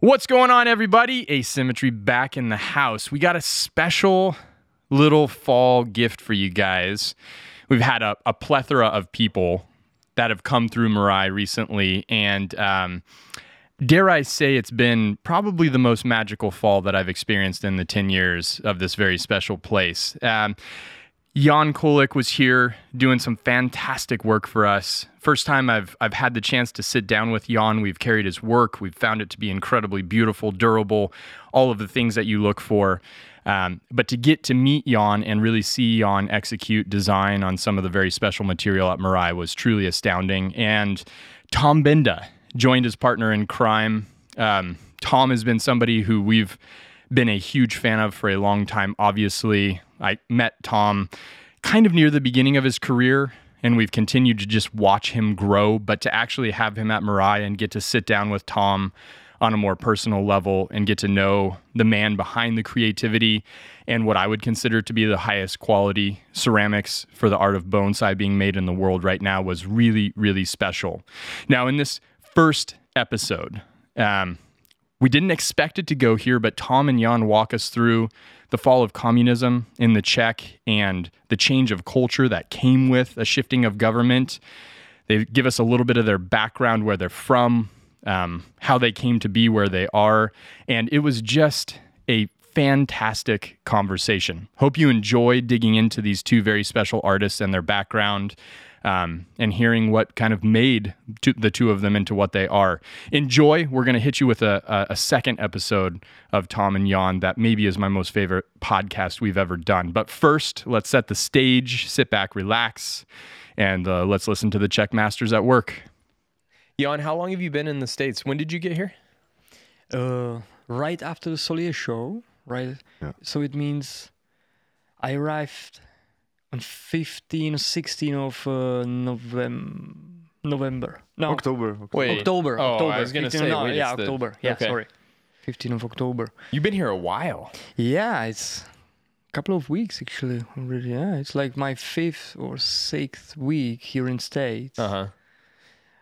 What's going on, everybody? Asymmetry back in the house. We got a special little fall gift for you guys. We've had a, a plethora of people that have come through Mirai recently, and um, dare I say, it's been probably the most magical fall that I've experienced in the 10 years of this very special place. Um, Jan Culek was here doing some fantastic work for us. First time I've I've had the chance to sit down with Jan. We've carried his work. We've found it to be incredibly beautiful, durable, all of the things that you look for. Um, but to get to meet Jan and really see Jan execute design on some of the very special material at Mirai was truly astounding. And Tom Benda joined his partner in crime. Um, Tom has been somebody who we've been a huge fan of for a long time. Obviously, I met Tom kind of near the beginning of his career, and we've continued to just watch him grow. But to actually have him at Mirai and get to sit down with Tom on a more personal level and get to know the man behind the creativity and what I would consider to be the highest quality ceramics for the art of bonsai being made in the world right now was really, really special. Now, in this first episode, um, we didn't expect it to go here, but Tom and Jan walk us through the fall of communism in the Czech and the change of culture that came with a shifting of government. They give us a little bit of their background, where they're from, um, how they came to be where they are. And it was just a fantastic conversation. Hope you enjoy digging into these two very special artists and their background um, and hearing what kind of made to, the two of them into what they are. Enjoy. We're going to hit you with a, a, a, second episode of Tom and Jan that maybe is my most favorite podcast we've ever done. But first, let's set the stage, sit back, relax, and uh, let's listen to the Czech Masters at work. Jan, how long have you been in the States? When did you get here? Uh, right after the Solier show, right? Yeah. So it means I arrived on 15 or 16 of uh, November. November. No. October. October. Wait. October. Oh, October. I was going to say. No, wait, yeah, October. The... Yeah, okay. sorry. 15 of October. You've been here a while. Yeah, it's a couple of weeks actually already. Yeah, it's like my fifth or sixth week here in States. Uh huh.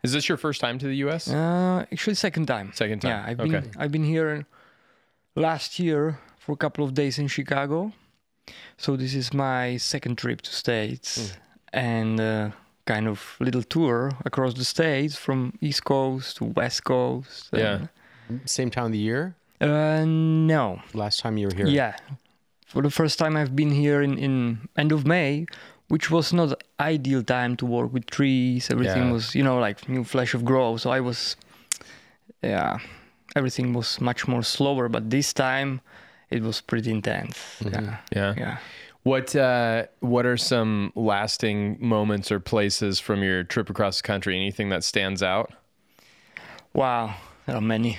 Is this your first time to the U.S.? Uh, actually, second time. Second time. Yeah, I've been. I've been here last year for a couple of days in Chicago. So this is my second trip to States mm. and uh, kind of little tour across the states from East Coast to West Coast. Yeah. Same time of the year? Uh, no. Last time you were here? Yeah. For the first time, I've been here in, in end of May, which was not ideal time to work with trees. Everything yeah. was, you know, like new flash of growth. So I was, yeah, everything was much more slower. But this time, it was pretty intense. Mm-hmm. Yeah. Yeah. Yeah. What uh, what are some lasting moments or places from your trip across the country? Anything that stands out? Wow, there are many.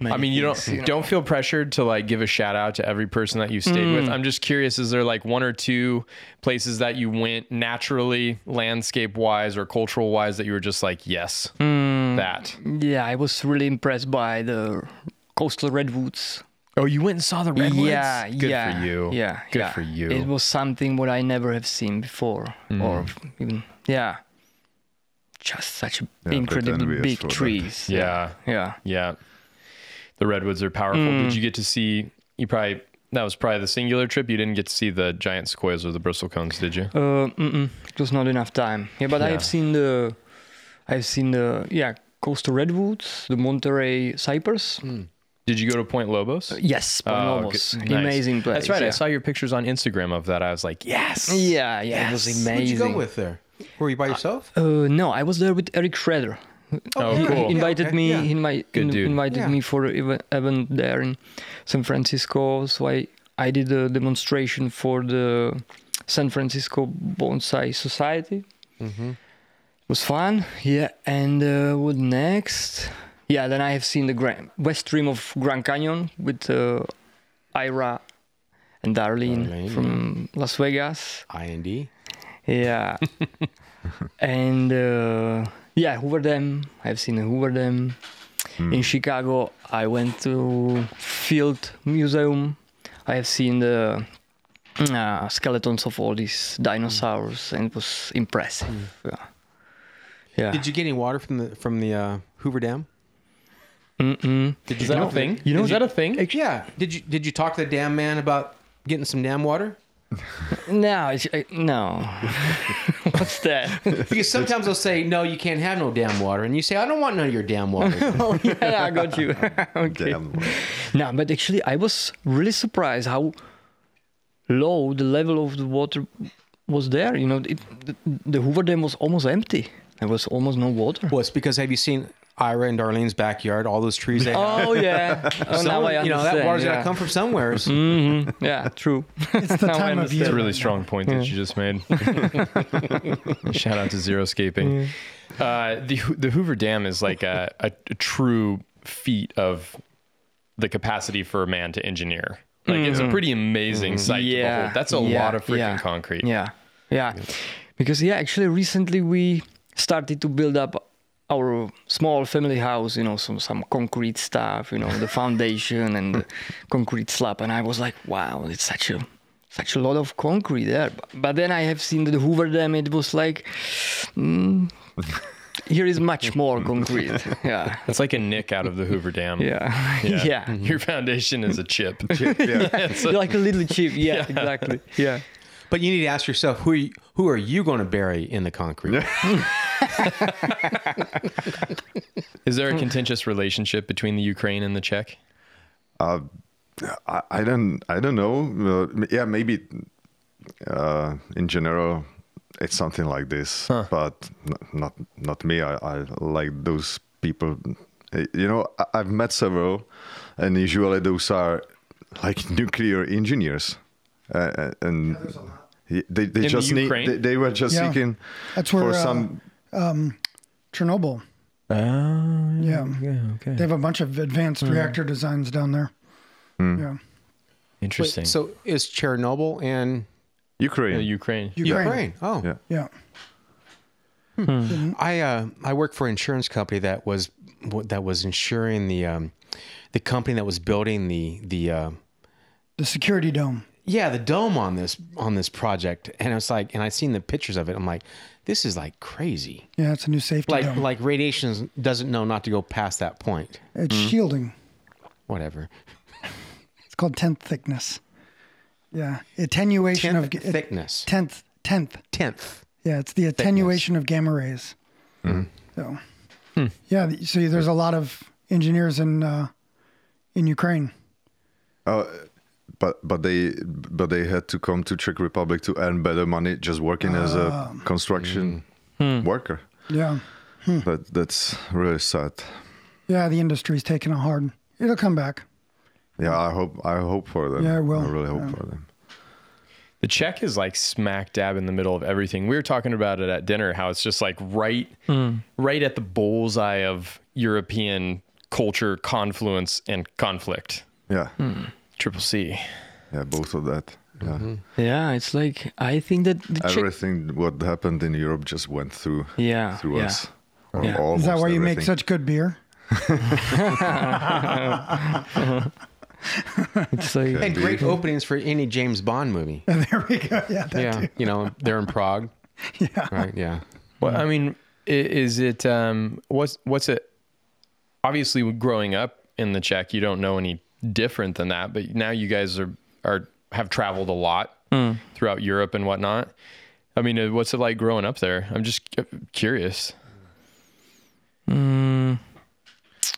I mean, you don't you know. don't feel pressured to like give a shout out to every person that you stayed mm. with. I'm just curious: is there like one or two places that you went naturally, landscape wise or cultural wise, that you were just like, yes, mm. that? Yeah, I was really impressed by the coastal redwoods. Oh, you went and saw the redwoods? Yeah, Good yeah, for you. Yeah, good yeah. for you. It was something what I never have seen before, mm. or even yeah, just such yeah, incredibly big trees. Yeah, yeah, yeah. The redwoods are powerful. Mm. Did you get to see? You probably that was probably the singular trip. You didn't get to see the giant sequoias or the bristlecones, did you? Uh, mm, it was not enough time. Yeah, but yeah. I have seen the, I've seen the yeah coastal redwoods, the Monterey cypress. Mm. Did you go to Point Lobos? Uh, yes, Point oh, Lobos. Nice. Amazing place. That's right. Yeah. I saw your pictures on Instagram of that. I was like, yes. Yeah, yeah. Yes. It was amazing. Who'd you go with there? Were you by yourself? Uh, uh, no, I was there with Eric Schrader. Oh, he, cool. He invited yeah, okay. me. Yeah. He invi- Good dude. invited yeah. me for an event there in San Francisco. So I I did a demonstration for the San Francisco Bonsai Society. Mm-hmm. It was fun. Yeah. And uh, what next? Yeah, then I have seen the Grand, west rim of Grand Canyon with uh, Ira and Darlene, Darlene from. Las Vegas. IND. Yeah. and uh, yeah, Hoover Dam. I've seen Hoover Dam. Mm. In Chicago, I went to Field Museum. I have seen the uh, skeletons of all these dinosaurs, mm. and it was impressive. Mm. Yeah. Yeah. Did you get any water from the from the uh, Hoover Dam? Is that a thing? You know- is that a thing? Yeah. Did you did you talk to the dam man about getting some dam water? No, it's, uh, no. What's that? Because sometimes they'll say, "No, you can't have no dam water," and you say, "I don't want none of your dam water." oh yeah, I got you. okay. Damn. No, but actually, I was really surprised how low the level of the water was there. You know, it, the, the Hoover Dam was almost empty. There was almost no water. well, it's because have you seen Ira and Darlene's backyard? All those trees they have. Oh yeah. Oh, Some- now I you know that water's yeah. gotta come from somewhere. hmm Yeah, true. It's the Now time of understand. year. That's a really strong point that you just made. Shout out to Xeriscaping. Uh, the the Hoover Dam is like a, a, a true feat of the capacity for a man to engineer. Like it's a pretty amazing sight to Yeah, behold. That's a yeah, lot of freaking yeah. concrete. Yeah, yeah. Because yeah, actually, recently we started to build up our small family house. You know, some some concrete stuff. You know, the foundation and the concrete slab. And I was like, wow, it's such a such a lot of concrete there. But, but then I have seen the Hoover Dam. It was like. Mm, here is much more concrete. Yeah. It's like a nick out of the Hoover Dam. Yeah. Yeah. Your foundation is a chip. Yeah. You're like a little chip. Yeah, exactly. Yeah. But you need to ask yourself, who are you, who are you going to bury in the concrete? Is there a contentious relationship between the Ukraine and the Czech? I, I don't I don't know. Uh, yeah, maybe uh, in general it's something like this, but n- not not me. I, I like those people. Uh, You know, I, I've met several, and usually those are like nuclear engineers, uh, and he- they they the just need they, they were just Yeah. seeking That's where, for uh, some. Chernobyl. Oh, Yeah. okay. They have a bunch of advanced reactor designs down there. Yeah. Interesting. So is Chernobyl and Ukraine. Uh, Ukraine. Ukraine. Ukraine? Oh, Yeah. Yeah. I uh, I work for an insurance company that was that was insuring the um, the company that was building the the uh, The security dome. yeah the dome on this on this project, and it was like, and I seen the pictures of it. I'm like, this is like crazy. Yeah, it's a new safety Like dome. like radiation doesn't know not to go past that point. it's shielding. Whatever. It's called tenth thickness. Yeah, attenuation Tenth of ga- thickness. Tenth, tenth. Tenth. Yeah, it's the attenuation of gamma rays. So, yeah, th- so there's a lot of engineers in uh, in Ukraine. Uh, but but they but they had to come to Czech Republic to earn better money just working as a ah. construction hmm. Hmm. worker. Yeah, hmm. That that's really sad. yeah, the industry's taking a hard. It'll come back. Yeah, I hope I hope for them. Yeah, it will. I really hope Yeah. for them. The Czech is like smack dab in the middle of everything. We were talking about it at dinner, how it's just like right, right at the bullseye of European culture, confluence, and conflict. Yeah, Triple C. yeah, both of that. Yeah, Yeah, it's like I think that the Czech. everything what happened in Europe just went through Yeah, through yeah. us. Yeah. Is that why you make such good beer? It's like And great openings for any James Bond movie. there we go. Yeah, that Yeah, too. you know they're in Prague. Yeah. Right. Yeah. Well, I mean, is it um, what's what's it? Obviously, growing up in the Czech, you don't know any different than that. But now you guys are are have traveled a lot throughout Europe and whatnot. I mean, uh, what's it like growing up there? I'm just cu- curious.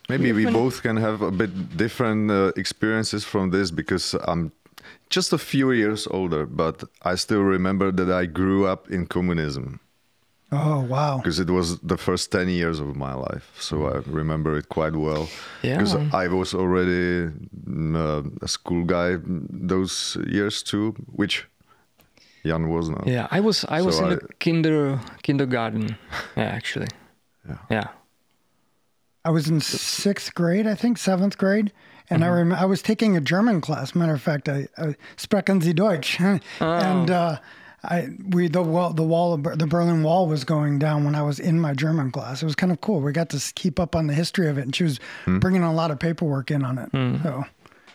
Maybe we both can have a bit different uh, experiences from this because I'm just a few years older, but I still remember that I grew up in communism Oh wow. because it was the first 10 years of my life. So I remember it quite well. Yeah. Because I was already mm, uh, a school guy those years too, which Jan was not. yeah, I was I was in I- the kinder kindergarten. Yeah, actually. Yeah. Yeah. I was in sixth grade, I think seventh grade, and I remember I was taking a German class. Matter of fact, I, I sprechen Sie Deutsch, and uh, I we the wall the wall of the Berlin Wall was going down when I was in my German class. It was kind of cool. We got to keep up on the history of it, and she was hmm. bringing a lot of paperwork in on it. Hmm. So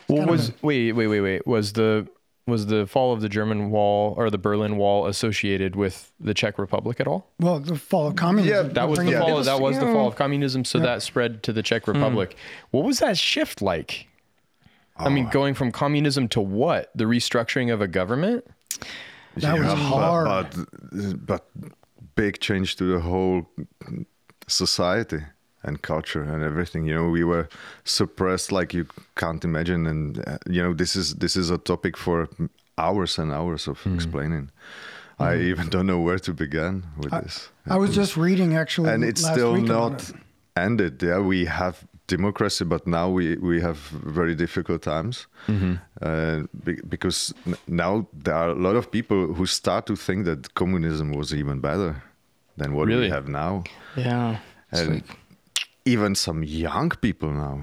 Well, was wait, wait, wait, wait. Was the was the fall of the German Wall or the Berlin Wall associated with the Czech Republic at all? Well, the fall of communism. Yeah, That was the fall. it that was the fall of communism. So that spread to the Czech hmm. Republic. What was that shift like? I mean, oh. going from communism to what? The restructuring of a government? That was hard. But, but big change to the whole society and culture and everything. You know, we were suppressed like you can't imagine, and uh, you know, this is this is a topic for hours and hours of explaining. I even don't know where to begin with this. I was just reading actually, and it's still not it. ended. Yeah, we have democracy, but now we, we have very difficult times uh, be, because n- now there are a lot of people who start to think that communism was even better than what Really? we have now. Yeah. And like, even some young people now,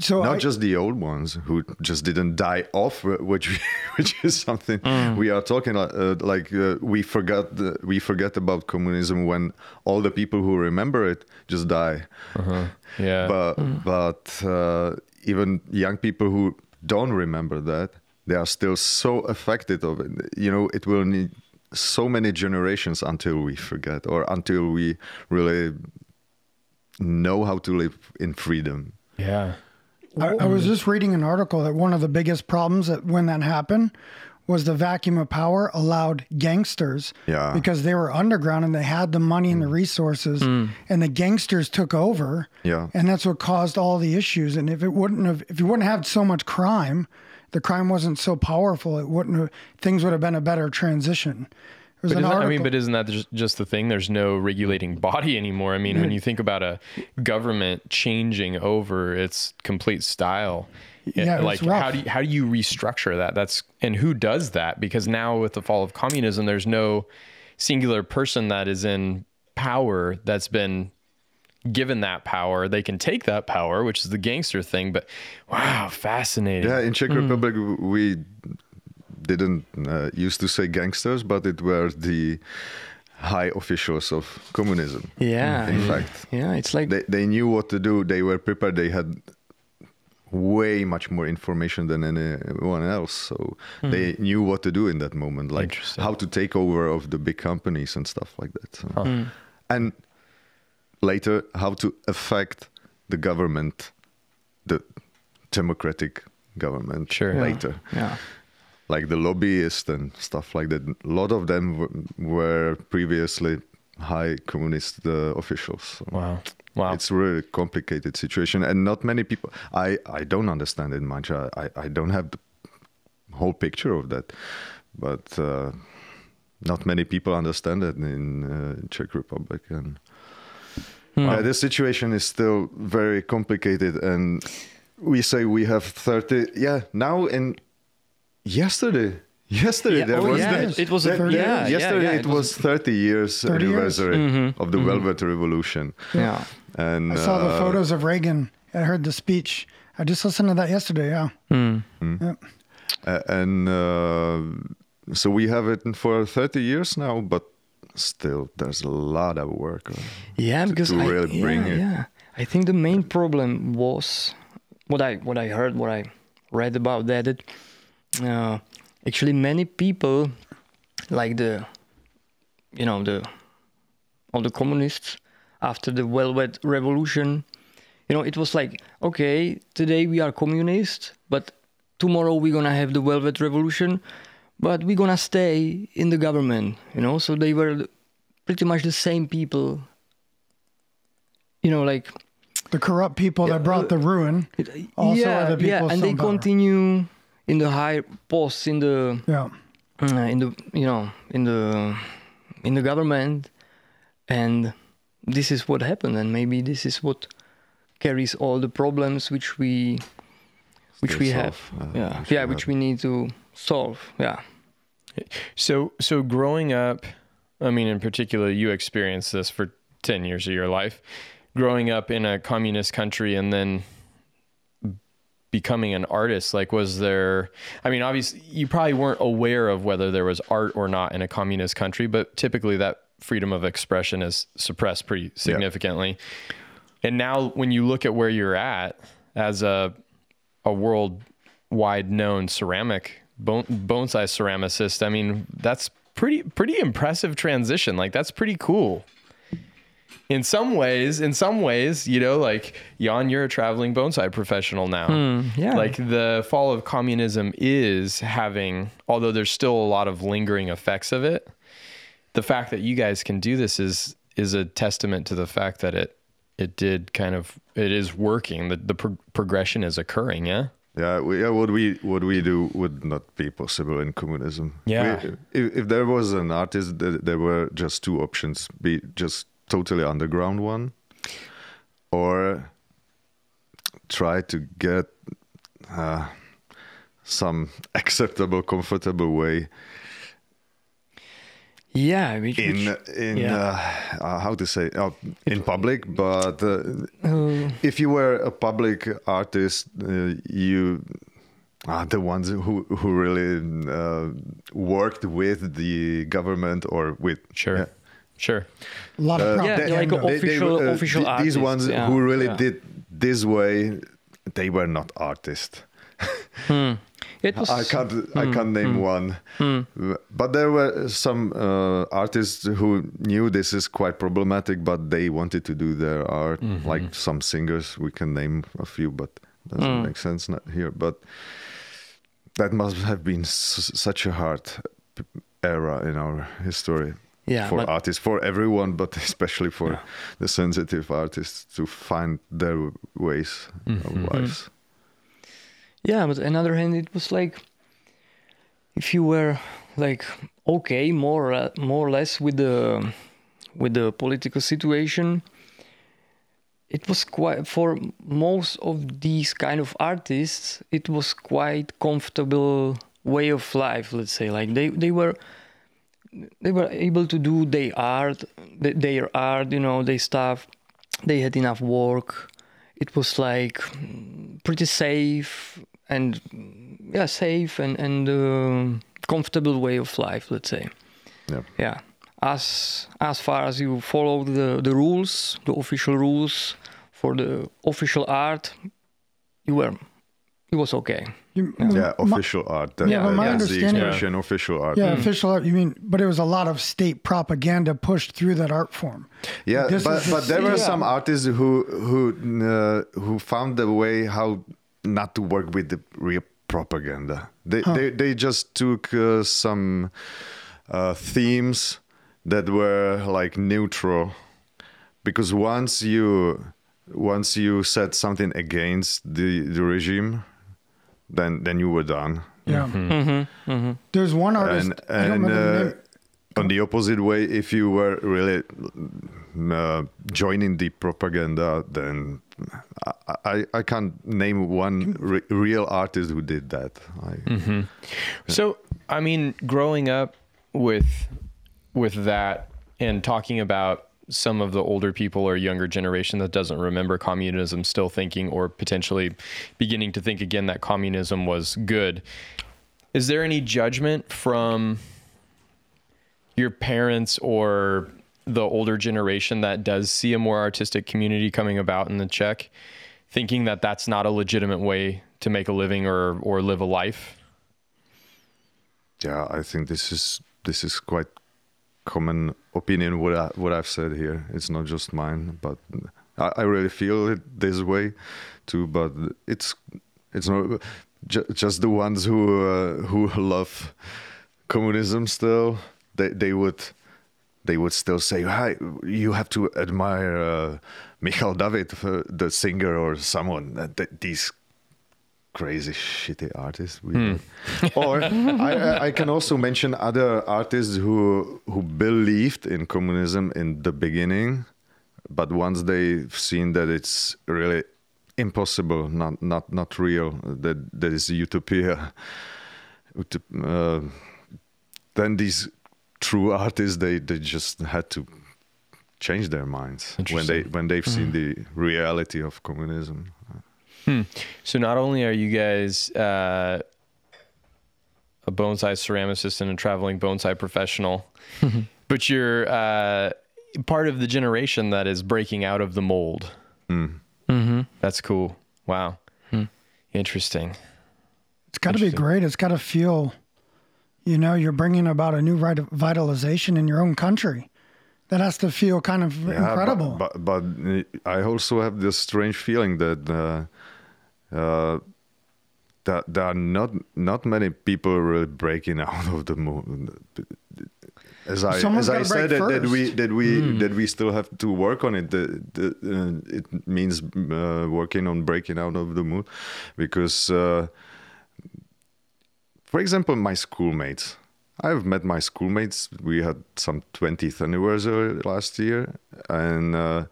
So not I, just the old ones who just didn't die off, which which is something we are talking uh, uh, like uh, we forgot the, we forget about communism when all the people who remember it just die. Yeah. But but uh, even young people who don't remember that, they are still so affected of it. You know, it will need so many generations until we forget or until we really know how to live in freedom. yeah. I, I was just reading an article that one of the biggest problems that when that happened was the vacuum of power allowed gangsters Yeah. because they were underground and they had the money and the resources hmm. and the gangsters took over Yeah. and that's what caused all the issues and if it wouldn't have if you wouldn't have so much crime the crime wasn't so powerful it wouldn't have things would have been a better transition There was But an isn't, I mean, but isn't that just, just the thing? There's no regulating body anymore. I mean, when you think about a government changing over its complete style, Yeah, like rough. how do you, how do you restructure that? That's and who does that? Because now with the fall of communism, there's no singular person that is in power that's been given that power. They can take that power, which is the gangster thing. But wow, fascinating. Yeah, in Czech hmm. Republic we didn't uh, used to say gangsters, but it were the high officials of communism. yeah. In fact, Yeah. It's like, they they knew what to do. They were prepared. They had way much more information than anyone else, so they knew what to do in that moment, like how to take over of the big companies and stuff like that. So. And later, how to affect the government, the democratic government. Sure. Later yeah. Like the lobbyists and stuff like that. A lot of them w- were previously high communist uh, officials. So Wow. Wow. It's a really complicated situation, and not many people. I I don't understand it much. I I, I don't have the whole picture of that, but uh, not many people understand it in uh, Czech Republic and. Uh, the situation is still very complicated, and we say we have thirty. Yeah, now in yesterday, yesterday Yeah, there oh, was yeah, the- it was that- first- yeah, yeah, yeah, yesterday yeah, it it was, was- 30 years 30 years? anniversary of the Velvet Revolution, Yeah. and I saw the uh, photos of Reagan. I heard the speech. I just listened to that yesterday. Yeah. Yep. Uh, and uh, so we have it for 30 years now, but still there's a lot of work. on- Yeah, because to I, really yeah, bring it. yeah. I think the main problem was what I what I heard, what I read about that. It, uh, actually, many people, like the, you know, the, all the communists after the Velvet Revolution, you know, it was like, okay, today we are communist, but tomorrow we're gonna have the Velvet Revolution, but we're gonna stay in the government, you know. So they were pretty much the same people you know, like The corrupt people that brought the ruin. Also yeah, are the yeah, people and they power. continue in the high posts in the Yeah. uh, in the you know in the in the government, and this is what happened, and maybe this is what carries all the problems which we which Still we have, uh, yeah, which yeah, we which have. we need to solve, yeah. So so growing up, I mean in particular you experienced this for 10 years of your life. Growing up in a communist country and then becoming an artist like was there I mean obviously you probably weren't aware of whether there was art or not in a communist country, but typically that freedom of expression is suppressed pretty significantly. And now when you look at where you're at as a a worldwide known ceramic bone, bonsai ceramicist. I mean, that's pretty pretty impressive transition. Like that's pretty cool. In some ways, in some ways, you know, like Jan, you're a traveling bonsai professional now. Hmm, yeah. Like the fall of communism is having, although there's still a lot of lingering effects of it. The fact that you guys can do this is is a testament to the fact that it it did kind of it is working. The the pro- progression is occurring. Yeah. Yeah, we, yeah. What we what we do would not be possible in communism. Yeah. We- if, if there was an artist, there, there were just two options: be just totally underground one, or try to get uh, some acceptable, comfortable way yeah. Which, in which- in yeah. uh, uh, how to say uh, in public. But uh, uh, if you were a public artist, uh, you are the ones who who really uh, worked with the government or with Sure. Yeah. Sure. A lot of Yeah, like a- They- they Official- were, official th- these ones yeah, who really yeah. did this way, they were not artists. it was I can't Hmm, I can't name one, but there were some uh, artists who knew this is quite problematic, but they wanted to do their art. Mm-hmm. Like some singers, we can name a few, but doesn't Hmm. make sense not here. But that must have been s- such a hard p- era in our history. Yeah, for but- artists, for everyone, but especially for the sensitive artists to find their ways Mm-hmm. of lives. Yeah, but on the other hand, it was like if you were like okay, more or, more or less with the with the political situation, it was quite for most of these kind of artists, it was quite comfortable way of life. Let's say like they they were they were able to do their art, their art, you know, their stuff. They had enough work. It was like pretty safe and yeah, safe and and uh, comfortable way of life. Let's say, Yeah. yeah. As as far as you follow the the rules, the official rules for the official art, you were, it was okay. You- Yeah, my- official art. That, Yeah, but my that's the understanding- expression, official art. Yeah, official art. You mean, but it was a lot of state propaganda pushed through that art form. Yeah, This but but there were yeah. some artists who who uh, who found the way how not to work with the real propaganda. They they, they just took uh, some uh, themes that were like neutral, because once you once you said something against the the regime, then then you were done. Yeah. Mm-hmm. There's one artist. and and uh, on the opposite way if you were really uh, joining the propaganda then I, I, I can't name one re- real artist who did that I, So, I mean, growing up with with that and talking about some of the older people or younger generation that doesn't remember communism still thinking or potentially beginning to think again that communism was good. Is there any judgment from your parents or the older generation that does see a more artistic community coming about in the Czech, thinking that that's not a legitimate way to make a living or or live a life? yeah I think this is this is quite common opinion what I, what I've said here. It's not just mine but I, I really feel it this way too but it's it's not ju- just the ones who uh, who love communism still they they would they would still say hi you have to admire uh, Michal David uh, the singer or someone. Th- these crazy shitty artists we Hmm. or I, I- can also mention other artists who who believed in communism in the beginning but once they've seen that it's really impossible not not not real that that is utopia uh, then these true artists they they just had to change their minds when they when they've seen the reality of communism So not only are you guys uh, a bonsai ceramicist and a traveling bonsai professional, but you're uh, part of the generation that is breaking out of the mold. Mm-hmm. That's cool. Wow. Interesting. It's got to be great. It's got to feel, you know, you're bringing about a new vit- vitalization in your own country. That has to feel kind of Yeah, incredible. But, but, but uh, I also have this strange feeling that uh, uh, that there are not not many people really breaking out of the moon. As I Someone's as I said that, that we that we that we still have to work on it. The, the, uh, it means uh, working on breaking out of the moon, because, uh, for example, my schoolmates. I've met my schoolmates. We had some 20th anniversary last year, and uh,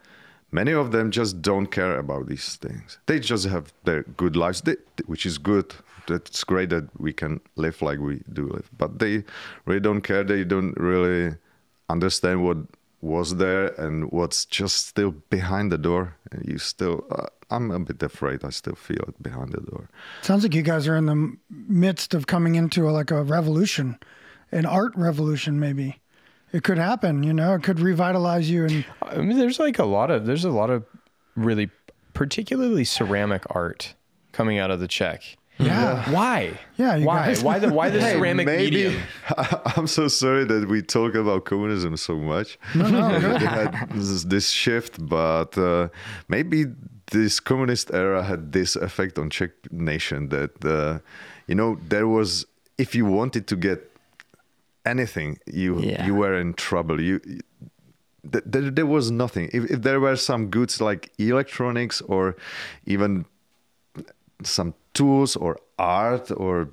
many of them just don't care about these things. They just have their good lives, they, which is good. That's great that we can live like we do live, but they really don't care. They don't really understand what was there and what's just still behind the door. And you still, uh, I'm a bit afraid. I still feel it behind the door. Sounds like you guys are in the midst of coming into a, like a revolution, an art revolution, maybe. It could happen, you know. It could revitalize you, and I mean, there's like a lot of there's a lot of really particularly ceramic art coming out of the Czech. Yeah. Why? Yeah, you Why? guys- Why the why the Hey, ceramic maybe medium? I'm so sorry that we talk about communism so much. No, no, good. they had this, this shift, but uh, maybe this communist era had this effect on Czech nation that uh, you know there was if you wanted to get anything, you Yeah. you were in trouble. You. th- There, there was nothing. If, if there were some goods like electronics or even some tools or art or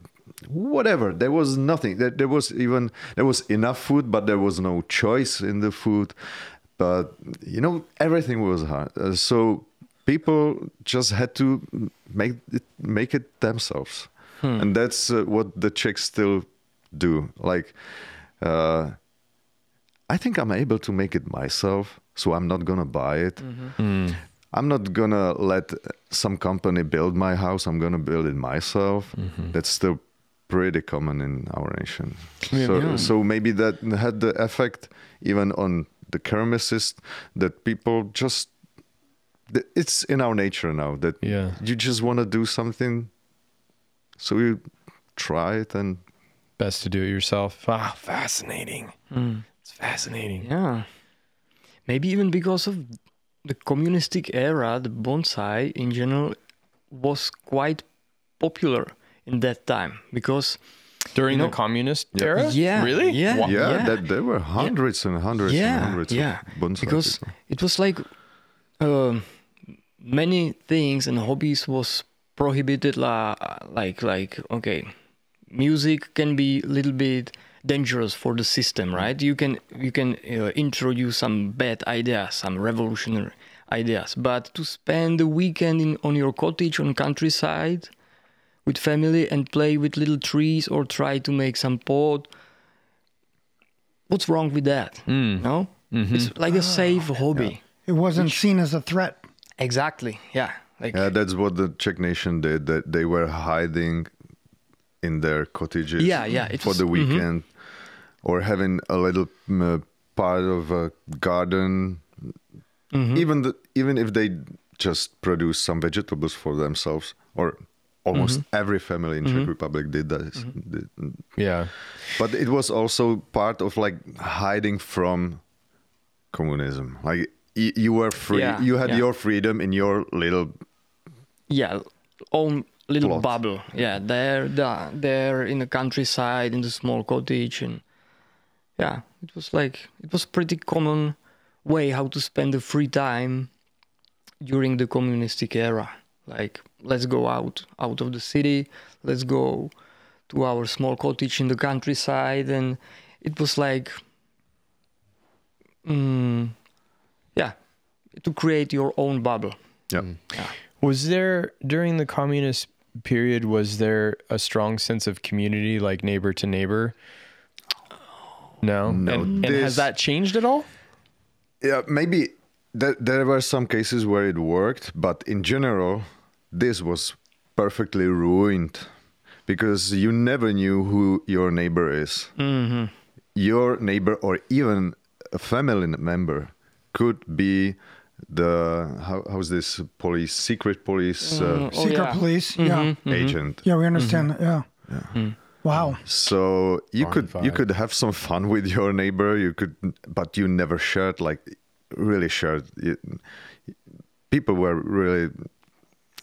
whatever there was nothing there, there was even there was enough food but there was no choice in the food but you know everything was hard Uh, so people just had to make it make it themselves and that's uh, what the czechs still do like uh, i think i'm able to make it myself so i'm not gonna buy it mm-hmm. hmm. I'm not gonna let some company build my house. I'm gonna build it myself. Mm-hmm. That's still pretty common in our nation. So, so maybe that had the effect even on the ceramicist that people just it's in our nature now that Yeah. you just want to do something, so you try it and Best to do it yourself. Wow, fascinating. It's fascinating. Yeah. Maybe even because of the communistic era, the bonsai in general was quite popular in that time because During You the know- communist era? Yeah, Really? yeah. Wow. yeah, Yeah. that there were hundreds and hundreds yeah, and hundreds yeah, of bonsai because people. it was like um many things and hobbies was prohibited. La, like like okay, music can be a little bit dangerous for the system, right? You can you can uh, introduce some bad ideas, some revolutionary ideas, but to spend the weekend in on your cottage on countryside with family and play with little trees or try to make some pot what's wrong with that hmm. no mm-hmm. it's like a safe ah, hobby it wasn't seen as a threat. exactly yeah like Yeah, that's what the Czech nation did. That they were hiding in their cottages. Yeah, yeah, it for was- the weekend, or having a little uh, part of a garden. Mm-hmm. Even the, even if they just produce some vegetables for themselves, or almost Mm-hmm. every family in Czech Republic did that. Did- Yeah. but it was also part of like hiding from communism. Like y- you were free. Yeah, you had yeah. your freedom in your little yeah own little Plot. bubble. Yeah. There there there in the countryside in the small cottage and yeah it was like it was pretty common way how to spend the free time during the communistic era. Like let's go out out of the city let's go to our small cottage in the countryside and it was like mm, yeah to create your own bubble. Yeah. Was there during the communist period was there a strong sense of community like neighbor to neighbor? No. No, And, and has that changed at all? Yeah, maybe there, there were some cases where it worked, but in general, this was perfectly ruined because you never knew who your neighbor is. Mm-hmm. Your neighbor, or even a family member, could be the how, how's this police secret police mm, uh, Mm, oh, Secret yeah. police. Mm-hmm, yeah. Mm-hmm. agent. Yeah, we understand mm-hmm. that. Yeah. Mm. Wow. So you could you could have some fun with your neighbor. You could, but you never shared like really shared. You, people were really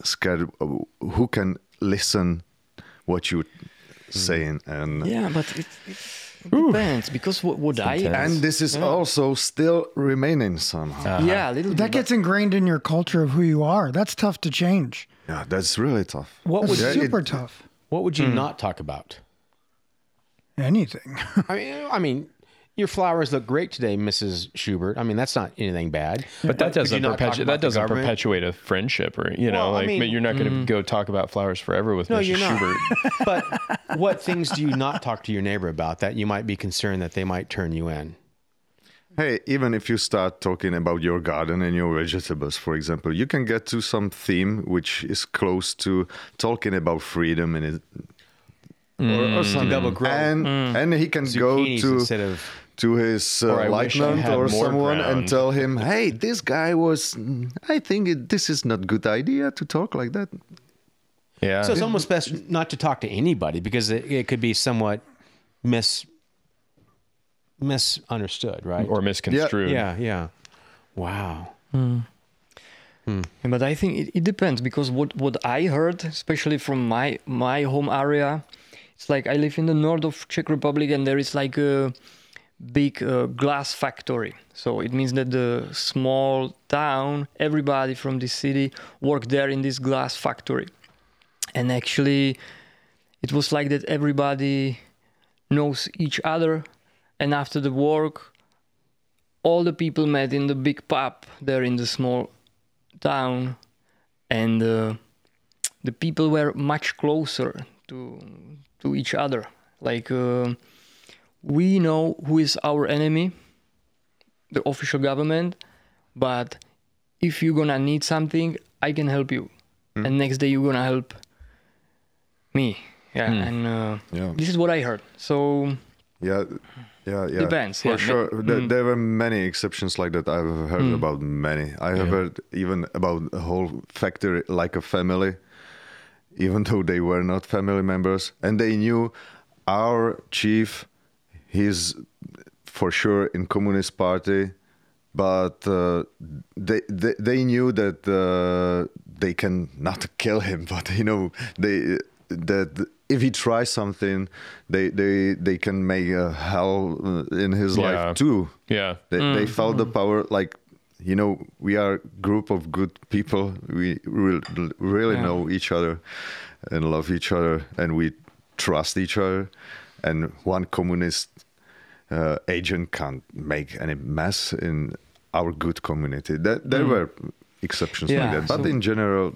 scared. Of who can listen what you mm. saying and Yeah, but it, it depends because what, would I and this is also still remaining somehow. Uh-huh. yeah a little That bit. gets ingrained in your culture of who you are. That's tough to change. Yeah, that's really tough. What That's would Yeah, it- super tough. what would you hmm. not talk about? Anything. I mean, I mean, your flowers look great today, Mrs. Schubert. I mean, that's not anything bad. But that doesn't not talk perpetuate that doesn't government? perpetuate a friendship or you know Well, I like mean- you're not going to mm. go talk about flowers forever with No, Mrs. you're not. Schubert. but what things do you not talk to your neighbor about that you might be concerned that they might turn you in? Hey, even if you start talking about your garden and your vegetables, for example, you can get to some theme which is close to talking about freedom and it, mm. or, or something. double mm. grow and and he can go to instead of to his Or uh, wish lieutenant had or someone ground. and tell him, "Hey, this guy was. mm, I think it, this is not good idea to talk like that." Yeah. So it's almost best not to talk to anybody because it, it could be somewhat mis misunderstood, right? or misconstrued. yeah, yeah. Wow. Yeah, but I think it, it depends because what, what I heard, especially from my my home area, it's like I live in the north of Czech Republic and there is like a big uh, glass factory. So it means that the small town, everybody from this city work there in this glass factory. And actually, it was like that everybody knows each other. And after the work, all the people met in the big pub there in the small town and uh, the people were much closer to to each other like uh, we know who is our enemy the official government but if you're gonna need something i can help you hmm. and next day you're gonna help me yeah hmm. and uh, Yeah. this is what i heard so Yeah, yeah, yeah. Depends, For yeah. sure, No- there, there were many exceptions like that. I've heard about many. I have heard even about a whole factory like a family, even though they were not family members, and they knew our chief. He's for sure in Communist Party, but uh, they, they they knew that uh, they can not kill him, but you know they that if he tries something, they they they can make a hell uh, in his Yeah. life too. Yeah. They, they felt the power like you know we are a group of good people. We really, really know each other and love each other, and we trust each other. And one communist uh, agent can't make any mess in our good community. That there were exceptions Yeah, like that, but so- in general,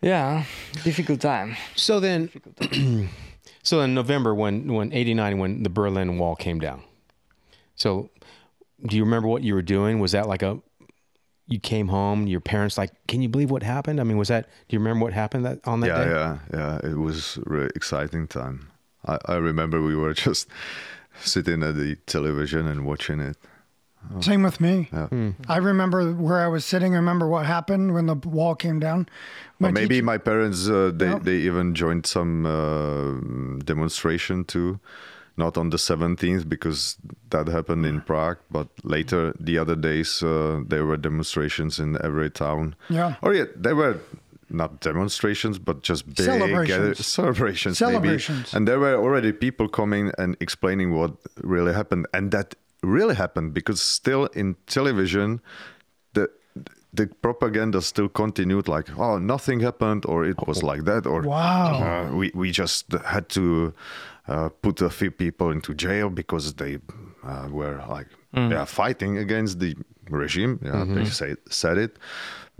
yeah difficult time So then, so in November when when '89 when the Berlin Wall came down. So, do you remember what you were doing? Was that like a you came home, your parents like, can you believe what happened? I mean, was that? Do you remember what happened that on that yeah, day? yeah, yeah. yeah. It was really exciting time. I, I remember we were just sitting at the television and watching it. Same with me. Yeah. I remember where I was sitting. I remember what happened when the wall came down. My Or maybe teacher- my parents uh, they Yeah. they even joined some uh, demonstration too, not on the 17th because that happened in Prague, but later the other days uh, there were demonstrations in every town. Yeah. Or yeah, there were not demonstrations, but just big Celebrations. gather- celebrations, maybe. And there were already people coming and explaining what really happened, and that really happened because still in television, the the propaganda still continued like oh nothing happened or it was like that or Wow. uh, we we just had to uh, put a few people into jail because they uh, were like yeah fighting against the regime yeah they say, said it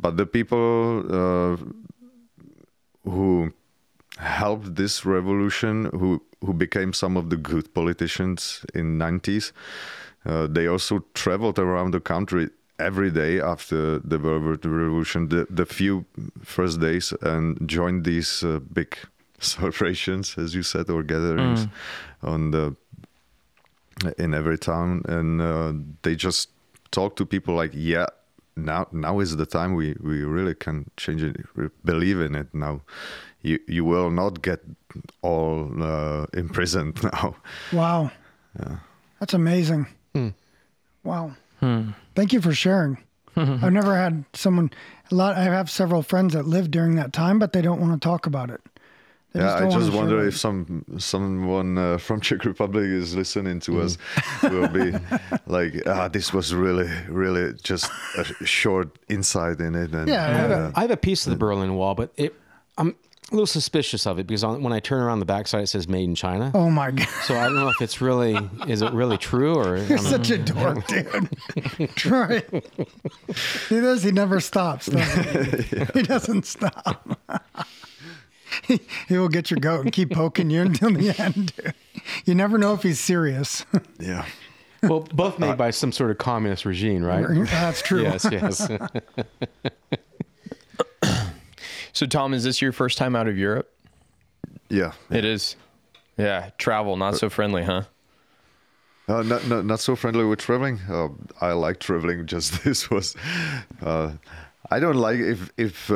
but the people uh, who helped this revolution who who became some of the good politicians in 90s uh, they also traveled around the country every day after the Velvet Revolution, the, the few first days, and joined these uh, big celebrations, as you said, or gatherings on the in every town, and uh, they just talk to people like, yeah, now now is the time we we really can change it, believe in it. Now, you you will not get all uh, imprisoned now. Wow. That's amazing. Wow. Thank you for sharing. I've never had someone a lot I have several friends that lived during that time, but they don't want to talk about it. They Yeah, I just wonder if some someone uh, from Czech Republic is listening to us. Will be like, ah, this was really, really just a short insight in it. And, Yeah, I have, uh, a, I have a piece of the Berlin Wall, but it, I'm a little suspicious of it because on, when I turn around the backside, it says "Made in China." Oh my god. So I don't know if it's really is it really true or You're I'm- such a dork, dude. Troy. He does. He never stops. does he? he doesn't stop. He, he will get your goat and keep poking you until the end. You never know if he's serious. yeah. well both made by some sort of communist regime, right? That's true. yes, yes. So, Tom, is this your first time out of Europe? Yeah. It is. Yeah, travel not so friendly, huh? Uh, not, not not so friendly with traveling. Uh, I like traveling. Just this was. Uh, I don't like if if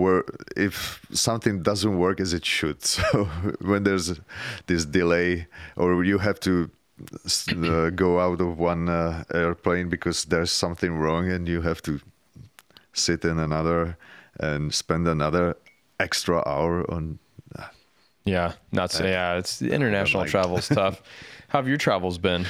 wor- if something doesn't work as it should. So when there's this delay or you have to uh, go out of one uh, airplane because there's something wrong and you have to sit in another and spend another extra hour on. Yeah, not so. Yeah, it's international like- travel's tough. How have your travels been?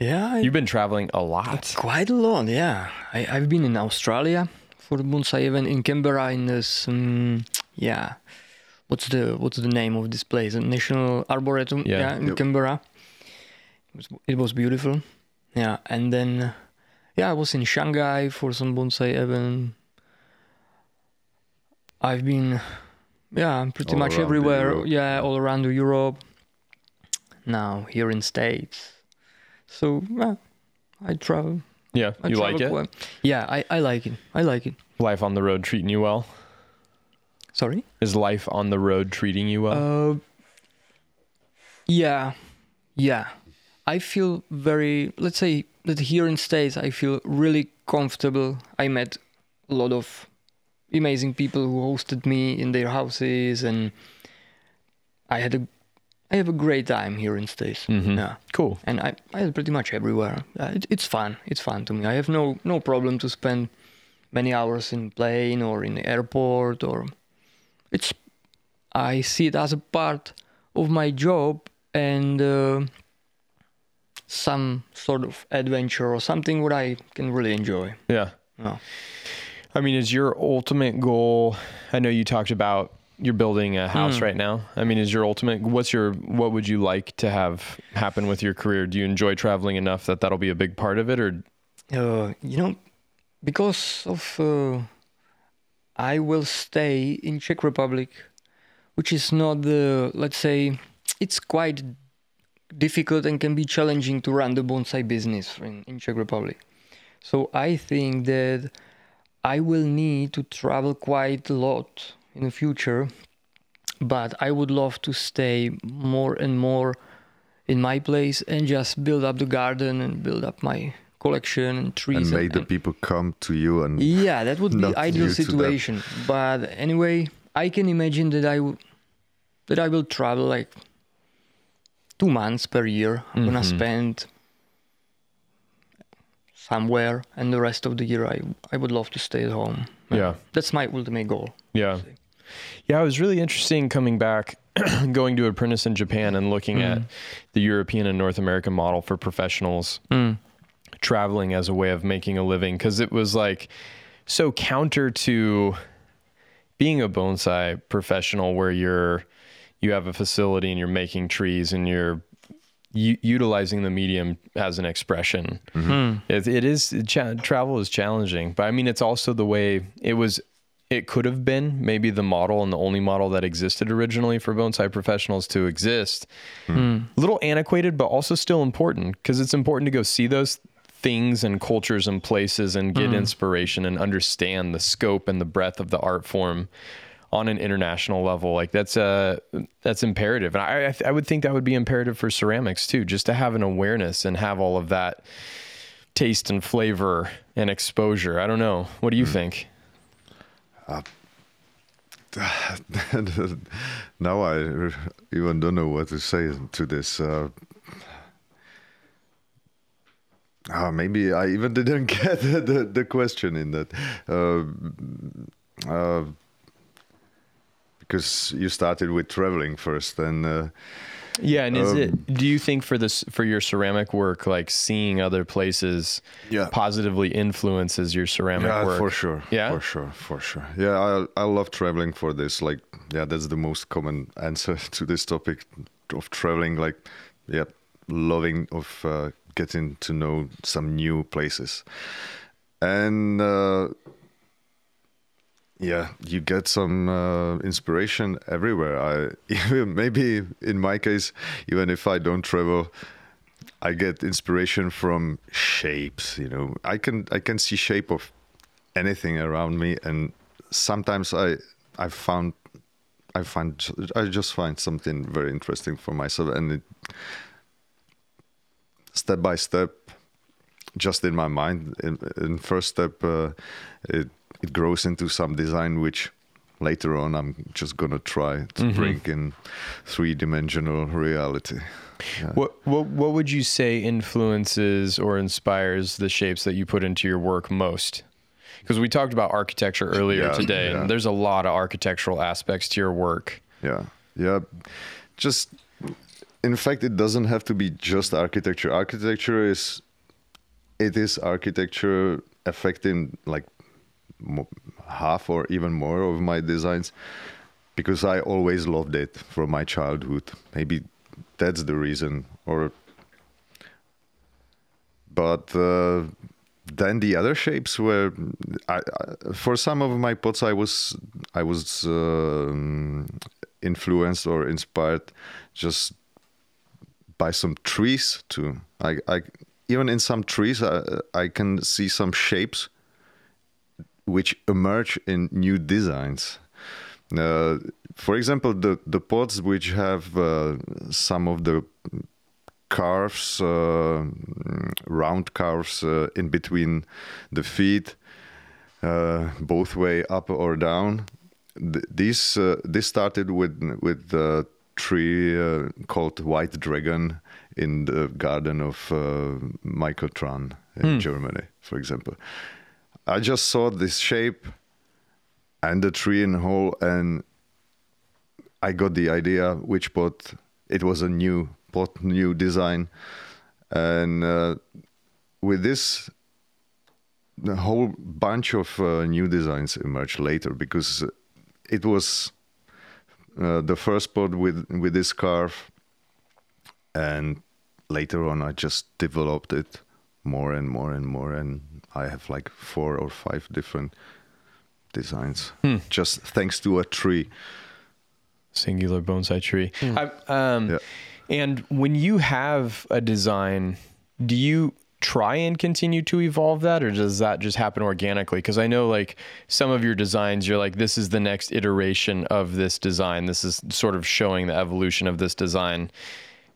Yeah, I- You've been traveling a lot. quite a lot. Yeah, I, I've been in Australia for the bonsai event in Canberra in this. Um, yeah, what's the what's the name of this place? A National Arboretum. Yeah. in Yep. Canberra. It was, it was beautiful. Yeah, and then yeah, I was in Shanghai for some bonsai event. I've been, yeah, pretty All much everywhere. Yeah, all around Europe. Now here in States. So yeah, I travel. Yeah, I you like it? Yeah, I, I like it. I like it. Life on the road treating you well? Sorry. Is life on the road treating you well? Uh, yeah, yeah. I feel very. Let's say that here in States, I feel really comfortable. I met a lot of amazing people who hosted me in their houses, and I had a. I have a great time here in States. Mhm. Yeah. cool. and I, I pretty much everywhere. Uh, it, it's fun. It's fun to me. I have no no problem to spend many hours in plane or in the airport or it's. I see it as a part of my job and uh, some sort of adventure or something what I can really enjoy. Yeah. Oh. I mean, is your ultimate goal? I know you talked about you're building a house Hmm. right now. I mean, is your ultimate? What's your? What would you like to have happen with your career? Do you enjoy traveling enough that that'll be a big part of it, or Uh, you know, because of uh, I will stay in Czech Republic, which is not the let's say it's quite difficult and can be challenging to run the bonsai business in, in Czech Republic. So I think that I will need to travel quite a lot in the future, but I would love to stay more and more in my place and just build up the garden and build up my collection and trees. and make the people come to you and yeah, that would be ideal you to them. situation. But anyway, I can imagine that I w- that I will travel like two months per year. I'm gonna Mhm. spend somewhere, and the rest of the year I I would love to stay at home. yeah, That's my ultimate goal. yeah, yeah? It was really interesting coming back, going to apprentice in Japan and looking mm. at the European and North American model for professionals. Mm. traveling as a way of making a living because it was like so counter to being a bonsai professional where you're you have a facility and you're making trees and you're u- utilizing the medium as an expression. Mm-hmm. It, it is cha- travel is challenging, but I mean it's also the way it was. It could have been maybe the model and the only model that existed originally for bonsai professionals to exist. Hmm. Hmm. A little antiquated, but also still important because it's important to go see those things and cultures and places and get hmm. inspiration and understand the scope and the breadth of the art form on an international level. Like that's uh that's imperative, and I I, I would think that would be imperative for ceramics too, just to have an awareness and have all of that taste and flavor and exposure. I don't know. What do you think? now I even don't know what to say to this. Uh, uh, maybe I even didn't get the, the, question in that. Uh, uh, because you started with traveling first, and uh, Yeah, and is Um, it? Do you think for this for your ceramic work, like seeing other places, Yeah. positively influences your ceramic yeah, work? for sure, Yeah? for sure, for sure. Yeah, I I love traveling for this. Like, yeah, that's the most common answer to this topic of traveling. Like, yeah, loving of uh, getting to know some new places, and uh, yeah, you get some uh, inspiration everywhere. I maybe in my case, even if I don't travel, I get inspiration from shapes. You know, I can I can see shape of anything around me, and sometimes I I found I find I just find something very interesting for myself, and it, step by step, just in my mind, in, in first step, uh, it it grows into some design which later on I'm just gonna try to bring in three dimensional reality. Yeah. What what what would you say influences or inspires the shapes that you put into your work most? Because we talked about architecture earlier Yeah, today, yeah. and there's a lot of architectural aspects to your work. Yeah, yeah. Just in fact, it doesn't have to be just architecture. Architecture is it is architecture affecting like half or even more of my designs because I always loved it from my childhood. Maybe that's the reason, or but. Uh, then the other shapes were I, I, for some of my pots i was i was um, influenced or inspired just by some trees too i, I even in some trees I, I can see some shapes which emerge in new designs uh, for example the the pots which have uh, some of the carves, uh, round carves uh, in between the feet, uh, both way up or down. Th- uh, this started with with a tree called White Dragon in the garden of uh, Michael Tran in Germany, for example. I just saw this shape and the tree in whole, and I got the idea which pot. It was a new pot, new design, and uh, with this, the whole bunch of uh, new designs emerged later because it was uh, the first pot with with this carve, and later on I just developed it more and more and more, and I have like four or five different designs just thanks to a tree. Singular bonsai tree. I, um, Yeah. And when you have a design, do you try and continue to evolve that, or does that just happen organically? Because I know, like some of your designs, you're like, this is the next iteration of this design. This is sort of showing the evolution of this design.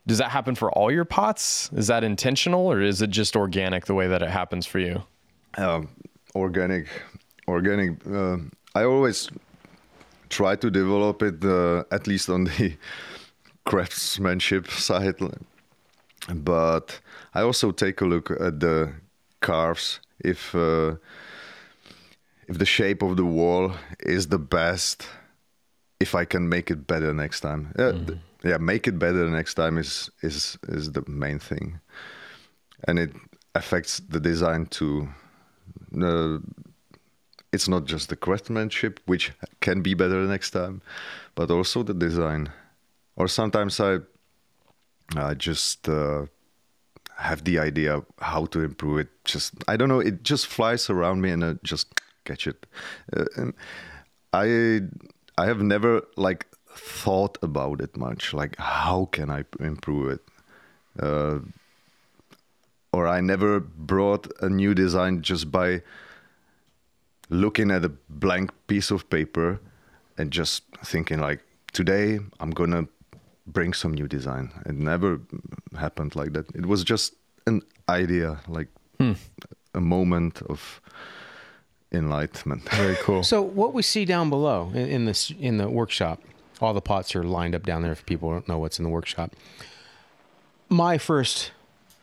Does that happen for all your pots? Is that intentional, or is it just organic the way that it happens for you? um, organic organic uh, i always try to develop it uh, at least on the craftsmanship side but i also take a look at the carves if uh, if the shape of the wall is the best if i can make it better next time th- yeah make it better next time is is is the main thing. And it affects the design too uh, it's not just the craftsmanship which can be better next time but also the design. Or sometimes i i just uh, have the idea how to improve it. Just i don't know it just flies around me and i just catch it. Uh, i i have never like thought about it much like how can i improve it uh, or I never brought a new design just by looking at a blank piece of paper and just thinking like today I'm gonna bring some new design. It never happened like that. It was just an idea like a moment of enlightenment. Very cool. So what we see down below in, in this in the workshop, all the pots are lined up down there. If people don't know what's in the workshop, my first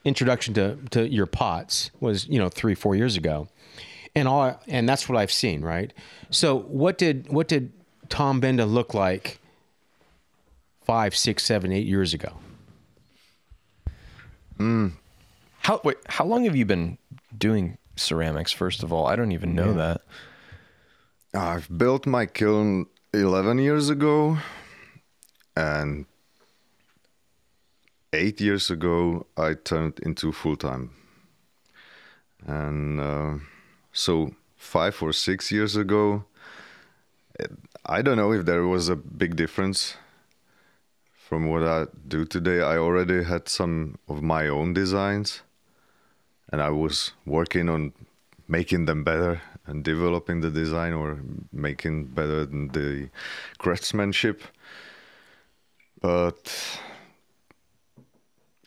introduction to to your pots was you know three four years ago, and all I- and that's what I've seen. Right. So what did what did Tom Benda look like five six seven eight years ago? Hmm. How wait? How long have you been doing ceramics? First of all, I don't even know that. I've built my kiln 11 years ago, and eight years ago I turned into full time. And uh, so five or six years ago, I don't know if there was a big difference from what I do today. I already had some of my own designs, and I was working on making them better and developing the design or making better the craftsmanship. But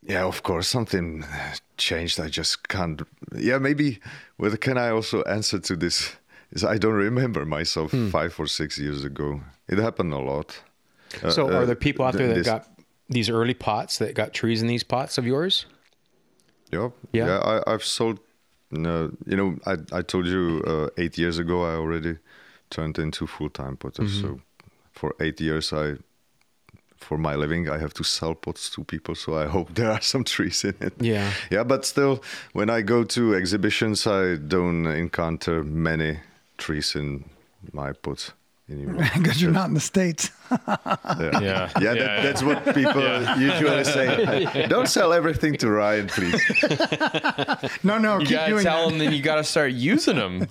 yeah, of course, something changed. I just can't. Yeah, maybe. Well, can I also answer to this? Is I don't remember myself five or six years ago. It happened a lot. Uh, So uh, are there people out there that this- got these early pots that got trees in these pots of yours? Yeah, Yeah. yeah. I, I've sold. No, you know, I I told you uh, eight years ago I already turned into full time potter. Mm-hmm. So for eight years I, for my living, I have to sell pots to people. So I hope there are some trees in it. Yeah. Yeah, but still, when I go to exhibitions, I don't encounter many trees in my pots anymore. because you're not in the states. Yeah. Yeah, Yeah, that, that's what people usually say. Don't sell everything to Ryan, please. No, no, You keep gotta doing tell that. them, then you gotta start using them.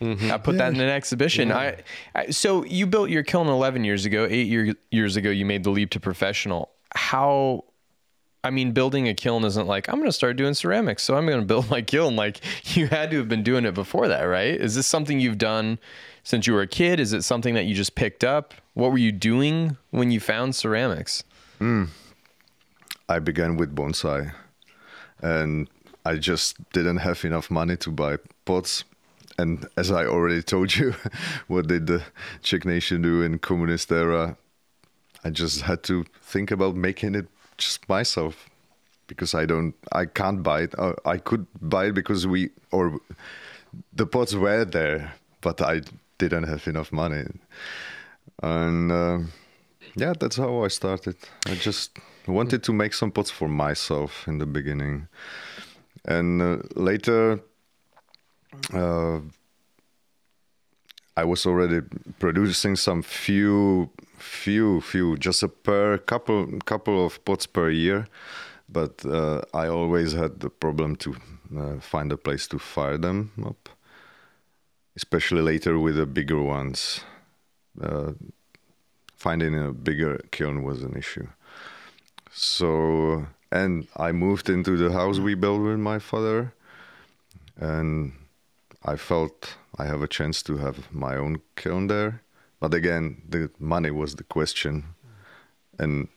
Mm-hmm. I put that in an exhibition. I, I so you built your kiln 11 years ago. Eight year, years ago, you made the leap to professional. How? I mean, building a kiln isn't like I'm gonna start doing ceramics, so I'm gonna build my kiln. Like you had to have been doing it before that, right? Is this something you've done since you were a kid? Is it something that you just picked up? What were you doing when you found ceramics? Hmm. I began with bonsai, and I just didn't have enough money to buy pots. And as I already told you, what did the Czech nation do in communist era? I just had to think about making it just myself because I don't, I can't buy it. Uh, I could buy it because we or the pots were there, but I didn't have enough money. And uh, yeah, that's how I started. I just wanted to make some pots for myself in the beginning, and uh, later. Uh, I was already producing some few, few, few, just a per couple, couple of pots per year, but uh, I always had the problem to uh, find a place to fire them up, especially later with the bigger ones. Uh, finding a bigger kiln was an issue. So, and I moved into the house we built with my father, and I felt I have a chance to have my own kiln there. But again, the money was the question, and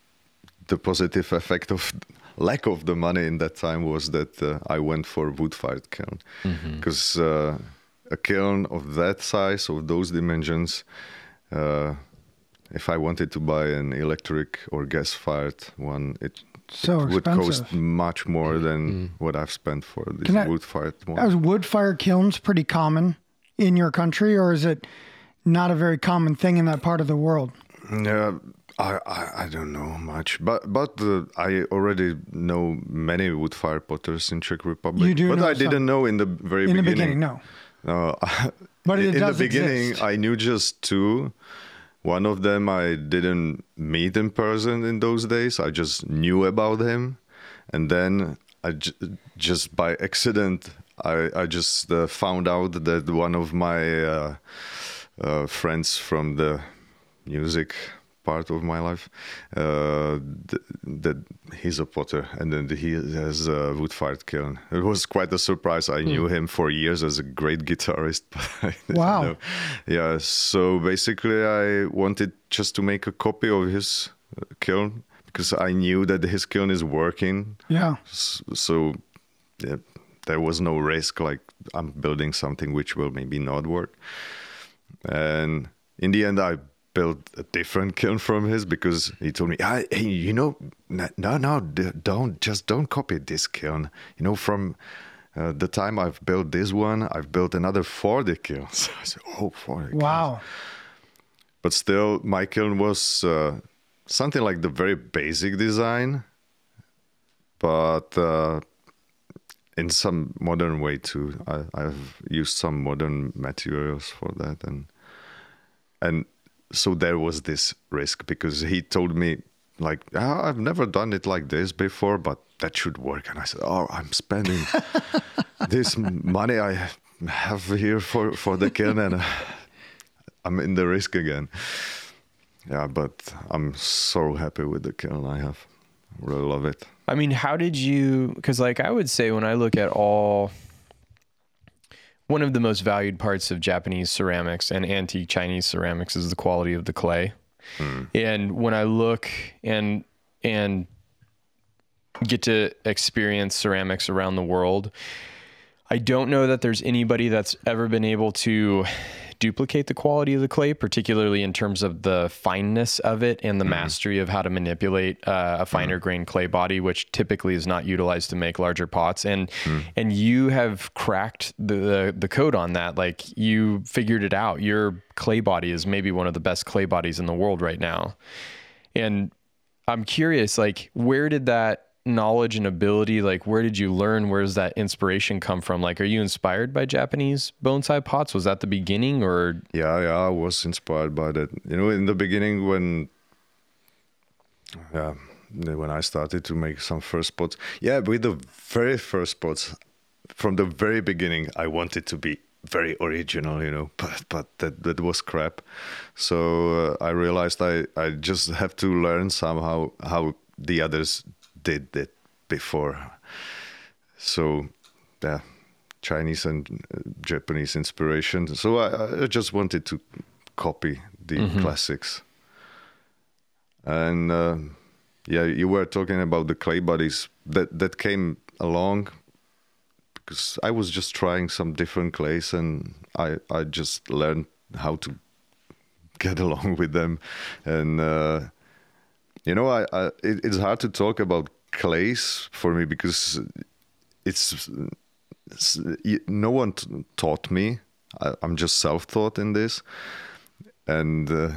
the positive effect of lack of the money in that time was that uh, I went for wood-fired kiln because uh, a kiln of that size, of those dimensions, uh, if I wanted to buy an electric or gas-fired one, it So would expensive. cost much more than what I've spent for this I- wood-fired one. Are wood fire kilns pretty common in your country, or is it not a very common thing in that part of the world? Yeah, I, I I don't know much, but but uh, I already know many wood fire potters in Czech Republic. You do but I didn't know in the very In the beginning. beginning, no. No, But it in the beginning, exist. I knew just two. One of them I didn't meet in person in those days. I just knew about him, and then I j- just by accident I I just uh, found out that one of my uh, friends from the music part of my life uh, th- that he's a potter and then he has a wood fired kiln it was quite a surprise i knew him for years as a great guitarist but Wow. know. yeah so basically i wanted just to make a copy of his uh, kiln because i knew that his kiln is working Yeah. So yeah there was no risk like I'm building something which will maybe not work. And in the end, I built a different kiln from his because he told me, "Ah, hey, you know, no, no, don't just don't copy this kiln. You know, from uh, the time I've built this one, I've built another 40 kilns. I said, oh, 40 kilns. Wow. But still, my kiln was uh, something like the very basic design, but uh, in some modern way too. I, I've used some modern materials for that, and and so there was this risk because he told me like oh, I've never done it like this before, but that should work. And I said, oh, I'm spending this money I have here for for the kiln, and uh, I'm in the risk again. Yeah, but I'm so happy with the kiln I have. Really love it. I mean, how did you? Because like I would say, when I look at all, one of the most valued parts of Japanese ceramics and antique Chinese ceramics is the quality of the clay. Hmm. And when I look and and get to experience ceramics around the world, I don't know that there's anybody that's ever been able to duplicate the quality of the clay, particularly in terms of the fineness of it and the mm-hmm. mastery of how to manipulate uh, a finer mm-hmm. grained clay body, which typically is not utilized to make larger pots. And mm. and you have cracked the, the the code on that. Like you figured it out. Your clay body is maybe one of the best clay bodies in the world right now. And I'm curious, like, where did that knowledge and ability, like, where did you learn? Where does that inspiration come from? Like, are you inspired by Japanese bonsai pots? Was that the beginning, or Yeah, yeah, I was inspired by that. You know, in the beginning when yeah, when I started to make some first pots, yeah, with the very first pots, from the very beginning, I wanted to be very original, you know, but but that that was crap. So uh, I realized I I just have to learn somehow how the others did it before. So yeah, Chinese and uh, Japanese inspiration. So I, I just wanted to copy the classics. And uh, yeah, you were talking about the clay bodies that that came along because I was just trying some different clays and I I just learned how to get along with them and uh, you know I, I it, it's hard to talk about clays for me because it's, it's no one t- taught me I, I'm just self-taught in this and uh,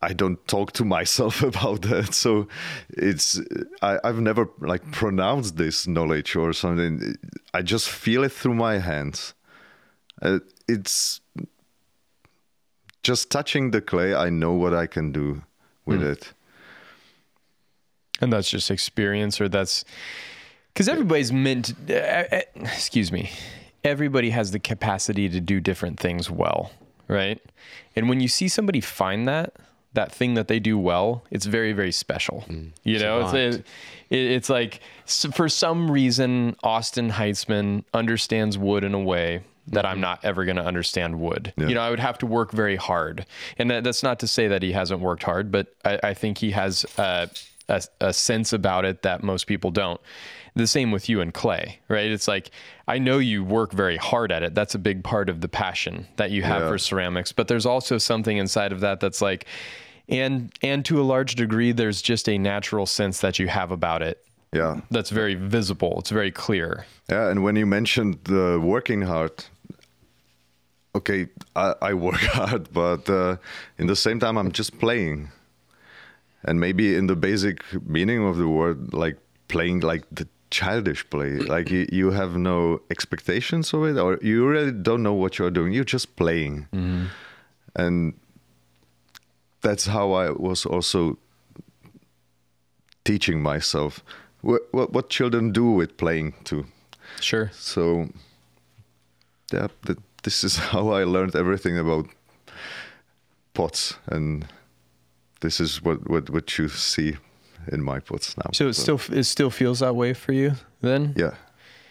I don't talk to myself about that. So it's I, I've never like pronounced this knowledge or something. I just feel it through my hands. Uh, it's just touching the clay. I know what I can do with it. And that's just experience, or that's because everybody's meant. uh, uh, excuse me. Everybody has the capacity to do different things well, right? And when you see somebody find that that thing that they do well, it's very very special. You know, it's Savant. it, it's like for some reason Austin Heitzman understands wood in a way that I'm not ever going to understand wood. You know, I would have to work very hard, and that, that's not to say that he hasn't worked hard, but I, I think he has a, a, a sense about it that most people don't. The same with you and clay, right? It's like I know you work very hard at it. That's a big part of the passion that you have Yeah. for ceramics, but there's also something inside of that that's like and and to a large degree there's just a natural sense that you have about it Yeah. that's very visible. It's very clear. Yeah, and when you mentioned the working hard, okay, I, I work hard, but uh, in the same time, I'm just playing. And maybe in the basic meaning of the word, like playing like the childish play, like you, you have no expectations of it, or you really don't know what you're doing. You're just playing. Mm-hmm. And that's how I was also teaching myself what, what, what children do with playing too. Sure. So, yeah, th- this is how I learned everything about pots, and this is what what, what you see in my pots now. So it still it still feels that way for you then? yeah,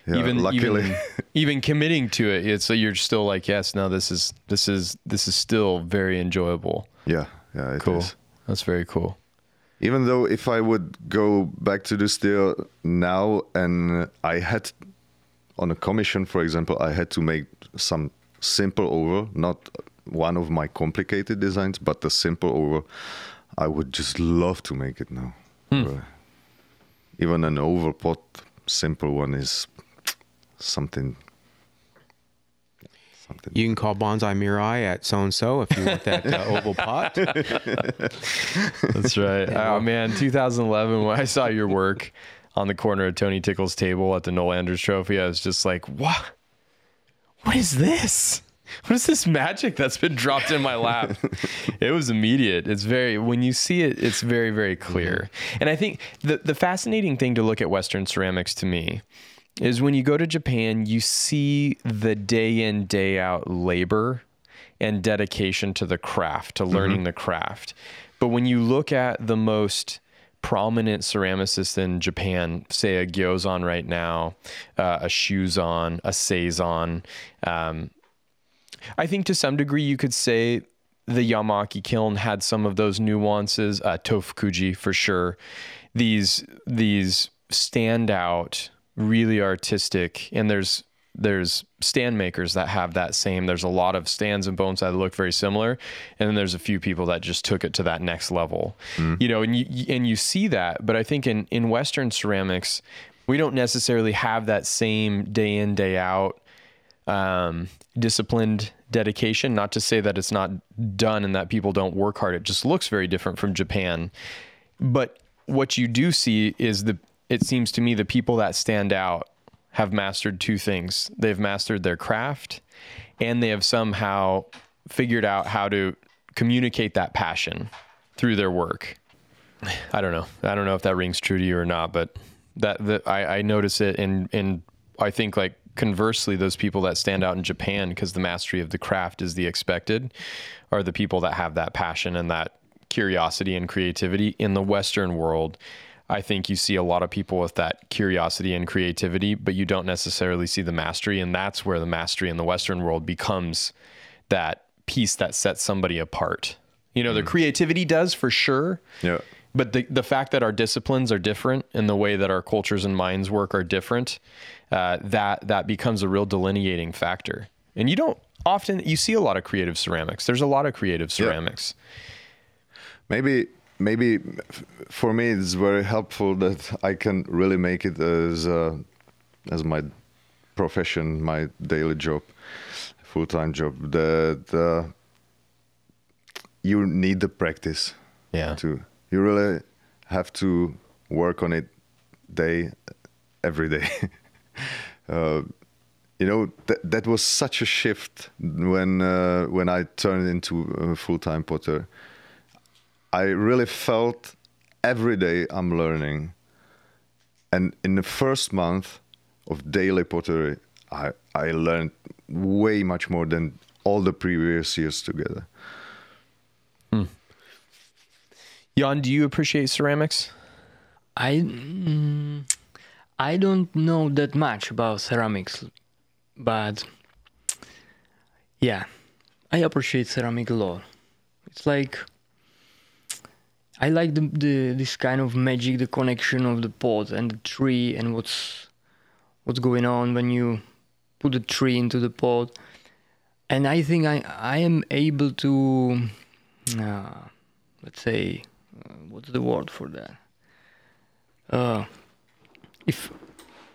yeah. even luckily, even, even committing to it, it's so you're still like, yes, no, this is this is this is still very enjoyable. yeah, yeah, it is. Cool. That's very cool. Even though if I would go back to the studio now and I had on a commission, for example, I had to make some simple oval, not one of my complicated designs, but the simple oval. I would just love to make it now. Uh, even an oval pot, simple one, is something. Something. You can call Bonsai Mirai at so and so if you want that uh, oval pot. That's right. Oh man, 2011 when I saw your work on the corner of Tony Tickle's table at the Noelanders Trophy, I was just like, "What? What is this? What is this magic that's been dropped in my lap?" it was immediate. It's very when you see it, it's very very clear. And I think the the fascinating thing to look at Western ceramics to me is when you go to Japan, you see the day in, day out labor and dedication to the craft, to learning the craft. But when you look at the most prominent ceramicists in Japan, say a Gyozan right now, uh, a Shuzan, a Seizan, um, I think to some degree you could say the Yamaaki kiln had some of those nuances. Uh, Tofukuji for sure. These these standout, really artistic, and there's there's stand makers that have that same. There's a lot of stands and bones that look very similar, and then there's a few people that just took it to that next level. You know, and you and you see that. But I think in in Western ceramics, we don't necessarily have that same day in day out um, disciplined dedication. Not to say that it's not done and that people don't work hard. It just looks very different from Japan. But what you do see is the. It seems to me the people that stand out have mastered two things. They've mastered their craft, and they have somehow figured out how to communicate that passion through their work. I don't know. I don't know if that rings true to you or not, but that, that I, I notice it in in I think like conversely, those people that stand out in Japan because the mastery of the craft is the expected, are the people that have that passion and that curiosity and creativity. In the Western world, I think you see a lot of people with that curiosity and creativity, but you don't necessarily see the mastery, and that's where the mastery in the Western world becomes that piece that sets somebody apart. You know, the mm. creativity does for sure. Yeah. But the, the fact that our disciplines are different and the way that our cultures and minds work are different, uh, that that becomes a real delineating factor. And you don't often you see a lot of creative ceramics. There's a lot of creative ceramics. maybe maybe f- for me it's very helpful that I can really make it as uh, as my profession, my daily job, full time job. That uh, you need the practice. Yeah. To you really have to work on it day every day. uh, you know that that was such a shift when uh, when I turned into a full time potter. I really felt every day I'm learning. And in the first month of daily pottery, I, I learned way much more than all the previous years together. Jan, do you appreciate ceramics? I mm, I don't know that much about ceramics, but yeah, I appreciate ceramic a lot. It's like I like the, the this kind of magic, the connection of the pot and the tree, and what's what's going on when you put the tree into the pot. And I think I I am able to, uh, let's say, uh, what's the word for that? uh, if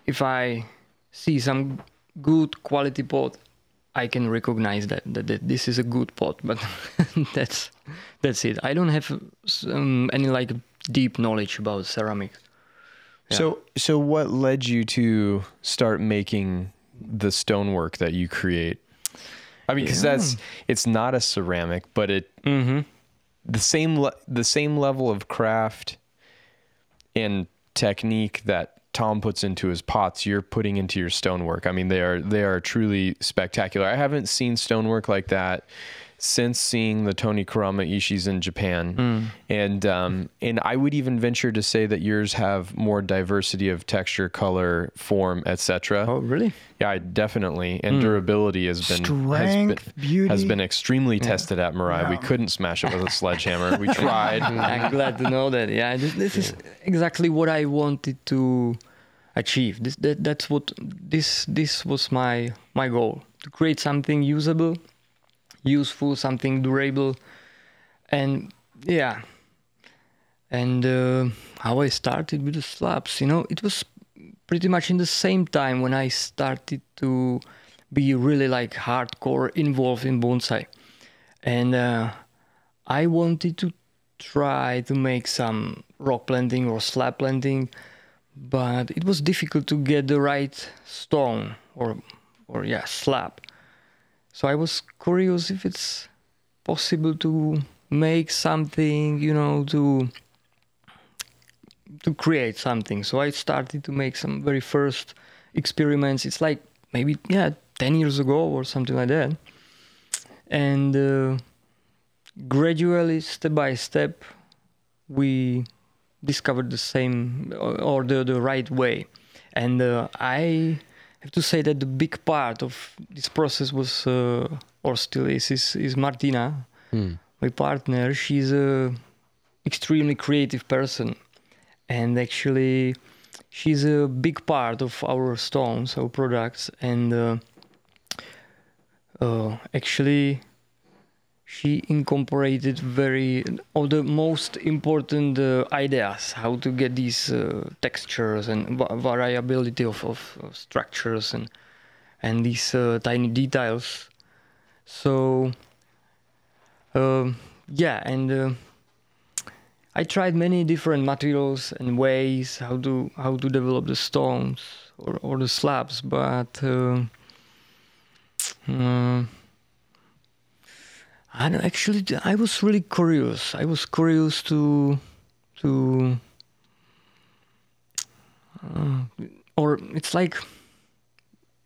if I see some good quality pot, I can recognize that that, that this is a good pot. But that's that's it. I don't have um, any like deep knowledge about ceramic. So so what led you to start making the stonework that you create? I mean, because that's it's not a ceramic, but it the same le- the same level of craft and technique that Tom puts into his pots, you're putting into your stonework. I mean, they are they are truly spectacular. I haven't seen stonework like that since seeing the Tony Kurama Ishis in Japan, and um, and I would even venture to say that yours have more diversity of texture, color, form, etc. Oh, really? Yeah, I definitely. And durability has been has Strength, been, beauty. has been extremely tested at Mirai. We couldn't smash it with a sledgehammer. We tried. I'm glad to know that. Yeah, this, this is exactly what I wanted to achieve. This that, that's what this this was my my goal to create something usable, useful, something durable, and yeah. And uh, how I started with the slabs, you know, it was pretty much in the same time when I started to be really like hardcore involved in bonsai, and uh, I wanted to try to make some rock planting or slab planting, but it was difficult to get the right stone or or yeah slab. So I was curious if it's possible to make something, you know, to to create something. So I started to make some very first experiments. It's like maybe yeah, 10 years ago or something like that. And uh, gradually, step by step, we discovered the same or the, the right way. And uh, I have to say that the big part of this process was, uh, or still is, is, is Martina, my partner. She's a extremely creative person, and actually, she's a big part of our stones, our products, and uh, uh, actually she incorporated very all the most important uh, ideas how to get these uh, textures and va- variability of, of, of structures and and these uh, tiny details. So um, yeah and uh, I tried many different materials and ways how to how to develop the stones or, or the slabs but uh, uh, I actually. I was really curious. I was curious to to uh, or it's like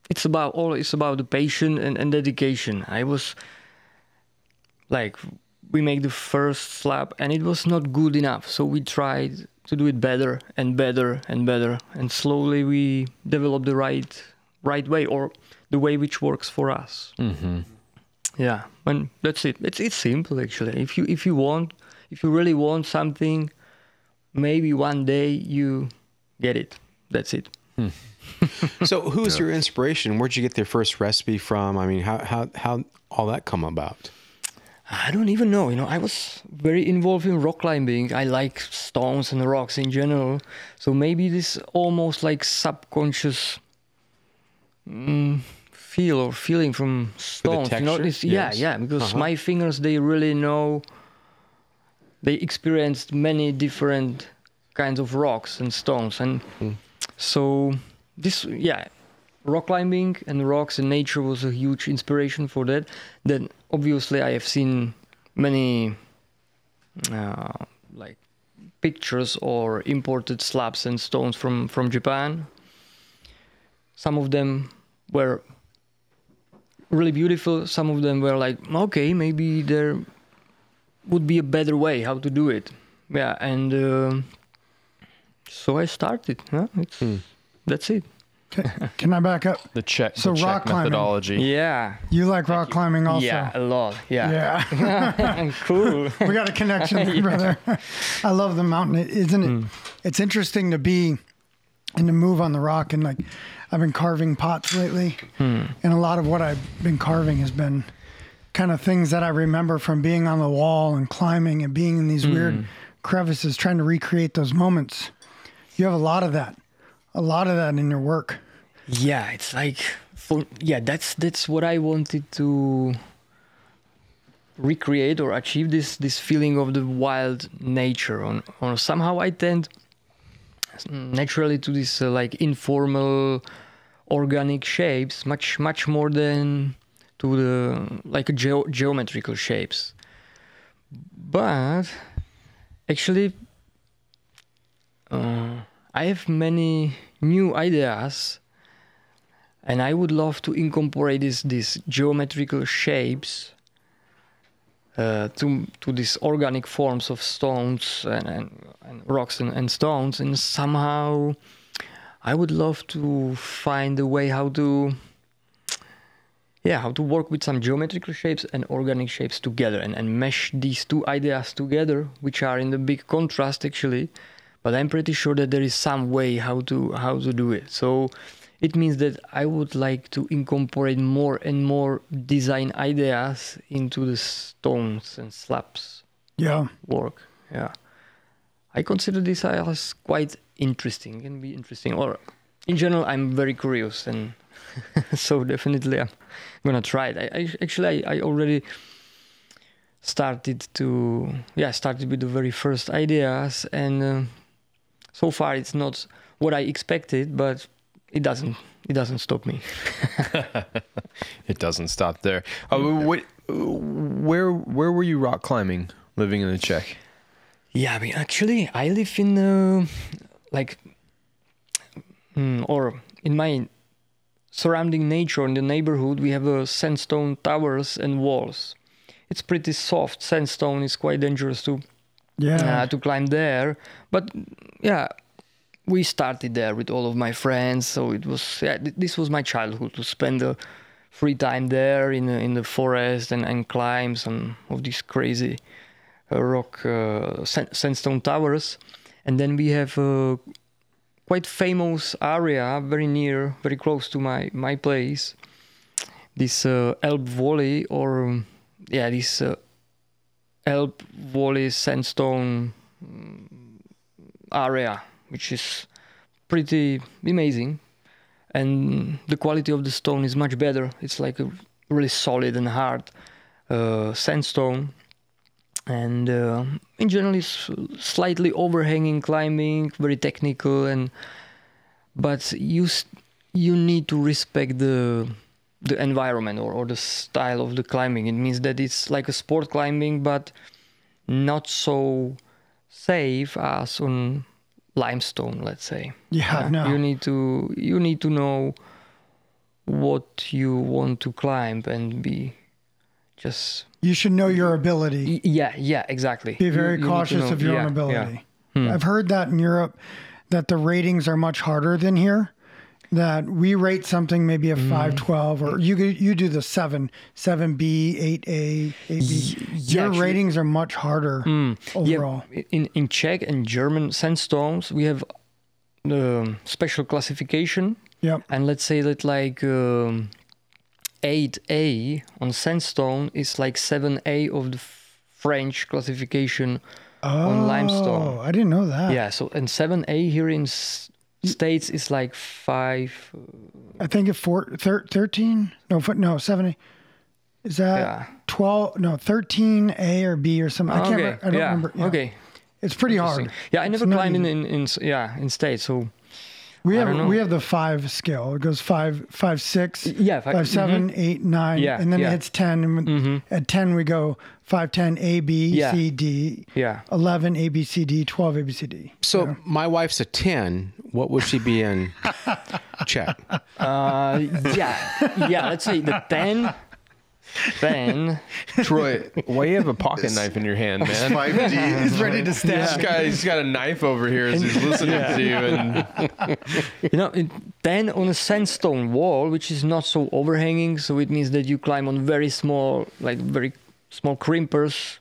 it's about all. It's about the patience and, and dedication. I was like we make the first slab and it was not good enough, so we tried to do it better and better and better, and slowly we developed the right right way or the way which works for us. Mm-hmm. Yeah, and that's it. It's it's simple actually. If you if you want, if you really want something, maybe one day you get it. That's it. So, who's was your inspiration? Where'd you get your first recipe from? I mean, how how how all that come about? I don't even know. You know, I was very involved in rock climbing. I like stones and rocks in general. So maybe this almost like subconscious mm, feel or feeling from stones. you know, it's, yeah, Yes. yeah. Because Uh-huh. my fingers, they really know. They experienced many different kinds of rocks and stones, and so this, yeah, rock climbing and rocks and nature was a huge inspiration for that. Then obviously I have seen many uh, like pictures or imported slabs and stones from from Japan. Some of them were really beautiful. Some of them were like, okay, maybe there would be a better way how to do it. Yeah, and uh, so I started. Huh? It's, That's it. Can, can I back up? The check, So the rock climbing. methodology. Yeah. You like rock climbing also? Yeah, a lot. Yeah. Yeah. cool. we got a connection, there, brother. I love the mountain. It- Isn't it? It's interesting to be and to move on the rock. And like, I've been carving pots lately, hmm. and a lot of what I've been carving has been kind of things that I remember from being on the wall and climbing and being in these hmm. weird crevices, trying to recreate those moments. You have a lot of that, a lot of that in your work. Yeah, it's like for yeah, that's that's what I wanted to recreate or achieve this this feeling of the wild nature. On or somehow I tend naturally to this uh, like informal organic shapes much much more than to the like geo- geometrical shapes. But actually uh, I have many new ideas and I would love to incorporate this, these geometrical shapes uh, to to these organic forms of stones and, and, and rocks and, and stones, and somehow I would love to find a way how to yeah how to work with some geometrical shapes and organic shapes together and, and mesh these two ideas together, which are in the big contrast actually, but I'm pretty sure that there is some way how to how to do it. So it means that I would like to incorporate more and more design ideas into the stones and slabs Yeah. work. Yeah, I consider this as quite interesting. Can be interesting, or in general, I'm very curious, and so definitely I'm gonna try it. I, I actually I, I already started to yeah started with the very first ideas, and uh, so far it's not what I expected, but it doesn't it doesn't stop me. It doesn't stop there. Uh, what, where where were you rock climbing living in the Czech? Yeah, I mean, actually, I live in uh, like, mm, or in my surrounding nature in the neighborhood, we have uh, sandstone towers and walls. It's pretty soft. Sandstone is quite dangerous to Yeah. uh, to climb there, but yeah, we started there with all of my friends. So it was yeah, this was my childhood to spend the free time there in the, in the forest and, and climb some of these crazy uh, rock uh, sandstone towers, and then we have a quite famous area very near, very close to my my place. This uh, Elbe Valley, or yeah, this uh, Elbe Valley sandstone mm, area, which is pretty amazing, and the quality of the stone is much better. It's like a really solid and hard uh, sandstone, and uh, in general, it's slightly overhanging climbing, very technical, and but you you need to respect the the environment or, or the style of the climbing. It means that it's like a sport climbing, but not so safe as on limestone, let's say. Yeah, no. You need to you need to know what you want to climb and be just You should know your ability. yeah yeah exactly. Be very you to cautious of your yeah, own yeah. ability. Hmm. I've heard that in Europe that the ratings are much harder than here. That we rate something maybe a Hmm. 512 or you you do the 7, 7B, 8A, 8B. yeah, Your actually- ratings are much harder overall. Yeah, in in Czech and German sandstones, we have the special classification, Yep. and let's say that like um, 8A on sandstone is like 7A of the French classification on limestone. Oh, I didn't know that. Yeah, so and 7A here in states is like five. Uh, I think it's four, thir- 13. No, foot, no, 7. Is that Yeah. 12? No, 13A or B or something. I can't okay, re- I don't yeah, remember. Yeah. Okay, It's pretty hard. yeah, I never not climbed in, in in yeah in states, so We have we have the five scale. It goes five, five, six, Yeah, fi- five, seven, eight, nine, Yeah, and then yeah. it hits ten. And when- at ten we go five, ten, A, B, Yeah. C, D. Yeah. Eleven, A, B, C, D. Twelve, A, B, C, D. So my wife's a 10. What would she be in Czech. uh, yeah, yeah. Let's say the ten, then Troy, why you have a pocket knife in your hand, man? 5D. He's ready to stab. This stab. guy, he's got a knife over here as he's listening to you, and you know, it, then on a sandstone wall, which is not so overhanging, so it means that you climb on very small, like very small crimpers.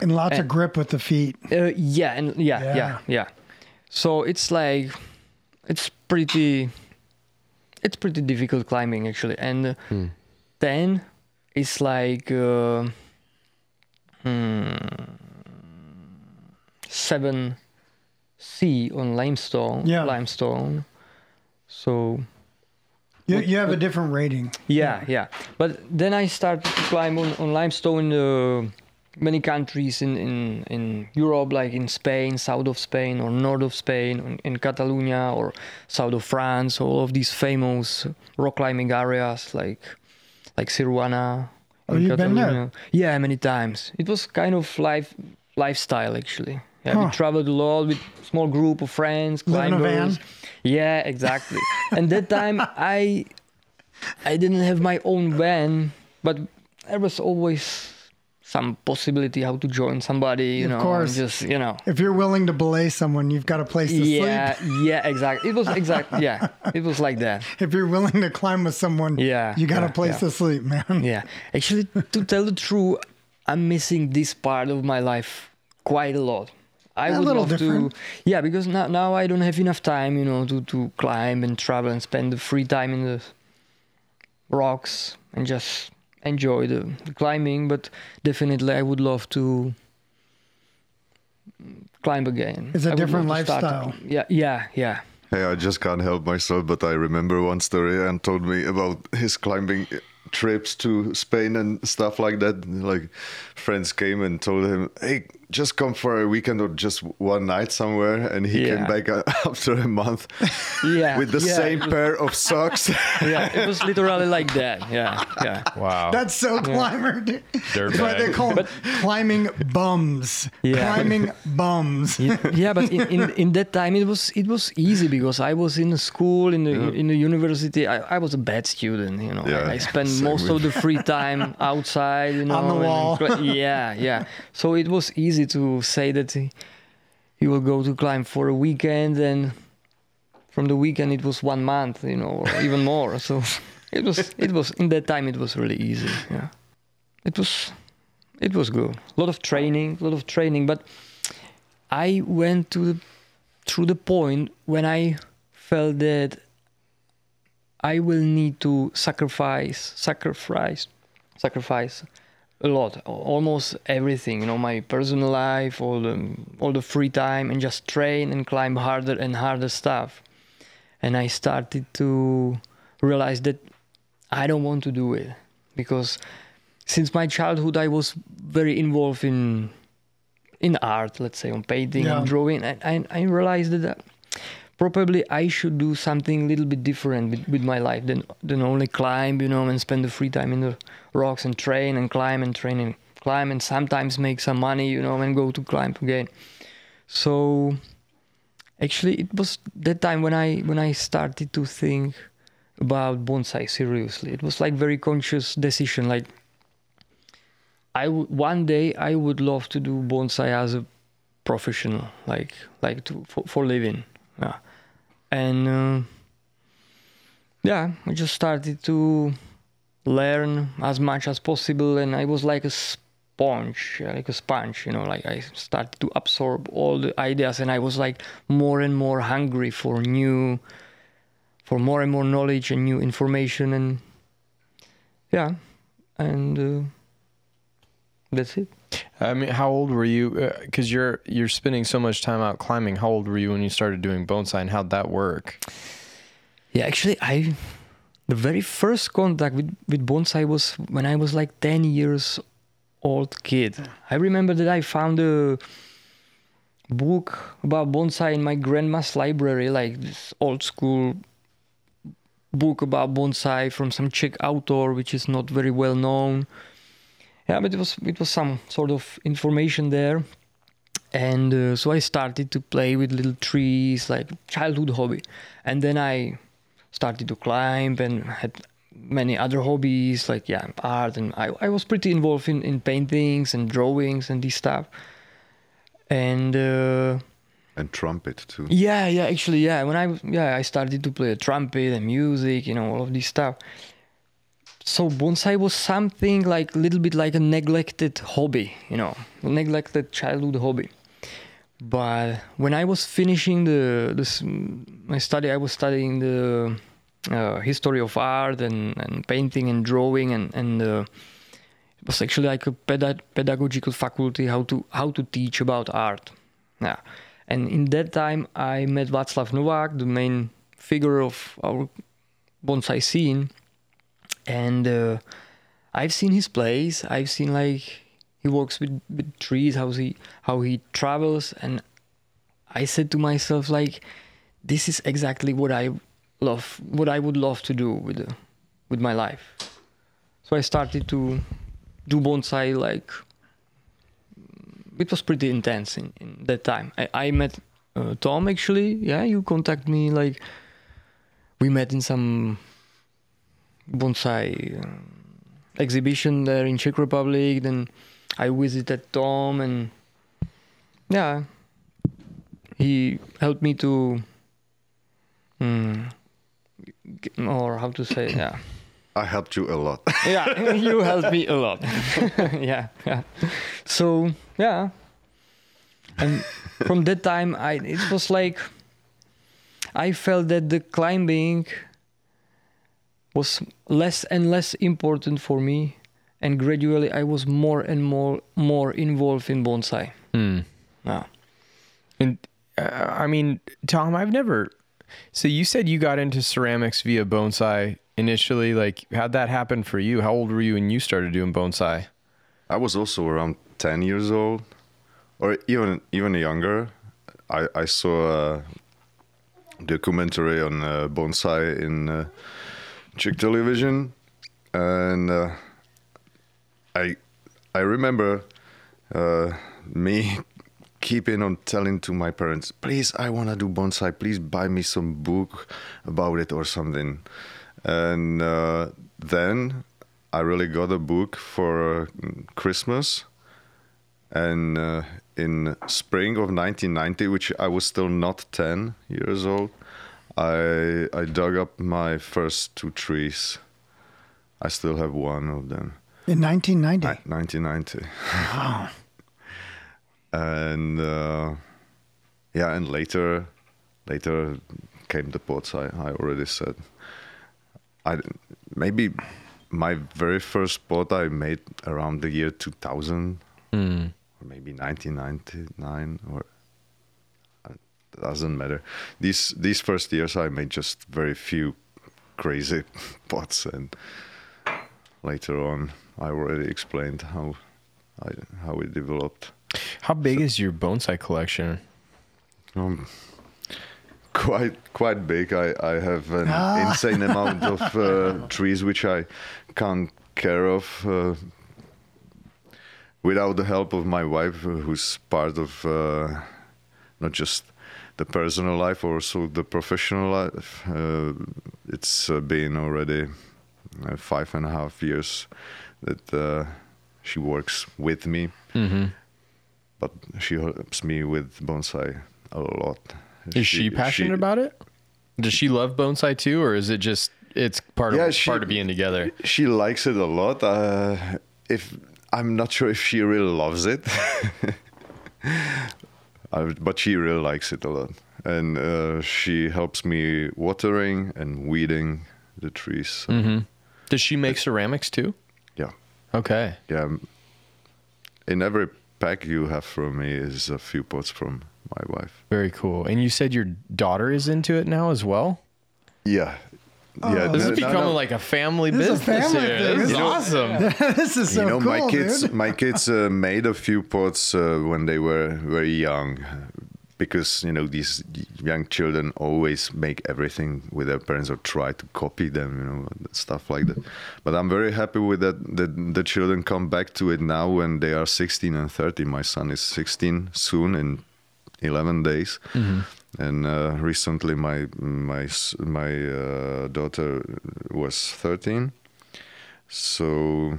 And lots of grip with the feet. Uh, yeah, and yeah, yeah, Yeah. yeah, So it's like, it's pretty, it's pretty difficult climbing actually, and uh, then it's like uh, hmm, seven C on limestone. Yeah. limestone. So You, you have a different rating. yeah, yeah. But then I started to climb on, on limestone in uh, many countries in, in, in Europe, like in Spain, south of Spain, or north of Spain, in, in Catalonia, or south of France, all of these famous rock climbing areas like like Siurana. Oh, in you've been there? Yeah, many times. It was kind of life lifestyle actually. Yeah, Huh. we traveled a lot with small group of friends, Live in a climbers. van? Yeah, exactly. and that time I I didn't have my own van, but there was always some possibility how to join somebody, you Of know, course. just you know. If you're willing to belay someone, you've got a place to Yeah, sleep. yeah, exactly. It was exactly yeah, it was like that. If you're willing to climb with someone, Yeah, you got yeah, a place yeah. to sleep, man. Yeah, actually, to tell the truth, I'm missing this part of my life quite a lot. I A would little love different. to. Yeah, because now now I don't have enough time, you know, to to climb and travel and spend the free time in the rocks and just enjoy the, the climbing. But definitely, I would love to climb again. It's a I different love start- lifestyle. Yeah, yeah, yeah. Hey, I just can't help myself, but I remember one story and told me about his climbing trips to Spain and stuff like that. Like friends came and told him, "Hey, just come for a weekend or just one night somewhere," and he Yeah. came back after a month Yeah, with the yeah, same was- pair of socks. Yeah, it was literally like that. Yeah, yeah. Wow. That's so climber. dude. That's what they call them. climbing bums. Yeah. Climbing bums. yeah, yeah, but in, in, in that time it was it was easy because I was in the school in the in the university. I, I was a bad student, you know. Yeah, I, I spent same most with of the free time outside, you know. On the wall. and- yeah, yeah. So it was easy to say that he, he will go to climb for a weekend, and from the weekend it was one month, you know, or even more. So it was it was in that time it was really easy. Yeah, it was it was good. A lot of training, a lot of training, but I went to the, through the point when I felt that I will need to sacrifice, sacrifice, sacrifice a lot, almost everything. You know, my personal life, all the all the free time, and just train and climb harder and harder stuff. And I started to realize that I don't want to do it because since my childhood I was very involved in in art, let's say on painting Yeah. and drawing, and I, I realized that probably I should do something a little bit different with, with my life than than only climb, you know, and spend the free time in the rocks and train and climb and train and climb and sometimes make some money, you know, and go to climb again. So actually it was that time when I when I started to think about bonsai seriously. It was like very conscious decision like I one day I would love to do bonsai as a professional, like like to for, for living. Yeah, and uh, yeah, I just started to learn as much as possible, and I was like a sponge, like a sponge, you know. Like I started to absorb all the ideas, and I was like more and more hungry for new, for more and more knowledge and new information, and yeah, and. Uh, that's it. I mean, how old were you? Uh, because you're you're spending so much time out climbing. How old were you when you started doing bonsai, and how'd that work? Yeah, actually, I the very first contact with with bonsai was when I was like ten years old kid. I remember that I found a book about bonsai in my grandma's library, like this old school book about bonsai from some Czech author, which is not very well known. Yeah, but it was it was some sort of information there, and uh, so I started to play with little trees, like childhood hobby, and then I started to climb and had many other hobbies like yeah art. And I, I was pretty involved in, in paintings and drawings and this stuff. And uh, and trumpet too. yeah yeah actually yeah. When I yeah I started to play a trumpet and music you know all of this stuff so bonsai was something like a little bit like a neglected hobby you know neglected childhood hobby. But when I was finishing the this my study, I was studying the uh, history of art and, and painting and drawing and and uh, it was actually like a peda- pedagogical faculty how to how to teach about art. Yeah, and in that time I met Václav Novák, the main figure of our bonsai scene, and uh, I've seen his plays. I've seen like he works with, with trees, how he how he travels, and I said to myself like, this is exactly what I love, what I would love to do with the, with my life. So I started to do bonsai like it was pretty intense in, in that time. I, I met uh, Tom actually. Yeah, you contact me like we met in some bonsai uh, exhibition there in Czech Republic. Then I visited Tom and yeah, he helped me to, mm, or how to say, yeah, I helped you a lot. yeah, you helped me a lot. yeah, yeah. So yeah, and from that time, I it was like I felt that the climbing was less and less important for me, and gradually I was more and more more involved in bonsai. Hmm. Yeah. And uh, I mean, Tom, I've never. So you said you got into ceramics via bonsai initially. Like, how'd that happen for you? How old were you when you started doing bonsai? I was also around 10 years old, or even even younger. I, I saw a documentary on uh, bonsai in uh, Czech television, and uh, I I remember uh, me keeping on telling to my parents, please, I want to do bonsai. Please buy me some book about it or something. And uh, then I really got a book for uh, Christmas. And uh, in spring of 1990, which I was still not 10 years old, I I dug up my first two trees. I still have one of them. In 1990. Ni- 1990. and uh, yeah, and later, later came the pots. I, I already said. I maybe my very first pot I made around the year 2000, Hmm. or maybe 1999, or doesn't matter. These these first years I made just very few crazy pots, and later on I already explained how I, how it developed. How big is your bonsai collection? Um, quite quite big. I, I have an insane amount of uh, trees which I can't care of uh, without the help of my wife, who's part of uh, not just the personal life, or also the professional life. Uh, it's uh, been already uh, five and a half years that uh, she works with me Mm-hmm. but she helps me with bonsai a lot. Is she, passionate about it? Does she love bonsai too, or is it just it's part Yeah, of she- part of being together? She likes it a lot. Uh, if I'm not sure if she really loves it, uh, but she really likes it a lot, and uh, she helps me watering and weeding the trees. So, Mm-hmm. Does she make ceramics too? Yeah, Okay. yeah. In every pack you have from me is a few pots from my wife. Very cool. And you said your daughter is into it now as well. Yeah, yeah. This no- is no, becoming no. like a family This is a business family here. thing. This is You know- awesome. this is so you know, cool, my kids, dude. my kids uh, made a few pots uh, when they were very young, because you know these young children always make everything with their parents or try to copy them, you know, stuff like that. But I'm very happy with that. That the children come back to it now when they are 16 and 30. My son is 16 soon in 11 days. And uh, recently, my my my uh, daughter was 13, so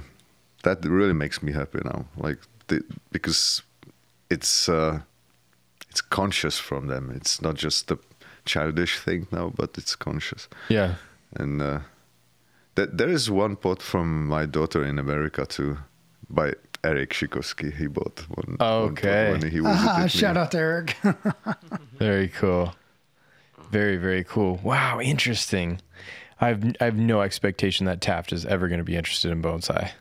that really makes me happy now like the, because it's uh it's conscious from them. It's not just a childish thing now but it's conscious. Yeah. and uh that there is one pot from my daughter in america too by eric shikowski he bought one, one pot Okay. when he was Ah, shout out to Eric. Very cool. Very very cool. Wow, interesting. I've I have no expectation that Taft is ever going to be interested in bonsai.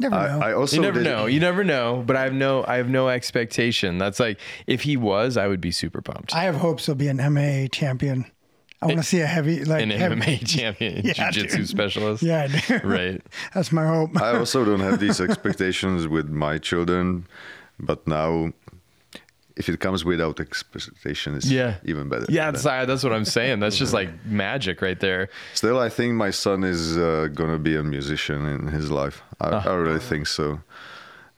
Never know. I, I also You never did- know. You never know. But I have no I have no expectation. That's like if he was, I would be super pumped. I have hopes he'll be an MMA champion. I want to see a heavy, like An heavy- MMA champion, Yeah, jiu-jitsu dude. specialist. Yeah, I do. Right. That's my hope. I also don't have these expectations with my children, but now, if it comes without expectation, it's Yeah. even better. Yeah, that's, that's what I'm saying. That's just like magic right there. Still, I think my son is uh, gonna be a musician in his life. I, Ah. I really think so.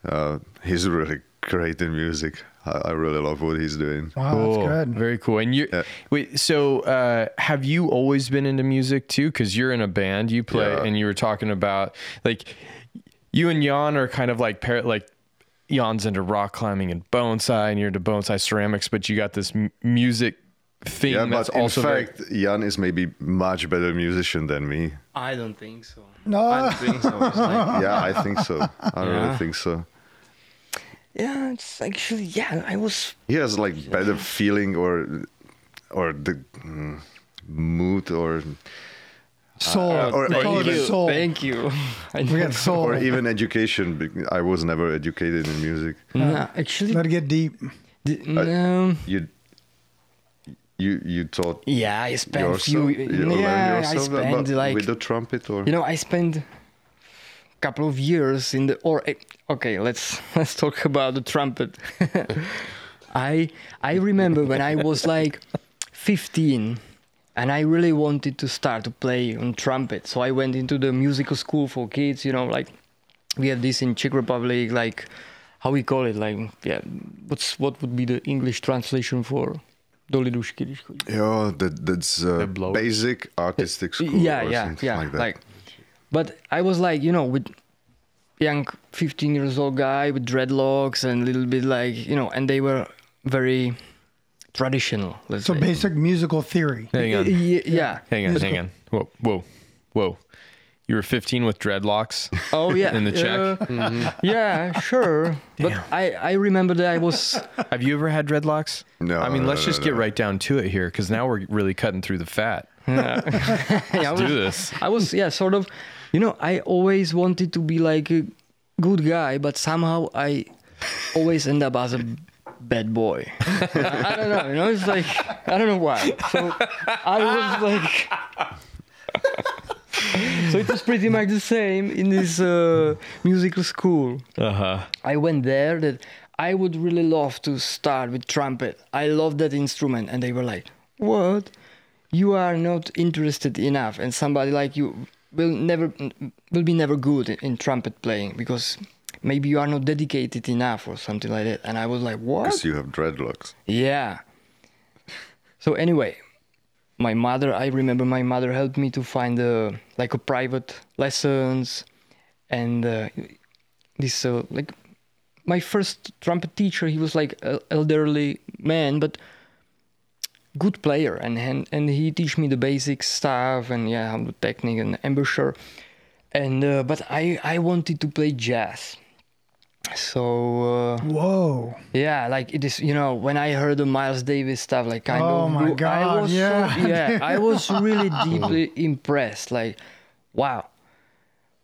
Uh, he's really great in music. I, I really love what he's doing. Wow, cool. that's good. Very cool. And you Yeah. wait. So, uh, have you always been into music too? Because you're in a band, you play, Yeah. and you were talking about like you and Jan are kind of like par- like Jan's into rock climbing and bonsai, and you're into bonsai ceramics, but you got this m- music thing Yeah, that's but in also very- fact, Jan is maybe much better musician than me. I don't think so. No. I don't think so. Like- Yeah, I think so. I really think so. Yeah, it's actually yeah. I was He has like better feeling or or the mm, mood or uh, Soul. or- or we call even- it soul. Thank you. I We got soul. or even education. I was never educated in music. no, hmm. actually, Let it get deep. the- uh, no. You you you taught Yeah, I spent yourself. few. you learned yeah, I yourself spent about- like with the trumpet or you know, I spent a couple of years in the or eh, okay, let's let's talk about the trumpet. I I remember when I was like 15 and I really wanted to start to play on trumpet. So I went into the musical school for kids, you know, like we have this in Czech Republic like how we call it like yeah, what's what would be the English translation for do lidušky, když chodí? yeah that that's uh, basic artistic school yeah or yeah something yeah like that. But i was like you know with young 15 years old guy with dreadlocks and a little bit like you know and they were very traditional let's So say basic musical theory. Hang on. Y- yeah Hang on, hang on. Whoa, whoa, whoa. You were 15 with dreadlocks oh yeah in the Czech. uh, yeah sure but i i remember that i was Have you ever had dreadlocks? No, I mean, no, let's no, just no, get right down to it here because now we're really cutting through the fat. yeah, I Do this. I was yeah sort of you know i always wanted to be like a good guy but somehow i always end up as a bad boy I, I don't know you know it's like i don't know why so i was like so it was pretty much the same in this uh, musical school Uh huh. I went there that I would really love to start with trumpet. I love that instrument. And they were like, What? You are not interested enough. And somebody like you will never will be never good in, in trumpet playing because maybe you are not dedicated enough or something like that. And I was like, What? Because you have dreadlocks. Yeah. So anyway, my mother, I remember my mother helped me to find uh, like a private lessons and uh, this uh, like my first trumpet teacher, he was like an elderly man, but good player and, and and he teach me the basic stuff and yeah, how the technique and embouchure. And uh, but I I wanted to play jazz. So uh, Whoa. yeah, like it is, you know, when I heard the Miles Davis stuff, like kind Oh of, my blew- I God, was yeah. so, yeah, I was really deeply impressed. Like, wow.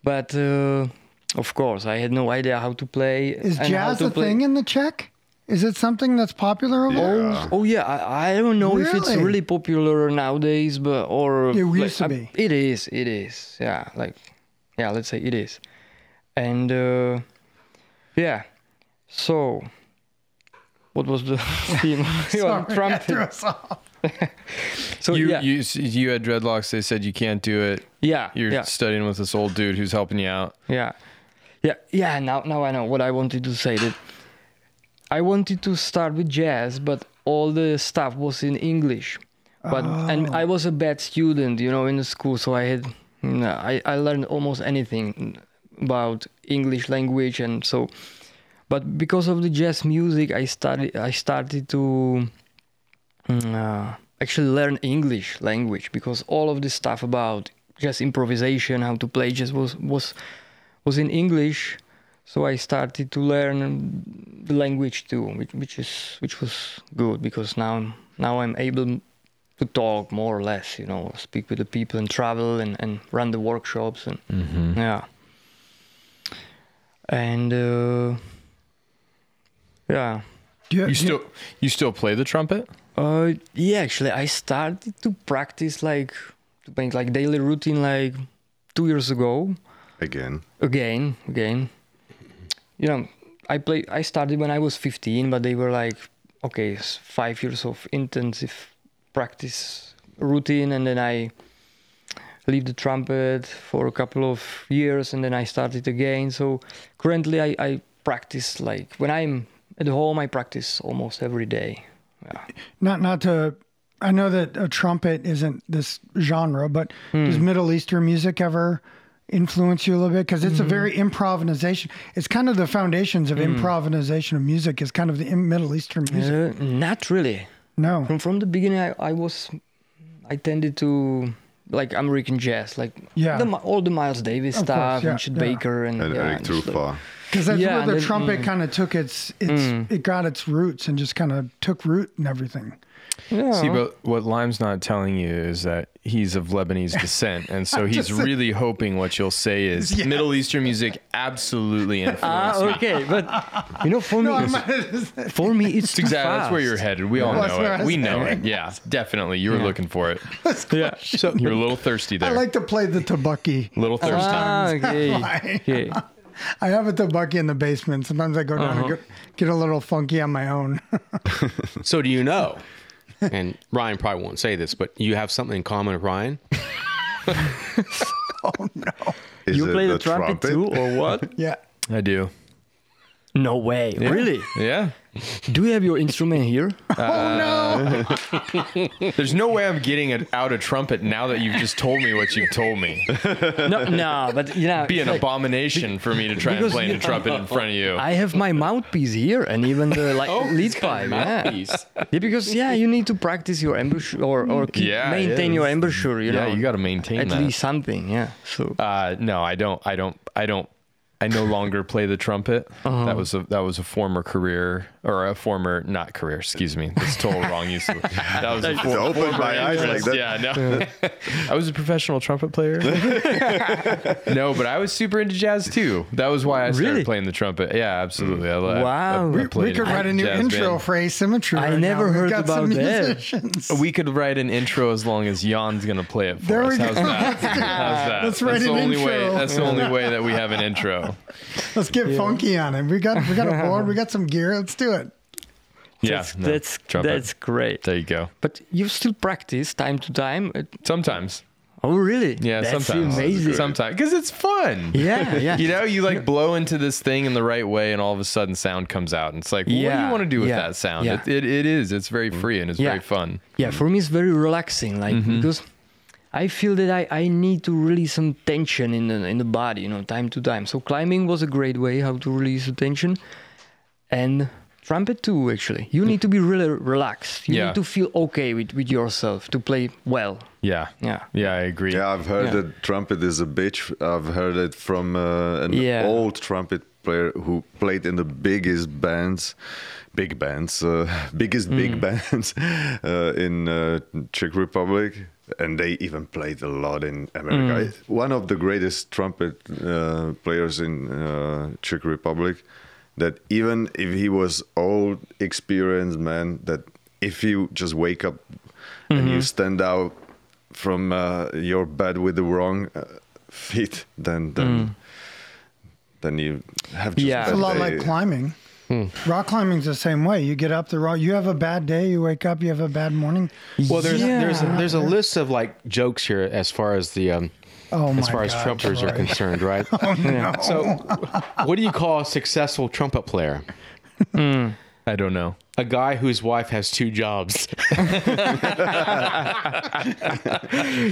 But uh, of course, I had no idea how to play. Is jazz a play. thing in the Czech? Is it something that's popular over there? Oh, oh yeah, I, I don't know if it's Really? really popular nowadays, but or It like, used to I- be. It is, it is. Yeah, like yeah, let's say it is, and uh, yeah. So, what was the theme? Sorry, I threw us off. So you, yeah, you you had dreadlocks. They said you can't do it. yeah, You're yeah. studying with this old dude who's helping you out. Yeah, yeah, yeah. Now, now I know what I wanted to say. That I wanted to start with jazz, but all the stuff was in English. But and I was a bad student, you know, in the school, so I had, I I learned almost anything about English language, and so. But because of the jazz music, I started I started to mm, uh, actually learn English language because all of this stuff about jazz improvisation, how to play jazz was was was in English. So I started to learn the language too, which, which is which was good because now now I'm able to talk more or less, you know, speak with the people and travel and, and run the workshops and yeah. And uh, yeah. Do You still you still play the trumpet? Uh, yeah, actually, I started to practice like to make like daily routine like two years ago. Again. Again, again. You know, I play. I started when I was 15, but they were like, okay, five years of intensive practice routine, and then I leave the trumpet for a couple of years, and then I started again. So currently, I, I practice like when I'm at home, I practice almost every day. Yeah. not not to I know that a trumpet isn't this genre, but Hmm. does Middle Eastern music ever influence you a little bit? Because it's a Hmm. very improvisation. It's kind of the foundations of improvisation of music. Is kind of the Middle Eastern music. Uh, not really. no, From from the beginning, I, I was, I tended to like American jazz, like Yeah. the, all the Miles Davis Of stuff course, yeah, and Chet yeah. Baker and, And yeah, Eric just like- Truffaz. Because that's Yeah, where the then- trumpet kind of took its its it got its roots and just kind of took root and everything. See, but what Lime's not telling you is that he's of Lebanese descent, and so he's really hoping what you'll say is Middle Eastern music absolutely influenced Ah, me. okay, but you know, for me, No, I'm it's- for me, it's exactly that's where you're headed. We all know it. We know it. Yeah, definitely. You were looking for it. Yeah. So you're a little thirsty there. I like to play the tabuki. little thirsty. Ah, okay. Okay. I have a tabuki in the basement. Sometimes I go down and get, get a little funky on my own. So do you know? And Ryan probably won't say this, but you have something in common with Ryan. Oh no! Is You it play the, trumpet, too, or what? yeah. I do. No way. Really? Yeah. Do you have your instrument here? Uh, oh no! There's no way I'm getting it out a trumpet now that you've just told me what you've told me. no, no, but you know, Be an like, abomination for me to try and play you- a trumpet in front of you. I have my mouthpiece here and even the like Oh, lead pipe. Yeah. yeah, because yeah, you need to practice your embouchure or or keep, Yeah, maintain your embouchure. You know. yeah, know, you got to maintain at that. least something. Yeah. So Uh, no, I don't. I don't. I don't. I no longer play the trumpet. Uh-huh. That was a that was a former career or a former not career. Excuse me. That's total wrong use. Of, that was a for, opened former my eyes like that. Yeah, no. I was a professional trumpet player. no, but I was super into jazz too. That was why I started Really? playing the trumpet. Yeah, absolutely. I, I- Wow. I, I We- We could write a new intro band. for Asymmetry. I never now. We've heard about that. We could write an intro as long as Jan's gonna play it for There us. we go. How's that? How's that? Let's write that's the an only way. That's the only way that we have an intro. Let's get funky on it. We got we got a board. We got some gear. Let's do it. Yeah, that's no, that's, that's great. There you go. But you still practice time to time. Uh, Sometimes. Oh really? Yeah, that's sometimes. amazing. Sometimes. Because it's fun. Yeah, yeah. You know, you like blow into this thing in the right way, and all of a sudden sound comes out. And it's like, well, what do you want to do with yeah, that sound? yeah. It, it, it is. It's very free and it's Yeah. very fun. yeah for me it's very relaxing like Mm-hmm. because i feel that I, I need to release some tension in the in the body you know time to time so climbing was a great way how to release the tension and trumpet too actually you need to be really relaxed you Yeah. need to feel okay with, with yourself to play well Yeah. Yeah. Yeah, I agree. Yeah, I've heard Yeah. that trumpet is a bitch. I've heard it from uh, an Yeah. old trumpet player who played in the biggest bands, big bands, uh, biggest Hmm. big bands uh, in uh, Czech Republic, and they even played a lot in America. Hmm. One of the greatest trumpet uh, players in uh, Czech Republic. That even if he was old, experienced man, that if you just wake up and Mm-hmm. you stand out from uh, your bed with the wrong uh, feet, then then then you have just Yeah. It's a lot day. like climbing. Rock climbing's the same way. You get up the rock. You have a bad day. You wake up. You have a bad morning. Well, there's there's a, there's a list of like jokes here as far as the um, Oh as far as God, trumpeters are concerned, right? So, what do you call a successful trumpet player? I don't know. A guy whose wife has two jobs.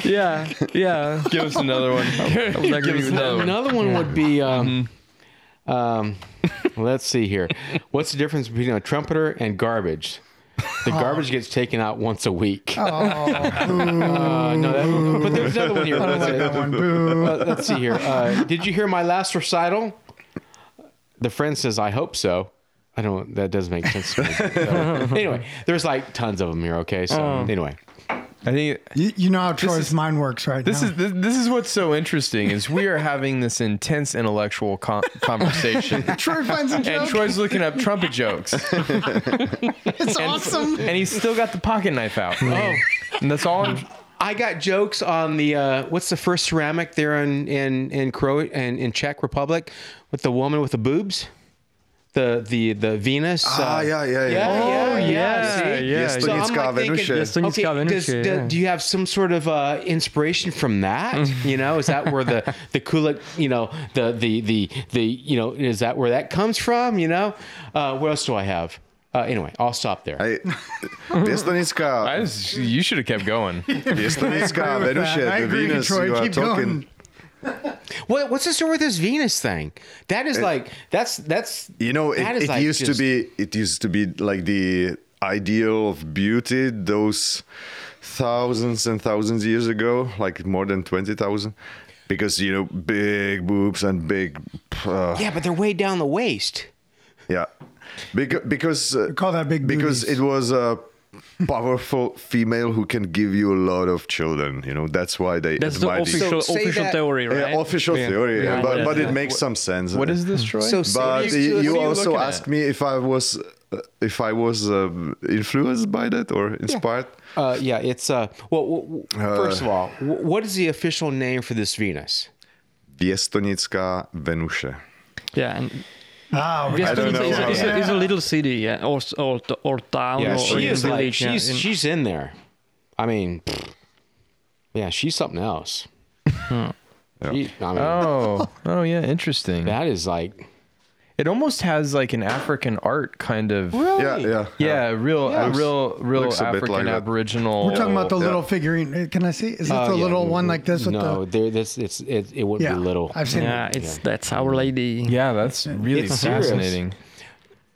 yeah yeah Give us another one. I would agree with. Another one would be, um, um, let's see here. What's the difference between a trumpeter and garbage? The garbage gets taken out once a week. Oh, Uh, no, that, but there's another one here. I don't Let's, like that uh, one. Boo. let's see here. Uh, did you hear my last recital? The friend says, "I hope so." I don't. That doesn't make sense to me. So, anyway, there's like tons of them here. Okay, so anyway, I think You, you know how Troy's is- mind works right This now. is this, this is what's so interesting is we are having this intense intellectual con- conversation. Troy finds a And. Troy's looking up trumpet jokes, it's awesome. and he's still got the pocket knife out. Oh, and that's all. I'm, I got jokes on the uh, what's the first ceramic there in in in Cro and in Czech Republic with the woman with the boobs. The the the Venus. Ah, uh, yeah, yeah, yeah. yeah, yeah, yeah. yeah, see? yeah, So I'm Jastonická like thinking, Venuše. Jastonická okay, does, do, yeah. do you have some sort of uh, inspiration from that? you know, is that where the the kulik, you know, the the the the you know, is that where that comes from? You know, uh, what else do I have? Uh, anyway, I'll stop there. I, Pěstonická, you should have kept going. Pěstonická with. Venuše, the Venus you are talking. going. What, what's the story with this Venus thing? That is like that's that's You know, it, that is it like used just- to be it used to be like the ideal of beauty those thousands and thousands years ago, like more than twenty thousand. because you know big boobs and big. Uh, Yeah, but they're way down the waist. yeah, because because uh, call that big because booties. it was a powerful female who can give you a lot of children. You know that's why they That's the official So official that- theory, Yeah, right? official theory, yeah, Yeah, but yeah, but yeah. it makes some sense. What is this, Troy? So say But that- you, you you also looking asked at? me if I was uh, if I was um, influenced by that or inspired. Uh, yeah, it's uh. Well, w- w- first of all, w- what is the official name for this Venus? Věstonická Venuše. Yeah, and Ah, we- Věstonice don't know is, a- how- is, a, is a little city, yeah, or s- or, or town, Yeah, or, she or is even like village. yeah, she's in- she's in there. I mean, yeah, she's something else. She- I mean, oh, oh yeah, interesting. that is like It almost has like an African art kind of. Really? Yeah, yeah, Yeah, real, a Yes. real, real Looks a bit African like that. Aboriginal. we're talking about the yeah. little figurine. Uh, Can I see? Is that uh, the yeah, little one like this with no, the? there. This it's it. It would Yeah, be little. I've seen yeah, it. it's that's our lady. Yeah, that's really It's serious. fascinating.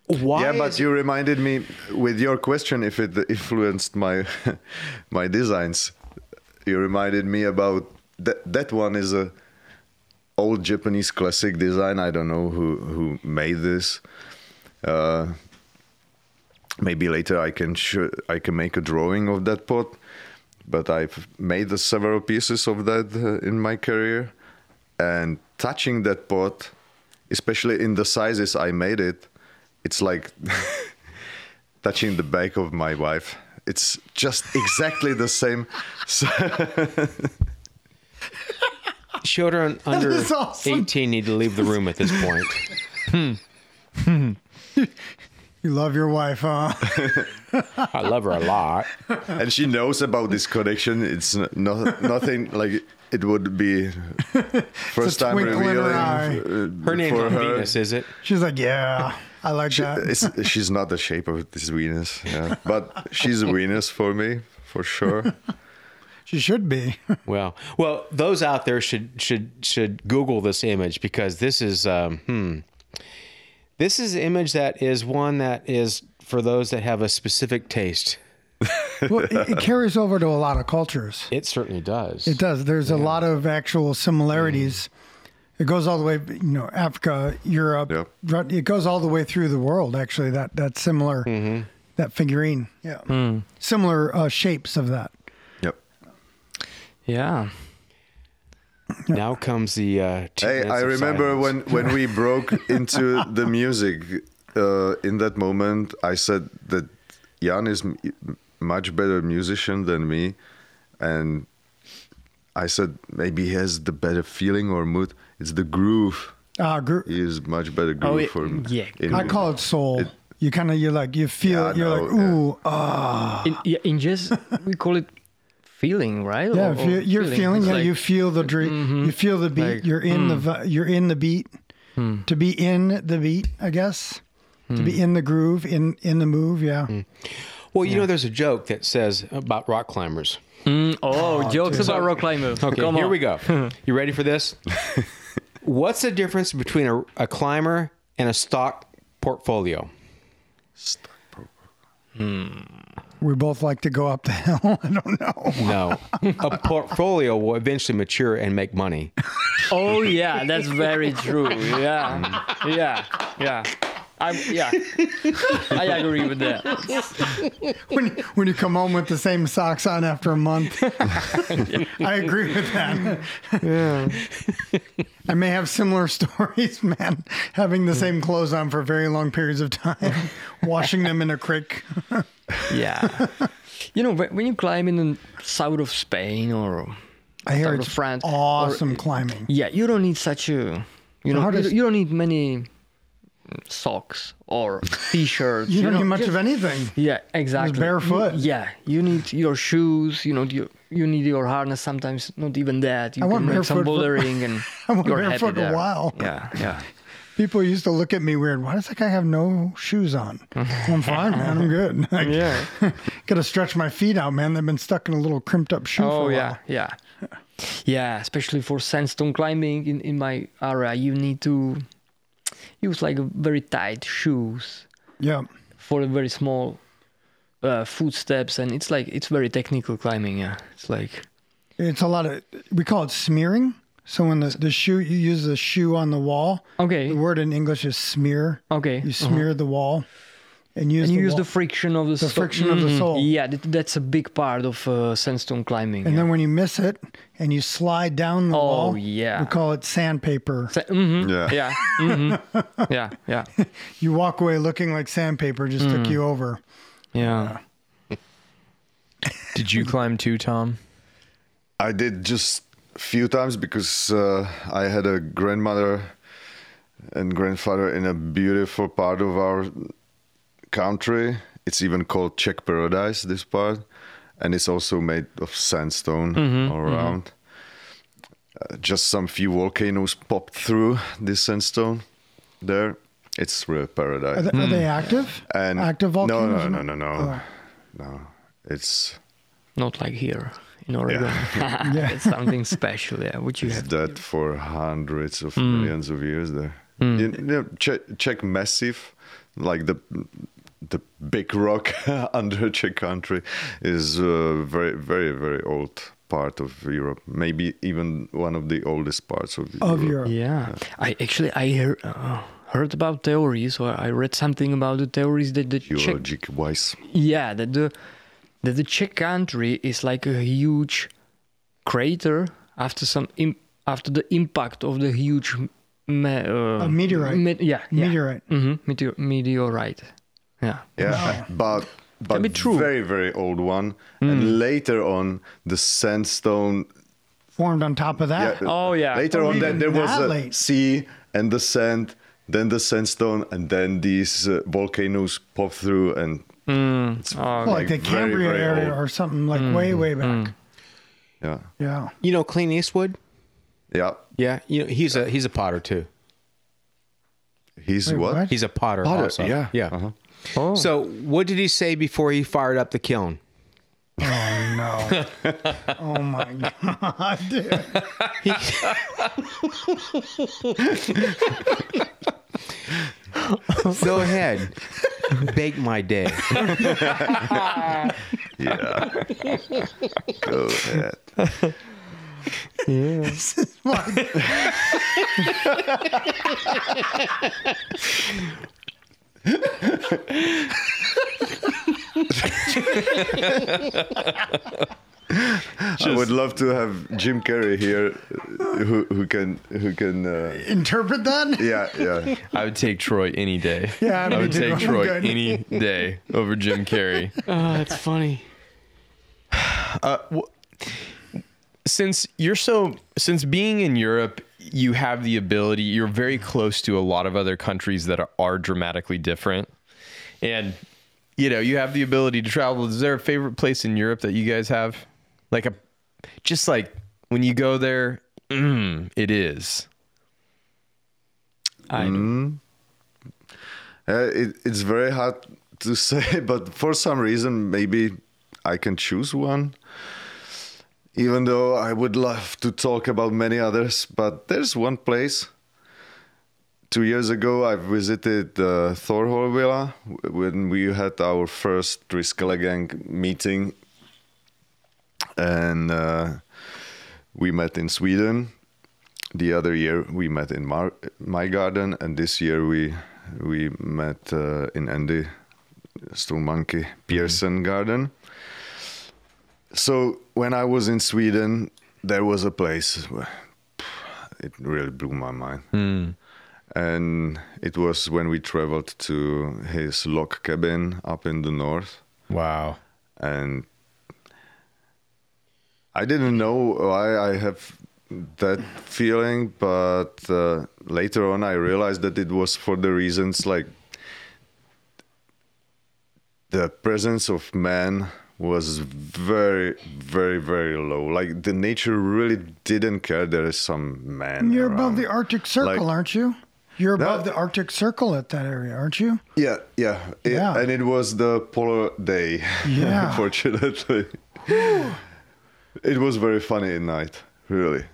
Why? yeah, but you reminded me with your question if it influenced my my designs. You reminded me about that. That one is a old Japanese classic design. I don't know who who made this. Uh, maybe later I can sh- I can make a drawing of that pot. But I've made several pieces of that uh, in my career, and touching that pot, especially in the sizes I made it, it's like touching the back of my wife. It's just exactly the same. So, children under awesome. 18 need to leave the room at this point. You hmm. hmm. hmm. love your wife, huh? I love her a lot. and she knows about this connection. It's n- no, nothing like it would be first time twinkle in her revealing. Uh, eye. uh, Her name's for not her. Venus, is it? She's like, yeah, I like that. It's, she's not the shape of this Venus, yeah. but she's a Venus for me, for sure. She should be. Well, well, those out there should should should Google this image because this is um, hmm, this is an image that is one that is for those that have a specific taste. well, it, it carries over to a lot of cultures. It certainly does. It does. There's a lot of actual similarities. It goes all the way, you know, Africa, Europe. Yep. It goes all the way through the world. Actually, that that similar that figurine. Yeah, mm. similar uh, shapes of that. Yep. Yeah. Now comes the. Uh, two Hey, I of remember silence. when when we broke into the music. Uh, in that moment, I said that Jan is m- much better musician than me, and I said maybe he has the better feeling or mood. It's the groove. Uh, gr- He is much better groove it- for me. yeah. in- I call it soul. It- you kind of you like you feel Yeah, you're know, like yeah. ooh ah In, yeah, in jazz, we call it feeling, right? yeah. Or- If or you, you're feeling It's yeah, like- you feel the dream. Mm-hmm. You feel the beat. Like, you're in the mm. you're in the beat. Hmm. To be in the beat, I guess. To be hmm. in the groove, in in the move. Yeah. Hmm. Well, you know, there's a joke that says about rock climbers. Mm, oh, oh jokes about rock climber. Okay, Come here on. we go. You ready for this? What's the difference between a, a climber and a stock portfolio? We both like to go up the hill. I don't know. No. a portfolio will eventually mature and make money. Oh yeah, that's very true. Yeah, yeah, yeah. I yeah, I agree with that. when when you come home with the same socks on after a month. I agree with that. Yeah. I may have similar stories, man. Having the same clothes on for very long periods of time, washing them in a creek. Yeah, you know when you climb in the south of Spain or I hear South of France, or- awesome climbing. yeah, you don't need such a you know you, you don't need many socks or t-shirts. You don't know, need much just- of anything. Yeah, exactly. barefoot. You- yeah, you need your shoes. You know, you, you need your harness. Sometimes not even that. You I can went make some barefoot for- bouldering, and I went you're barefoot a while. Yeah, yeah. People used to look at me weird. Why does that guy have no shoes on? I'm fine, man. I'm good. Like, Yeah. Gotta stretch my feet out, man. They've been stuck in a little crimped up shoe for Oh a yeah, while. yeah, yeah. Especially for sandstone climbing in in my area, you need to use like very tight shoes Yeah. for very small uh, footsteps, and it's like it's very technical climbing. Yeah, it's like It's a lot of we call it smearing. So when the, the shoe, you use the shoe on the wall. Okay. The word in English is smear. Okay. You smear the wall and use and you the use the friction of the, The so- friction of the Mhm. sole. Yeah, that, that's a big part of uh, sandstone climbing. and yeah. then when you miss it and you slide down the Oh, wall, yeah. we call it sandpaper. Sa- mhm. Yeah. Yeah. mhm. yeah. Yeah. You walk away looking like sandpaper just took you over. Yeah. Did you climb too, Tom? I did just a few times because uh, I had a grandmother and grandfather in a beautiful part of our country. It's even called Czech Paradise, this part, and it's also made of sandstone all around. Uh, just some few volcanoes popped through this sandstone there. It's real Are paradise. they, are they active? and active no, volcanoes? no, no, no, no, Oh. no. It's Not like here in Oregon. Yeah. it's something special. Yeah. Which you It's have. that for hundreds of Hmm. millions of years there. You, you know, Czech, Czech massive, like the the big rock under Czech country is a very very very old part of Europe. Maybe even one of the oldest parts of, Of Europe. Europe. Yeah. I actually I hear, uh, heard about theories or I read something about the theories that the Czech Geologic wise. Yeah, that the that the Czech country is like a huge crater after some Im- after the impact of the huge me- uh, A meteorite. me- yeah, yeah. Meteorite. hmm Meteor- meteorite. Yeah. Yeah, but but be true. very very old one. And later on, the sandstone Formed on top of that. Yeah, Oh, yeah. Later Oh, on, then there was a late. sea and the sand, then the sandstone, and then these uh, volcanoes pop through, and Hmm. it's Oh, Well, like, the very, Cambria very area old. or something like way, hmm. way hmm. back. yeah, Yeah. You know Clint Eastwood? yeah. Yeah, you know he's a he's a potter too. He's Wait, what? what? He's a potter, Potter, also. yeah. yeah. Uh-huh. Oh. So what did he say before he fired up the kiln? Oh, no. oh, my God. dude. Go ahead, bake my day. Yeah. Go ahead. I would love to have Jim Carrey here, who who can who can. Uh, Interpret that? yeah, yeah. I would take Troy any day. Yeah, I me would take Troy good. any day over Jim Carrey. oh, that's funny. Uh, since you're so since being in Europe, you have the ability. You're very close to a lot of other countries that are, are dramatically different, and you know you have the ability to travel. Is there a favorite place in Europe that you guys have? Like a, just like when you go there, mm, it is. I know. Uh, it, it's very hard to say, but for some reason, maybe I can choose one. Even though I would love to talk about many others, but there's one place. Two years ago, I visited uh, Thor Holvila when we had our first Triskele Gang meeting, and uh, we met in Sweden the other year we met in Mar- my garden, and this year we we met uh, in Andy Stone Monkey Pearson Garden. So when I was in Sweden, there was a place where it really blew my mind. And it was when we traveled to his log cabin up in the north Wow. and I didn't know why I have that feeling, but uh, later on I realized that it was for the reasons like the presence of man was very, very, very low. Like the nature really didn't care there is some man. You're above the Arctic Circle, Like- aren't you? You're above No. the Arctic Circle at that area, aren't you? Yeah, yeah, It- Yeah. and it was the polar day. Yeah. unfortunately, it was very funny at night. Really.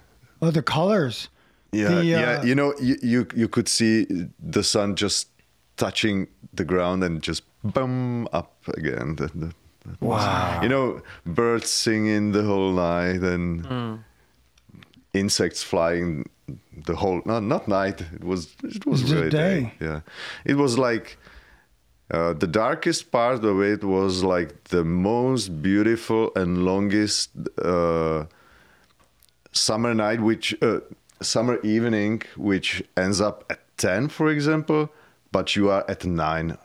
Oh, the colors. Yeah, The, yeah. uh, You know, you, you you could see the sun just touching the ground and just boom up again. That- that- that was- Wow. You know, birds singing the whole night and insects flying the whole not not night. It was it was It was really day. day. Yeah, it was like uh, the darkest part of it was like the most beautiful and longest uh, summer night, which uh, summer evening, which ends up at ten, for example, but you are at nine.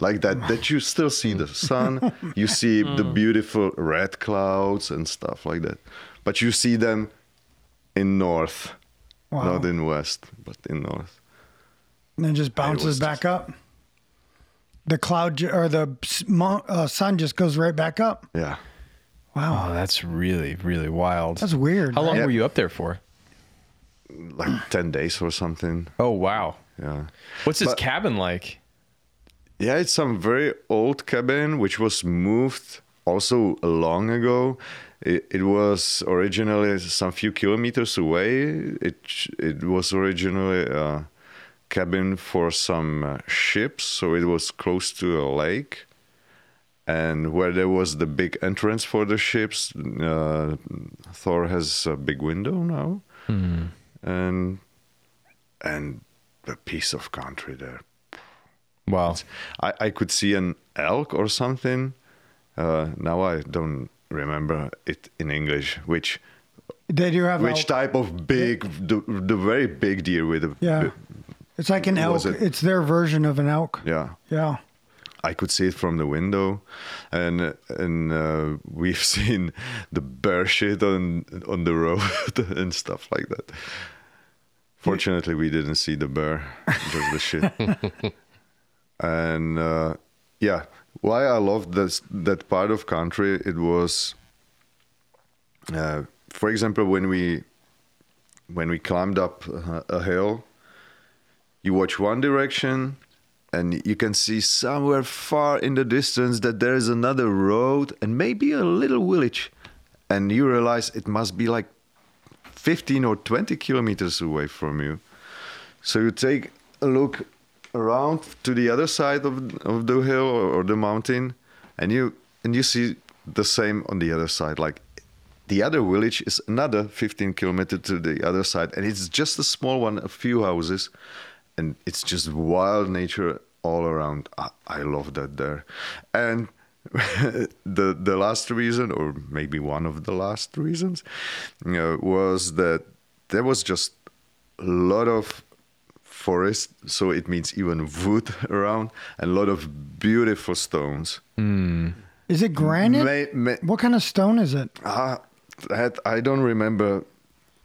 Like that, that you still see the sun, you see the beautiful red clouds and stuff like that, but you see them in north, Wow. not in west, but in north. and then just bounces back up. The cloud or the uh, sun just goes right back up. Yeah. Wow, Oh, that's really really wild. that's weird. How long right? were you up there for? like 10 days or something. Oh wow. Yeah. What's this But- cabin like? Yeah, it's some very old cabin which was moved also long ago. It, it was originally some few kilometers away. It it was originally a cabin for some uh, ships, so it was close to a lake. And where there was the big entrance for the ships, uh, Thor has a big window now, and and a piece of country there. Wow. I, I could see an elk or something. Uh, now I don't remember it in English. Which They do have which elk. type of big, the, the very big deer with a Yeah, it's like an elk. It- It's their version of an elk. yeah. Yeah. I could see it from the window, and and uh, we've seen the bear shit on on the road and stuff like that. Fortunately, we didn't see the bear, just the shit. and uh, yeah, why I loved this that part of country, it was, uh, for example, when we when we climbed up a, a hill, you watch one direction and you can see somewhere far in the distance that there is another road and maybe a little village. And you realize it must be like 15 or 20 kilometers away from you. So you take a look around to the other side of, of the hill or, the mountain and you and you see the same on the other side. Like the other village is another 15 kilometers to the other side and it's just a small one a few houses and it's just wild nature all around i, I love that there and the the last reason or maybe one of the last reasons you know, was that there was just a lot of forest so it means even wood around and a lot of beautiful stones Is it granite? What kind of stone is it? Ah, that I don't remember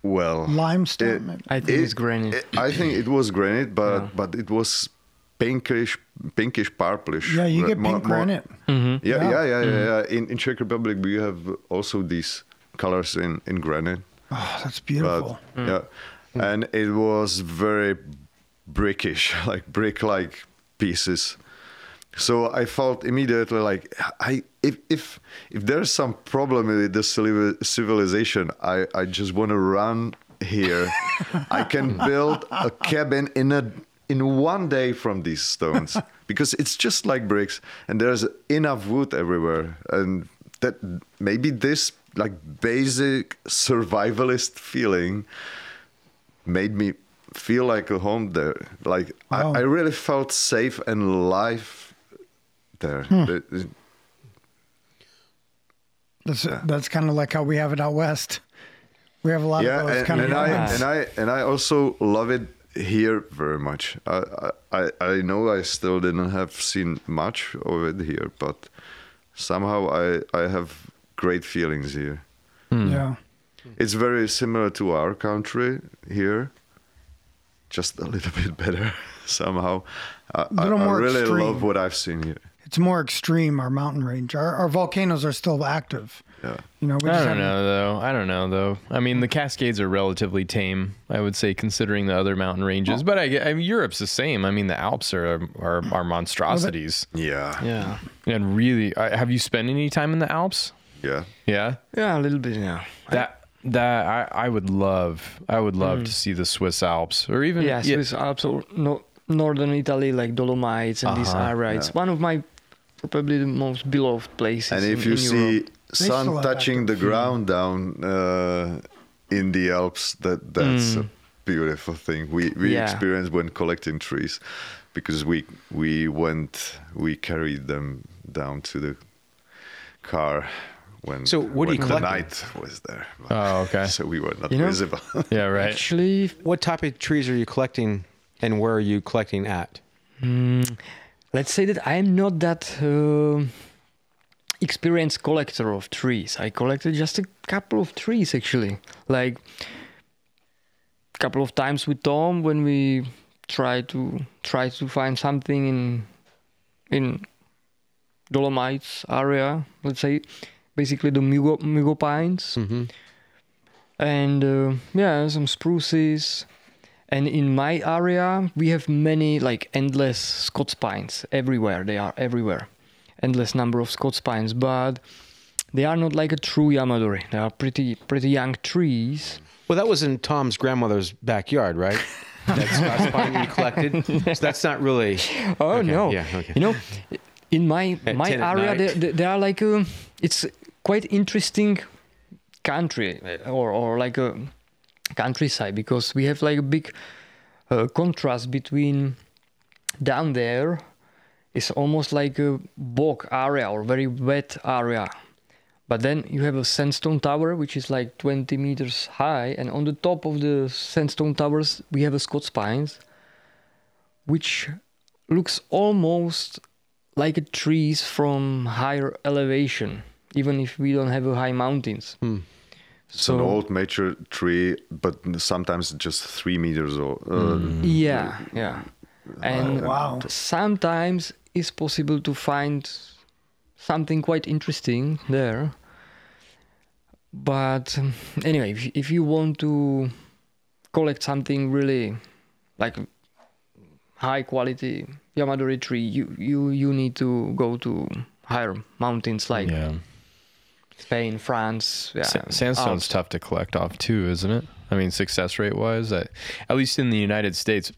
well. Limestone. It- I think it's granite. it- I think it was granite, but but it was pinkish, pinkish purplish. yeah, you get more- pink more- granite. Mm-hmm. Yeah, Yeah. yeah, yeah, yeah. Mm-hmm. yeah. In in Czech Republic, we have also these colors in in granite. Oh, that's But beautiful. yeah, mm. and it was very brickish, like brick-like pieces. So I felt immediately like I if if if there's some problem with the civili- civilization, I I just want to run here. I can build a cabin in a in one day from these stones because it's just like bricks and there's enough wood everywhere and that maybe this like basic survivalist feeling made me feel like a home there. Like Wow. I, I really felt safe and alive there. Hmm. It- it- That's that's kind of like how we have it out west. We have a lot yeah, of those and, kind and of I cabins. and I and I also love it here very much. I, I I know I still didn't have seen much of it here, but somehow I I have great feelings here. Hmm. Yeah. It's very similar to our country here, just a little bit better somehow. I, I, I really extreme. love what I've seen here. It's more extreme, our mountain range. Our, our volcanoes are still active. Yeah. You know, we I don't haven't- know though. I don't know though. I mean, the Cascades are relatively tame, I would say, considering the other mountain ranges. But I, I mean, Europe's the same. I mean, the Alps are are, are monstrosities, Yeah. Yeah. and really, I, have you spent any time in the Alps? Yeah. Yeah, Yeah, a little bit. Yeah. that that I, I would love. I would love to see the Swiss Alps, or even Yeah, Swiss Alps or no, northern Italy, like Dolomites and these Uh-huh, Arides. One of my probably the most beloved places. And if in, you in see Europe. sun touching the active ground down uh, in the Alps. That that's a beautiful thing. We we Yeah. experienced when collecting trees, because we we went we carried them down to the car when So what are when you the collecting? night was there. Oh, okay. So we were not You know- visible. Yeah, right. Actually, What type of trees are you collecting, and where are you collecting at? Let's say that I'm not that uh, experienced collector of trees. I collected just a couple of trees actually, like a couple of times with Tom when we try to try to find something in in Dolomites area. Let's say basically the Mugo, Mugo pines Mm-hmm. and uh, yeah, some spruces. And in my area, we have many like endless Scots pines everywhere. They are everywhere, endless number of Scots pines, but they are not like a true Yamadori. They are pretty pretty young trees. Well, that was in Tom's grandmother's backyard, right? That's Scots pine you collected. So that's not really. Oh Okay, no! yeah, okay. You know, in my At my area, there, there, are like a, it's quite interesting country or or like a countryside because we have like a big uh, contrast between down there is almost like a bog area or very wet area. But then you have a sandstone tower which is like 20 meters high, and on the top of the sandstone towers we have a Scots pines, which looks almost like trees from higher elevation, even if we don't have a high mountains. It's an old mature tree, but sometimes just three meters or Uh, Yeah, yeah. And wow. sometimes it's possible to find something quite interesting there. But um, anyway, if, if you want to collect something really like high quality Yamadori tree, you, you, you need to go to higher mountains like Yeah. Spain, France. Yeah, Sa- sandstone's Alps. tough to collect off too, isn't it? I mean, success rate wise, at, at least in the United States,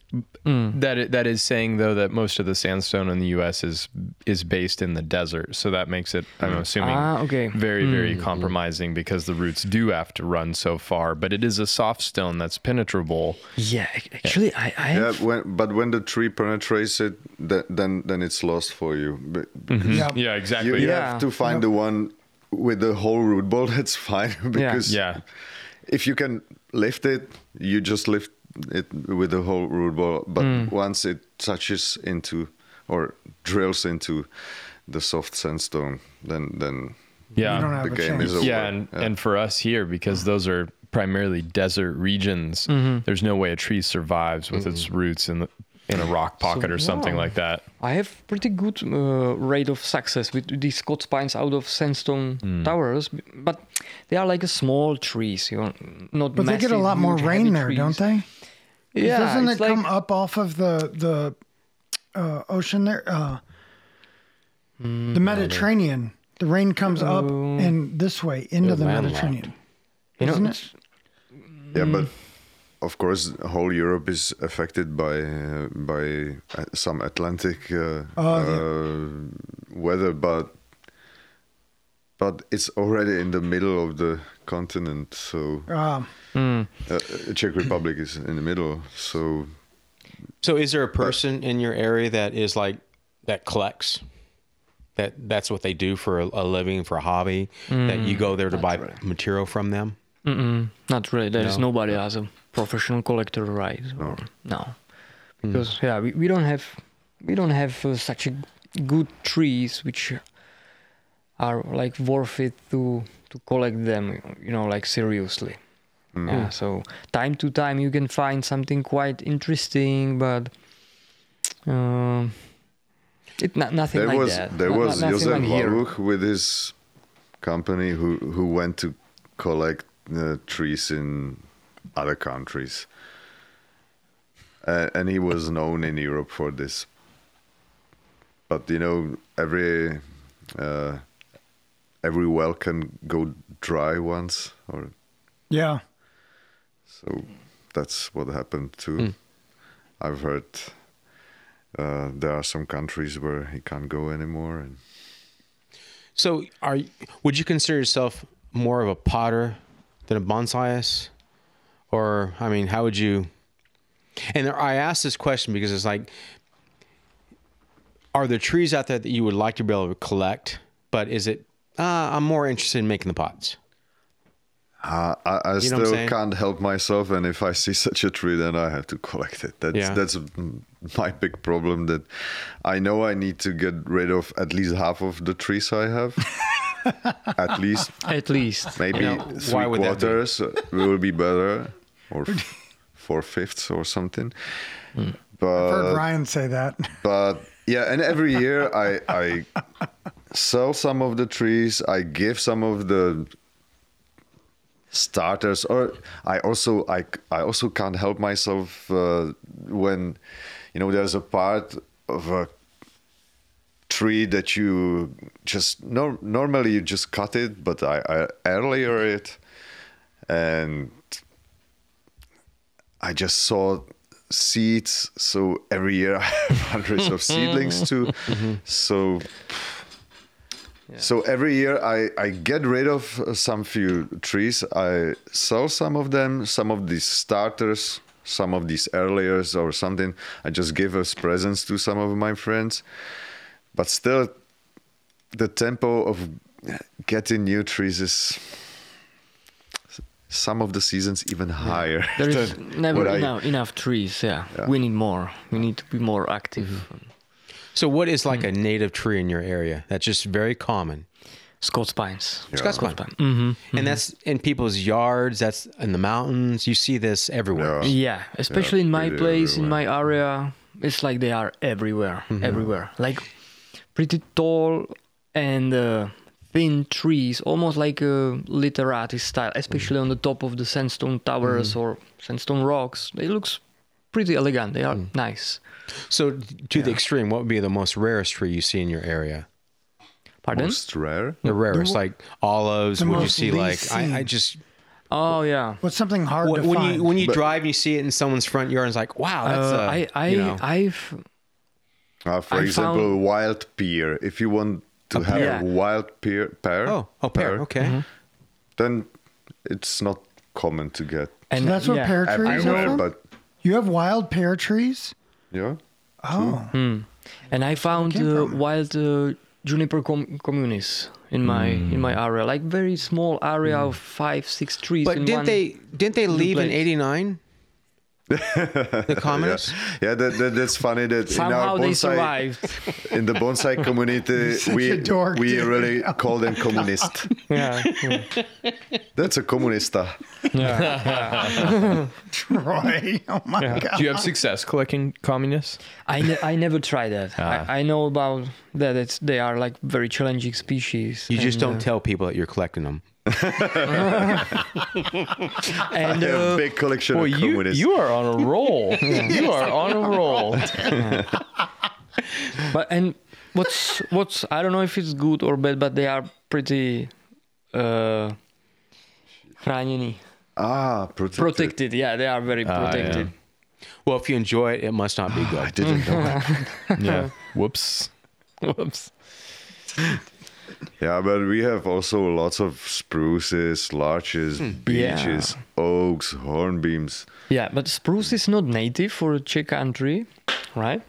Mm. that that is saying though that most of the sandstone in the U.S. is is based in the desert, so that makes it, I'm assuming, Ah, okay. very very compromising because the roots do have to run so far. But it is a soft stone that's penetrable. Yeah, ac- actually, I, I yeah, when, but when the tree penetrates it, th- then then it's lost for you. But Yeah. Yeah, exactly. you, you Yeah. have to find the one with the whole root ball. That's fine because Yeah. if you can lift it, you just lift it with the whole root ball. But Mm. once it touches into or drills into the soft sandstone, then then Yeah. You don't have the game is over. Yeah, and, and for us here, because those are primarily desert regions, there's no way a tree survives with its roots in the, in a rock pocket or something wow. like that. I have pretty good uh, rate of success with these Scots pines out of sandstone Hmm. towers, but they are like a small trees, you know, not. But they get a lot more rain there, trees. don't they? Yeah, Doesn't it's it come up off of the the uh, ocean there? Uh, Mm, the Mediterranean. The rain comes up Oh. and this way into the. Mediterranean. You know, isn't it's- Yeah, but Mm. Of course, whole Europe is affected by uh, by uh, some Atlantic uh, Oh, uh, weather, but but it's already in the middle of the continent. So Um, mm. uh, Czech Republic is in the middle. So So, is there a person in your area that is like that collects? That that's what they do for a, a living, for a hobby. That you go there to buy material from them. Mm-mm, not really. There is No? nobody as a professional collector, right? Or, no, because yeah, we, we don't have we don't have uh, such a good trees which are like worth it to to collect them. You know, like seriously. Yeah. So time to time you can find something quite interesting, but. Um, it not, nothing there like was that. there Not- was nothing Josef like here. With his company who who went to collect uh, trees in other countries, uh, and he was known in Europe for this. But you know, every uh, every well can go dry once, or yeah. so that's what happened too. I've heard uh, there are some countries where he can't go anymore, and So, are you- would you consider yourself more of a potter than a bonsaiist? Or I mean, how would you? And there, I asked this question because it's like, are there trees out there that you would like to be able to collect? But is it? Uh, I'm more interested in making the pots. Uh, I, I You know still can't help myself, and if I see such a tree, then I have to collect it. That's Yeah. that's my big problem. That I know I need to get rid of at least half of the trees I have. at least, At least. maybe You know, three why be? quarters will be better, or f- four fifths or something. I've But heard Ryan say that. but yeah and every year i i sell some of the trees i give some of the starters or i also i i also can't help myself uh, when you know there's a part of a tree that you just no normally you just cut it but i i earlier it and I just saw seeds. So every year I have hundreds of seedlings too. So so every year I, I get rid of some few trees. I sell some of them, some of these starters, some of these earliers or something. I just give as presents to some of my friends. But still, the tempo of getting new trees is some of the seasons even higher. There is than never what I- enough, enough trees. Yeah. Yeah. we need more. We need to be more active. Mm-hmm. So, what is like a mm-hmm. native tree in your area that's just very common? Scots pines. Scots pine. hmm And that's in people's yards. That's in the mountains. You see this everywhere. Yeah. Yeah, especially in my pretty place, in my area, it's like they are everywhere, everywhere. Like pretty tall and uh, thin trees, almost like a literati style, especially on the top of the sandstone towers or sandstone rocks. It looks pretty elegant. They are nice. So, to the extreme, what would be the most rarest tree you see in your area? Pardon? Most rare. The rarest, like olives. the Would you see like I, I just Oh yeah. What's something hard when, to when find? you when you But- drive and you see it in someone's front yard, it's like wow, that's Uh, uh, I I you know. I've Uh, for I example, found- wild pear. If you want to have pear. a wild pear, pear oh oh pear okay. then it's not common to get and that's what yeah. pear trees are But You have wild pear trees? yeah, Oh, Hmm. And I found uh, wild uh, juniper com- communis in my in my area, like very small area of five six trees. But in didn't one- they didn't they leave in '89? the communists. yeah. That, that, that's funny that in somehow our they survived? in the bonsai community we dork, we dude. really call them communist. yeah, That's a communista. Troy. Oh my God. Do you have success collecting communists? I ne- I never tried that. Ah. I, I know about that. It's they are like very challenging species. You just and, don't uh, tell people that you're collecting them. and I have uh, a big collection Boy, of you communists. you are on a roll. you are on a roll. but and what's what's I don't know if it's good or bad, but they are pretty uh, chráněni. ah, protected. protected. Yeah, they are very Ah, yeah. protected. Well, if you enjoy it, it must not be good. I good. didn't know. that. Yeah. Whoops. Whoops. Yeah, but we have also lots of spruces, larches, hmm. beeches, oaks, hornbeams. Yeah, but spruce is not native for a Czech country, right?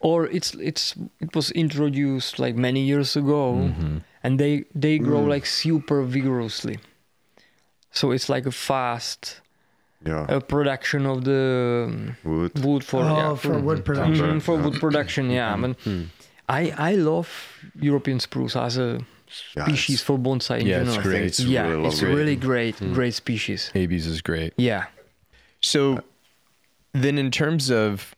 Or it's it's it was introduced like many years ago, mm-hmm. and they they grow mm. like super vigorously. So it's like a fast Yeah, uh, production of the wood. wood for Oh, yeah, for wood mm-hmm. production. Mhm, for wood production. Yeah, mm-hmm. but hmm. I I love European spruce as a species it's- for bonsai. In Yeah, it's general. great. It's yeah, really it's lovely. really great, mm. great species. Abies is great. Yeah. So then in terms of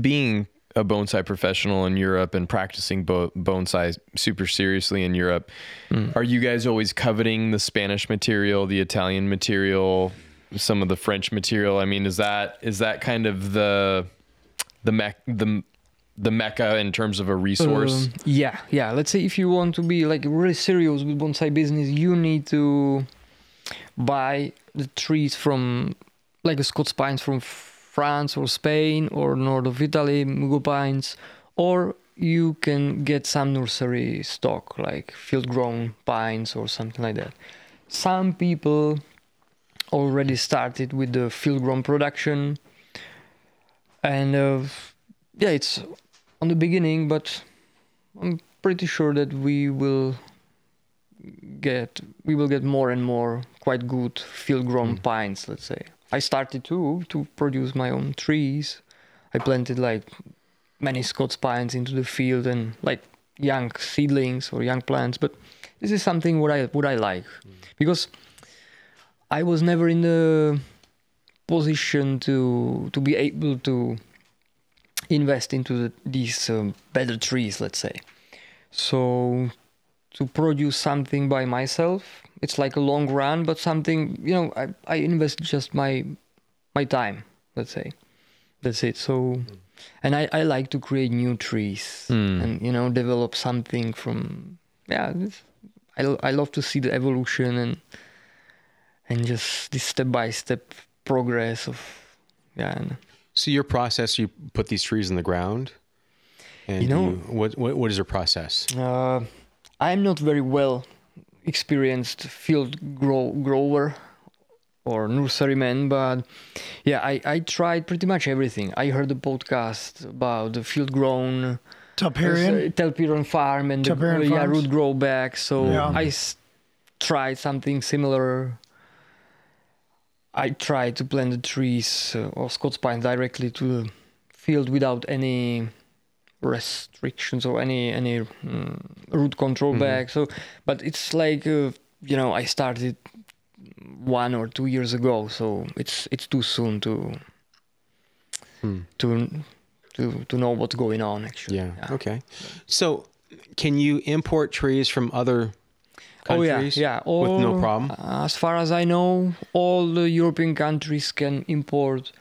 being a bonsai professional in Europe and practicing bo- bonsai super seriously in Europe, mm. are you guys always coveting the Spanish material, the Italian material, some of the French material? I mean, is that is that kind of the the mec- the the mecca in terms of a resource? Um, yeah, yeah. Let's say if you want to be like really serious with bonsai business, you need to buy the trees from like the Scots pines from France or Spain or north of Italy, Mugo pines, or you can get some nursery stock like field grown pines or something like that. Some people already started with the field grown production, and uh, yeah, it's on the beginning, but I'm pretty sure that we will get we will get more and more quite good field grown mm. pines. Let's say I started to to produce my own trees. I planted like many Scots pines into the field and like young seedlings or young plants, but this is something what I what I like mm. because I was never in the position to to be able to invest into the, these um, better trees, let's say. So to produce something by myself, it's like a long run, but something you know I I invest just my my time, let's say. That's it. So, and I, I like to create new trees and you know develop something from yeah. I I love to see the evolution and and just this step by step progress of yeah. And So your process, you put these trees in the ground, and You know- what, what what is your process? Uh, I'm not very well experienced field grow, grower or nurseryman, but yeah, I, I tried pretty much everything. I heard a podcast about the field grown Telperion. uh, Telperion farm and the, uh, yeah, root grow back. So Yeah. I s- tried something similar. I try to plant the trees uh, or Scots pine directly to the field without any restrictions or any any mm, root control Mm-hmm. back. So, but it's like uh, you know I started one or two years ago, so it's it's too soon to to to to know what's going on actually. Yeah. Okay. So, can you import trees from other Oh yeah, countries yeah. with no All- problem? As far as I know, all the European countries can import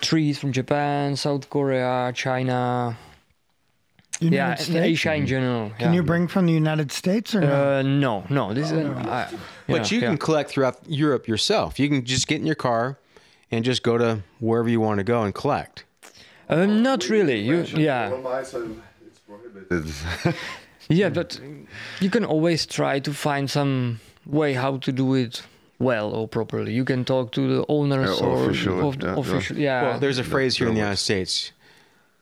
trees from Japan, South Korea, China, United yeah, and States. Asia in general. Can you bring from the United States or no? Uh, no, no. This is. I- But yeah, you can collect throughout Europe yourself. You can just get in your car and just go to wherever you want to go and collect. Uh, not really. You, yeah, It's prohibited. yeah, but you can always try to find some way how to do it well or properly. You can talk to the owners Yeah, or official, of yeah, yeah. official. Yeah. Well, there's a phrase here in the United States.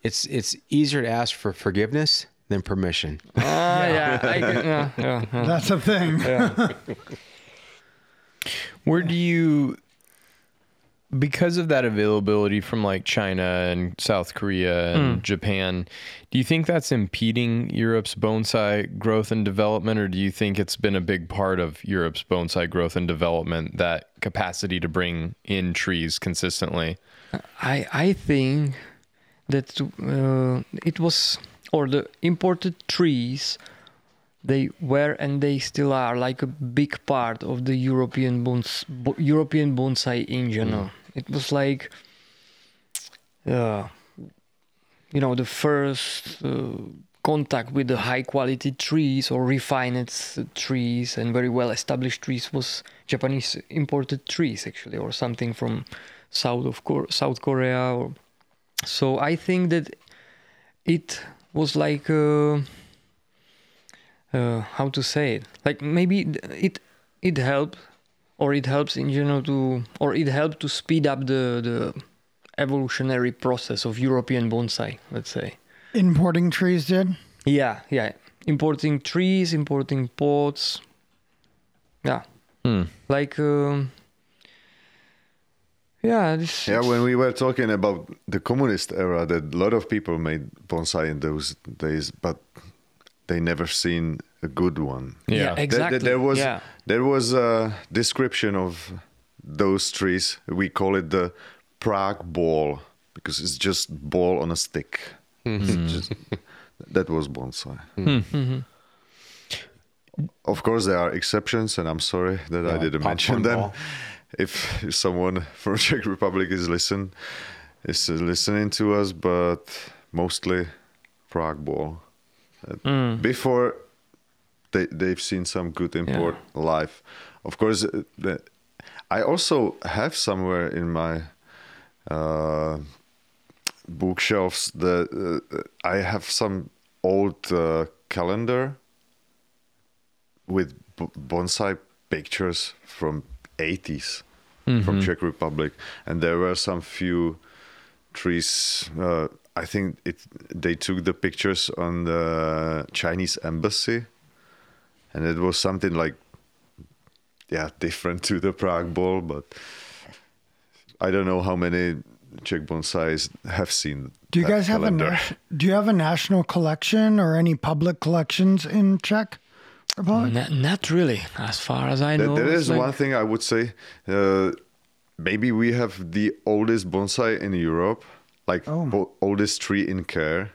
It's it's easier to ask for forgiveness than permission. Ah, yeah. I can, yeah, yeah, yeah. That's a thing. Where do you, because of that availability from like China and South Korea and Japan, do you think that's impeding Europe's bonsai growth and development, or do you think it's been a big part of Europe's bonsai growth and development that capacity to bring in trees consistently? I I think that uh, it was or the imported trees they were and they still are like a big part of the European bons- bo- European bonsai in general. It was like uh, you know the first uh, contact with the high quality trees or refined trees and very well established trees was Japanese imported trees actually or something from south of Kor- South Korea or so I think that it was like uh, uh, how to say it? Like maybe it it helped or it helps in general to or it helped to speed up the the evolutionary process of European bonsai let's say Importing trees did. yeah yeah importing trees importing pots yeah Hmm. like um, yeah this Yeah, when we were talking about the communist era, that a lot of people made bonsai in those days, but they never seen a good one. yeah, Yeah. There- exactly There, there was yeah there was a description of those trees. We call it the Prague ball because it's just ball on a stick. Mm-hmm. It's just- that was bonsai. Mm-hmm. Mm-hmm. Of course, there are exceptions, and I'm sorry that I didn't mention them. ball. If, if someone from Czech Republic is listen is listening to us, but mostly Prague ball. Uh, mm. Before they they've seen some good import live. Of course, uh, the, I also have somewhere in my uh, bookshelves the uh, I have some old uh, calendar with b- bonsai pictures from 80s from Czech Republic, and there were some few trees. Uh, I think it. They took the pictures on the Chinese embassy, and it was something like, yeah, different to the Prague Ball, but I don't know how many Czech bonsais have seen. Do you that guys have a calendar. nas- do you have a national collection or any public collections in Czech Republic? Not, not really, as far as I know. there it's is like- one thing I would say. Uh, maybe we have the oldest bonsai in Europe, like Oh. bo- oldest tree in care.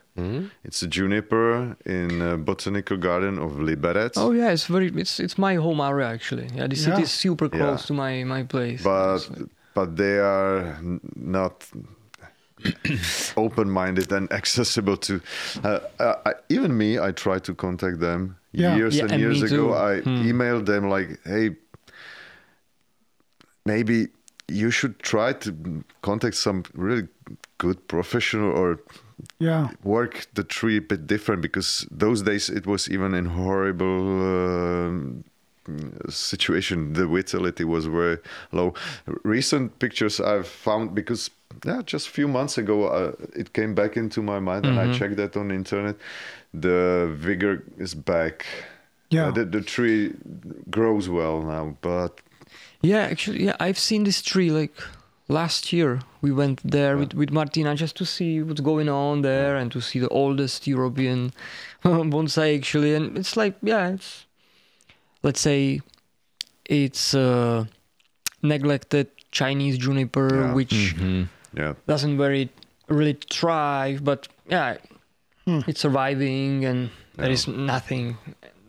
It's a juniper in a botanical garden of Liberec. Oh yeah, it's very. It's it's my home area actually. Yeah, the city Yeah. is super close Yeah. to my my place. but like- but they are not open-minded and accessible to uh, uh, I, even me i tried to contact them Yeah. years and and years ago too. i emailed them like hey maybe you should try to contact some really good professional or Yeah. work the tree a bit different because those days it was even in horrible um, situation. The vitality was very low. Recent pictures I've found because yeah, just a few months ago uh, it came back into my mind and I checked that on the internet. The vigor is back. Yeah. Uh, the, the tree grows well now, but yeah, actually, yeah, I've seen this tree like last year. We went there with with Martina just to see what's going on there and to see the oldest European bonsai actually. And it's like yeah, it's let's say it's uh, neglected Chinese juniper, Yeah. which mm-hmm. yeah, doesn't very really thrive, but yeah, hmm. it's surviving, and there is nothing,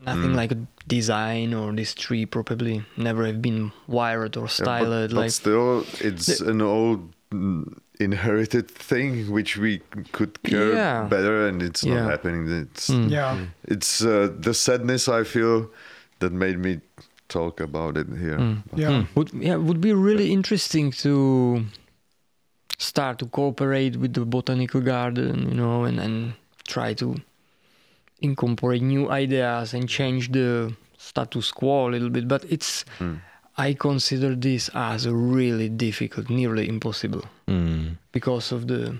nothing mm. like a design or this tree probably never have been wired or Yeah, styled. but, but like still, it's an old mm, inherited thing which we could care Yeah. better, and it's Yeah. not happening. It's Yeah. it's uh, the sadness I feel that made me talk about it here. But- Yeah. would yeah would be really interesting to start to cooperate with the botanical garden, you know, and and try to incorporate new ideas and change the status quo a little bit. But it's hmm. I consider this as a really difficult, nearly impossible, hmm. because of the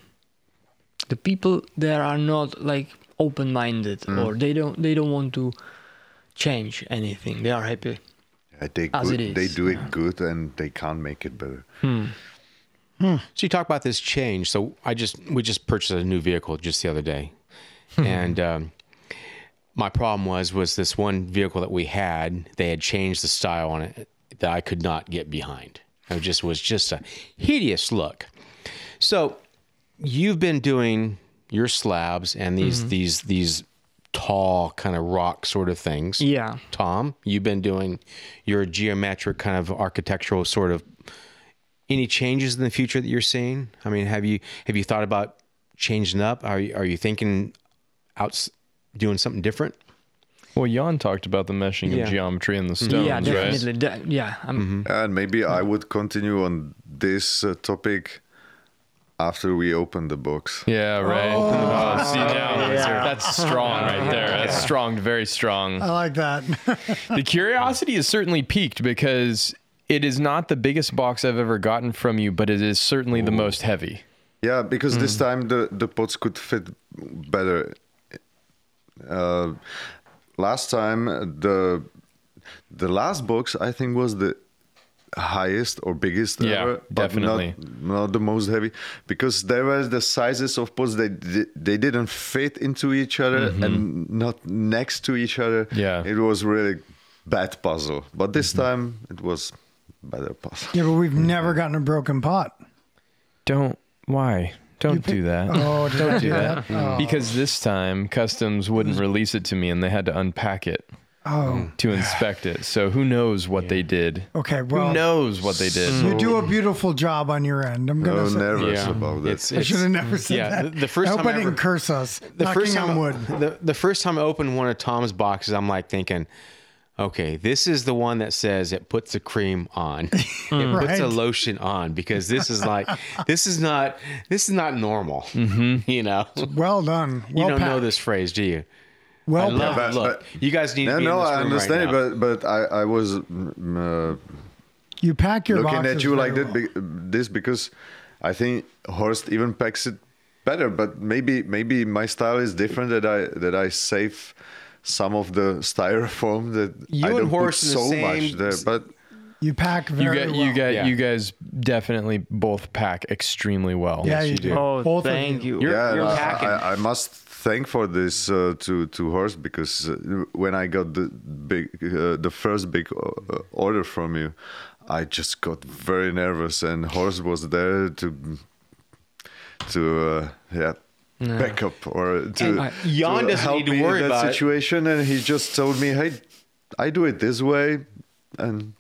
the people there are not like open-minded hmm. or they don't they don't want to change anything. They are happy. Yeah, they As good, it they do it yeah. good, and they can't make it better. So you talk about this change. So I just we just purchased a new vehicle just the other day, and um, my problem was was this one vehicle that we had. They had changed the style on it that I could not get behind. It just was just a hideous look. So you've been doing your slabs and these mm-hmm. these these tall kind of rock sort of things. Yeah. Tom, you've been doing your geometric kind of architectural sort of any changes in the future that you're seeing? I mean, have you have you thought about changing up? Are you, are you thinking out doing something different? Well, Jan talked about the meshing Yeah. of geometry and the stones, yeah, right? definitely. De- yeah, I'm, And maybe I would continue on this uh, topic after we open the box. Yeah, right. Oh, see now, that's strong right there. That's strong, very strong. I like that. the curiosity is certainly peaked because it is not the biggest box I've ever gotten from you, but it is certainly the most heavy. Yeah, because this Mm. time the the pots could fit better. Uh, last time the the last box I think was the highest or biggest Yeah, ever, but definitely. not, not the most heavy because there was the sizes of pots they they didn't fit into each other and not next to each other. Mm-hmm. Yeah. it was really bad puzzle. But this time it was better puzzle. yeah, but we've never gotten a broken pot. Don't why? Don't do that. Oh, did I do that? Oh. Because this time customs wouldn't release it to me and they had to unpack it Oh, to inspect it. So who knows what they did? okay. Well, who knows what they did? you do a beautiful job on your end. I'm gonna No, say. nervous Yeah. about it. It's, I should have never said yeah, that. the- the first I hope time I didn't ever- curse us. the first time on wood. The, the first time I opened one of Tom's boxes, I'm like thinking, okay, this is the one that says it puts a cream on, it puts a lotion on because this is like this is not this is not normal. You know, Well done. you don't know this phrase, do you? Well I love packed. but- Look, but- you guys need No, to be no, in this I room understand right it, but but I I was uh, You pack your looking boxes at you like very that, well. this because I think Horst even packs it better. But maybe maybe my style is different. That I that I save some of the styrofoam that You I don't put Horst in the so same- much there. But You pack You very get well. you get Yeah. you guys definitely both pack extremely well. Yeah, you, you do. do. Oh, Both of thank you. You're- yeah, you're I- packing. I, I must thank for this uh, to to Horst because uh, when I got the big uh, the first big uh, order from you, I just got very nervous, and Horst was there to to uh, yeah. Back up or to, And, uh, Jan to help need to me worry in that about it. situation, and he just told me, "Hey, I do it this way," and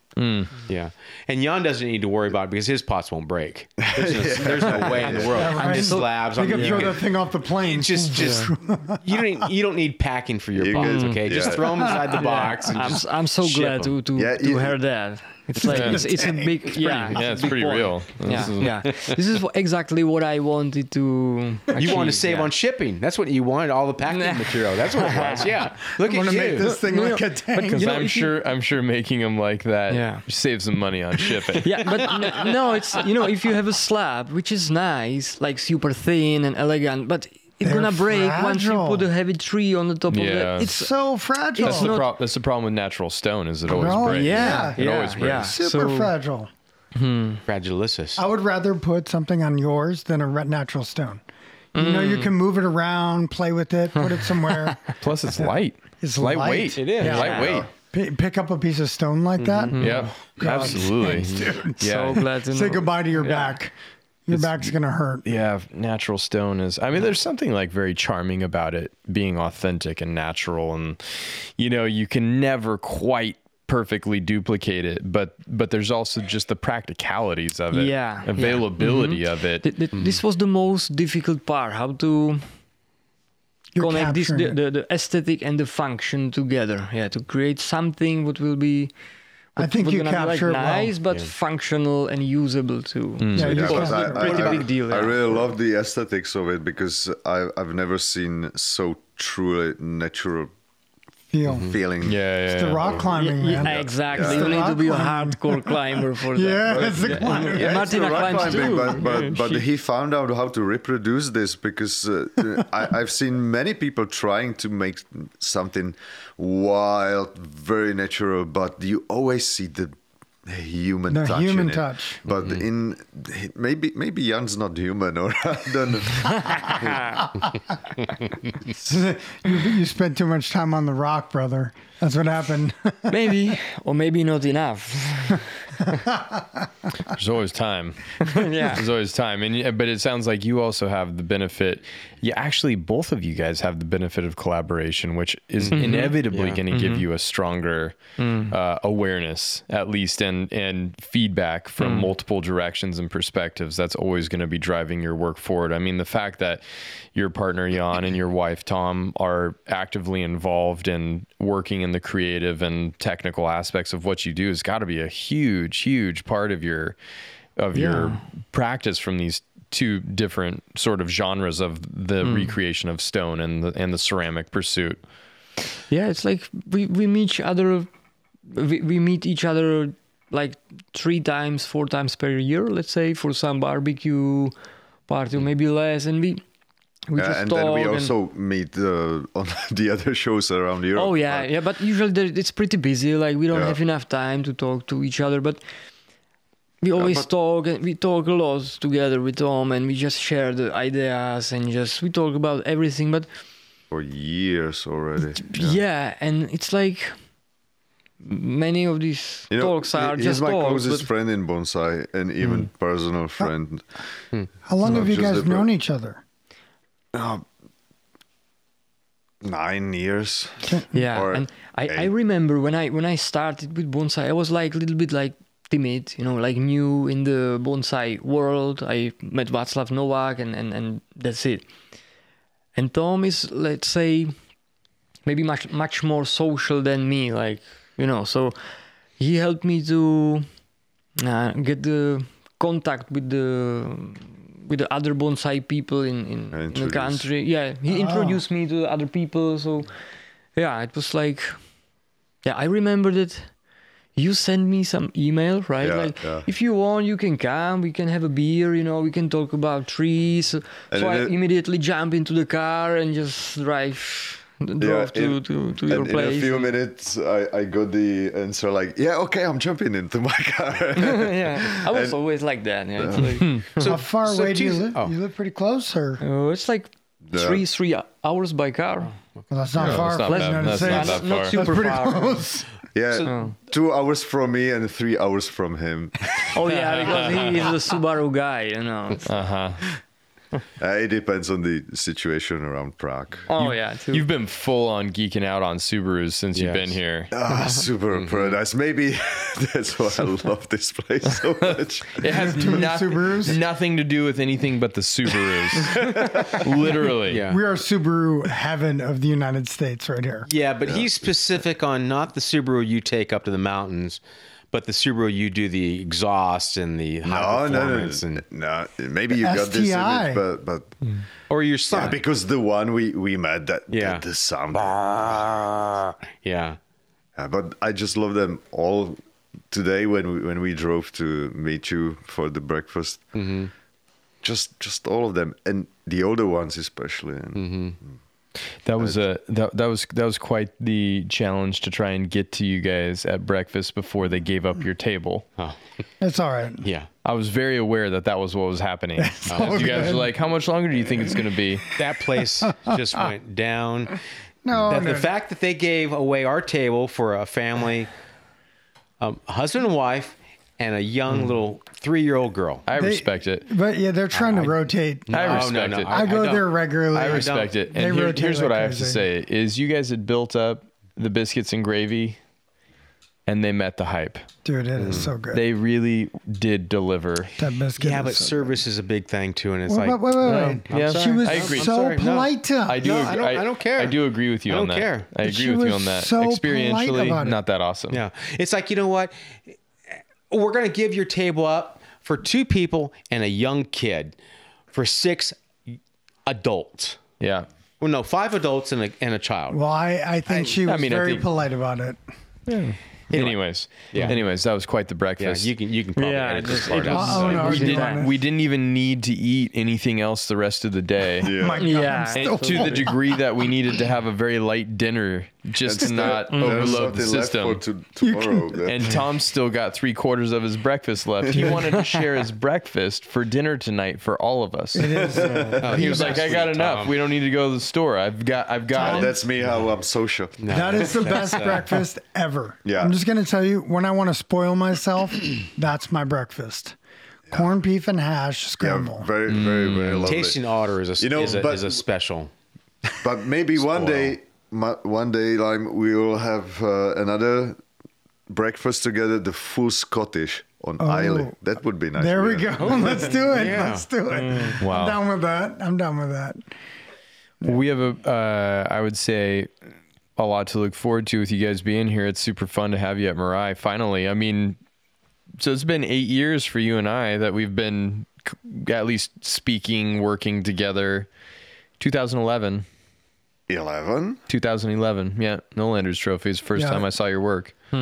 Yeah, and Jan doesn't need to worry about it because his pots won't break. There's no, there's no way in the world. Yeah, right. Just slabs. You on can the- throw that thing off the plane. just just you don't need, you don't need packing for your You pots. can- Okay, just throw them inside the box. And I'm, just I'm so glad glad 'em. to to, Yeah, to you- hear that. It's like it's, it's a big yeah yeah, it's a big pretty point. real. Yeah, This is- yeah. This is exactly what I wanted to. You want to save yeah. on shipping. That's what you wanted. All the packing Nah. material. That's what it was. Yeah. Look I want at you. make this thing No, like no, a tank. Because You know, I'm if you- sure I'm sure making them like that Yeah. saves some money on shipping. Yeah, but n- no, it's you know if you have a slab which is nice, like super thin and elegant, but it's gonna break once you put a heavy tree on the top of Yeah. it. It's so fragile. That's the not- problem. That's the problem with natural stone is it always Oh, breaks. yeah, it yeah, always breaks. yeah. super So- fragile. Fragilicious. I would rather put something on yours than a natural stone. You know, Mm. you can move it around, play with it, put it somewhere. Plus, it's light. It's lightweight. light. It is Yeah. lightweight. P- pick up a piece of stone like that. Yeah, absolutely. Yeah, so glad to know. Say goodbye to your back. Your back's gonna hurt. yeah. Natural stone is. I mean, there's something like very charming about it being authentic and natural, and you know, you can never quite perfectly duplicate it, but but there's also just the practicalities of it, Yeah, yeah. availability mm-hmm. of it. Th- th- This was the most difficult part. How to You're connect this the, the, the aesthetic and the function together. Yeah, to create something what will be. I think what you gonna be, like, capture well. nice, but functional and usable too. Mm. Yeah, you Yeah, just but capture pretty I, big deal, I really love the aesthetics of it because I, I've never seen so truly natural feel. feeling. yeah, yeah, It's the rock climbing, Yeah, man. exactly. It's You need to rock be a hardcore climber for that. Yeah, it's the climbing. Yeah, it's the Martina rock climbs climbing, too. But, but, but he found out how to reproduce this because uh, I, I've seen many people trying to make something wild, very natural, but you always see the human The touch. human in it. touch. But mm-hmm. in maybe maybe Jan's not human, or I don't know. you, you spent too much time on the rock, brother. That's what happened. Maybe, or maybe not enough. There's always time. yeah. There's always time, and but it sounds like you also have the benefit. Yeah, actually, both of you guys have the benefit of collaboration, which is mm-hmm. inevitably Yeah. going to give mm-hmm. you a stronger mm. uh, awareness, at least, and and feedback from mm. multiple directions and perspectives. That's always going to be driving your work forward. I mean, the fact that your partner Jan and your wife Tom are actively involved in working in the creative and technical aspects of what you do has got to be a huge, huge part of your of your practice from these two different sort of genres of the hmm. recreation of stone and the and the ceramic pursuit. Yeah, it's like we, we meet each other we, we meet each other like three times, four times per year, let's say, for some barbecue party, or maybe less, and we we Uh, and talk. then we and- also meet uh, on the other shows around Europe. oh yeah, but- yeah, but usually it's pretty busy. Like we don't Yeah. have enough time to talk to each other, but. We always but- talk and we talk a lot together with Tom and we just share the ideas and just we talk about everything but for years already. yeah, and it's like many of these You know, talks are he- just he's my talks, closest but- friend in bonsai and even Hmm. personal friend. How long have you guys the- known each other? Uh, nine years. yeah and I, I remember when i when i started with bonsai i was like a little bit like timid you know like new in the bonsai world i met václav novak and and, and that's it and tom is let's say maybe much much more social than me like you know so he helped me to uh, get the contact with the with the other bonsai people in in, in the country yeah he ah. introduced me to other people so yeah it was like yeah i remember that you send me some email, right? Yeah, like, yeah. if you want, you can come. We can have a beer. You know, we can talk about trees. So I it- immediately jump into the car and just drive, drove to, in- to, to your and place. In a few minutes, I, I got the answer like, yeah, okay, I'm jumping into my car. yeah, I was always like that. Yeah, it's like, So How far so away do you live? Oh. You live pretty close, or uh, it's like Yeah. three three hours by car. well, that's not far. that's not from bad. That's not that not super pretty far. close. yeah, two hours from me and three hours from him. Oh yeah, because he is the Subaru guy, you know. Uh huh. Uh, it depends on the situation around Prague. Oh yeah, too. You've been full on geeking out on Subarus since you've been here. Ah, super paradise. Maybe that's why I love this place so much. It has nothing, nothing to do with anything but the Subarus. Literally. Yeah. We are Subaru heaven of the United States right here. Yeah, but he's specific on not the Subaru you take up to the mountains, but the Subaru you do the exhaust and the high No, no, no, performance no, and no. Maybe you got this STI. image, but but hmm. or your yeah, son. because the one we we met that Yeah. the, the sound. Ah, yeah. Yeah, but I just love them all. Today when we when we drove to meet you for the breakfast, mm-hmm. just just all of them and the older ones especially. And That was a that, that was that was quite the challenge to try and get to you guys at breakfast before they gave up your table. Oh, It's all right. yeah. I was very aware that that was what was happening. Uh, you guys were like, "How much longer do you think it's going to be?" That place just went down. No, That- no. the fact that they gave away our table for a family, um, husband and wife, and a young hmm. little three-year-old girl. I They- respect it. But yeah, they're trying to rotate. I No, respect no, no, it. I go don't. there regularly. I respect it. They And here- rotate here's what like I have to crazy. say: is you guys had built up the biscuits and gravy, and they met the hype. Dude, it is mm. so good. They really did deliver. that biscuit. Yeah, is but so service is a big thing too, and it's Wait, like wait, wait, wait, wait. Yeah, She was I agree. so I'm sorry, no. polite to I do. No, agree, I don't- I don't care. I do agree with you I on don't that. care. I But agree she with you was on that. so polite Experientially, about it. not that awesome. Yeah. It's like, you know what? We're going to give your table up for two people and a young kid for six adults. Yeah. Well, no, five adults and a, and a child. Well, I, I think she I was mean, very think- polite about it. Anyways, Yeah. Anyways, that was quite the yeah, breakfast. you can you can probably Yeah, edit this part out. Oh, no, we, didn't, we didn't even need to eat anything else the rest of the day. yeah. My God, Yeah. I'm still to the degree that we needed to have a very light dinner just to not There's overload the something left system. for to, tomorrow. That- And Tom still got three quarters of his breakfast left. He wanted to share his breakfast for dinner tonight for all of us. It is. Uh, Oh, He was like, "I got sweet, enough. Tom. We don't need to go to the store. I've got, I've got it." that's me how I'm social. that is the best breakfast ever. Yeah. I'm just gonna tell you, when I want to spoil myself, that's my breakfast. Corned beef and hash Yeah, scramble. very, very, very lovely. Tasting order is a, You know, is, a, but- is a special. But maybe one day, ma- one day, like we will have uh, another breakfast together, the full Scottish on Islay. That would be nice. there we Yeah. go. Let's do it. Yeah. Let's do it. Wow. I'm down with that. I'm down with that. We have a, uh, I would say, a lot to look forward to with you guys being here. It's super fun to have you at Mirai Finally, I mean, so it's been eight years for you and I that we've been c- at least speaking, working together. 2011, 11? 2011, yeah, Noelanders Trophies. First Yeah. time I saw your work. Was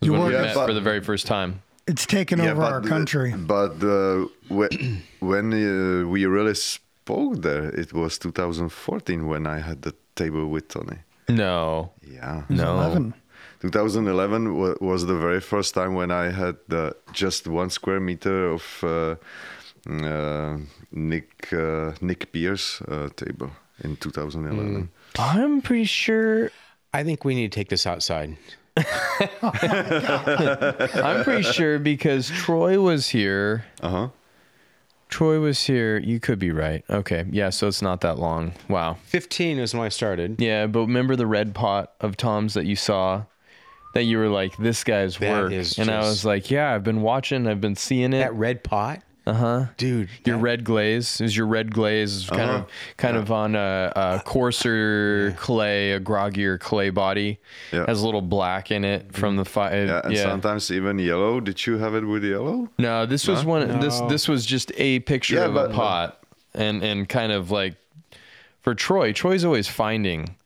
You when we worked- Yeah, met but- for the very first time. It's taken over our the- country. But uh, when, when uh, we really spoke there, it was 2014 when I had the table with Tony. No, Yeah. no. 11. 2011 wa- was the very first time when I had uh, just one square meter of uh, uh, Nick uh, Nick Pierce uh, table in 2011. I'm pretty sure. I think we need to take this outside. I'm pretty sure because Troy was here. Uh huh. Troy was here. You could be right. Okay. Yeah. So it's not that long. Wow. 15 is when I started. Yeah. But remember the red pot of Tom's that you saw that you were like, this guy's That work. is and I just- was like, yeah, I've been watching. I've been seeing it. That red pot, Uh huh. dude. Your that- red glaze is your red glaze is kind of kind of on a, a coarser clay, a groggier clay body. Yeah. Has a little black in it from the fire. Yeah, and sometimes even yellow. Did you have it with yellow? No, this was one. This No. this was just a picture Yeah, of a but- pot, and and kind of like for Troy. Troy's always finding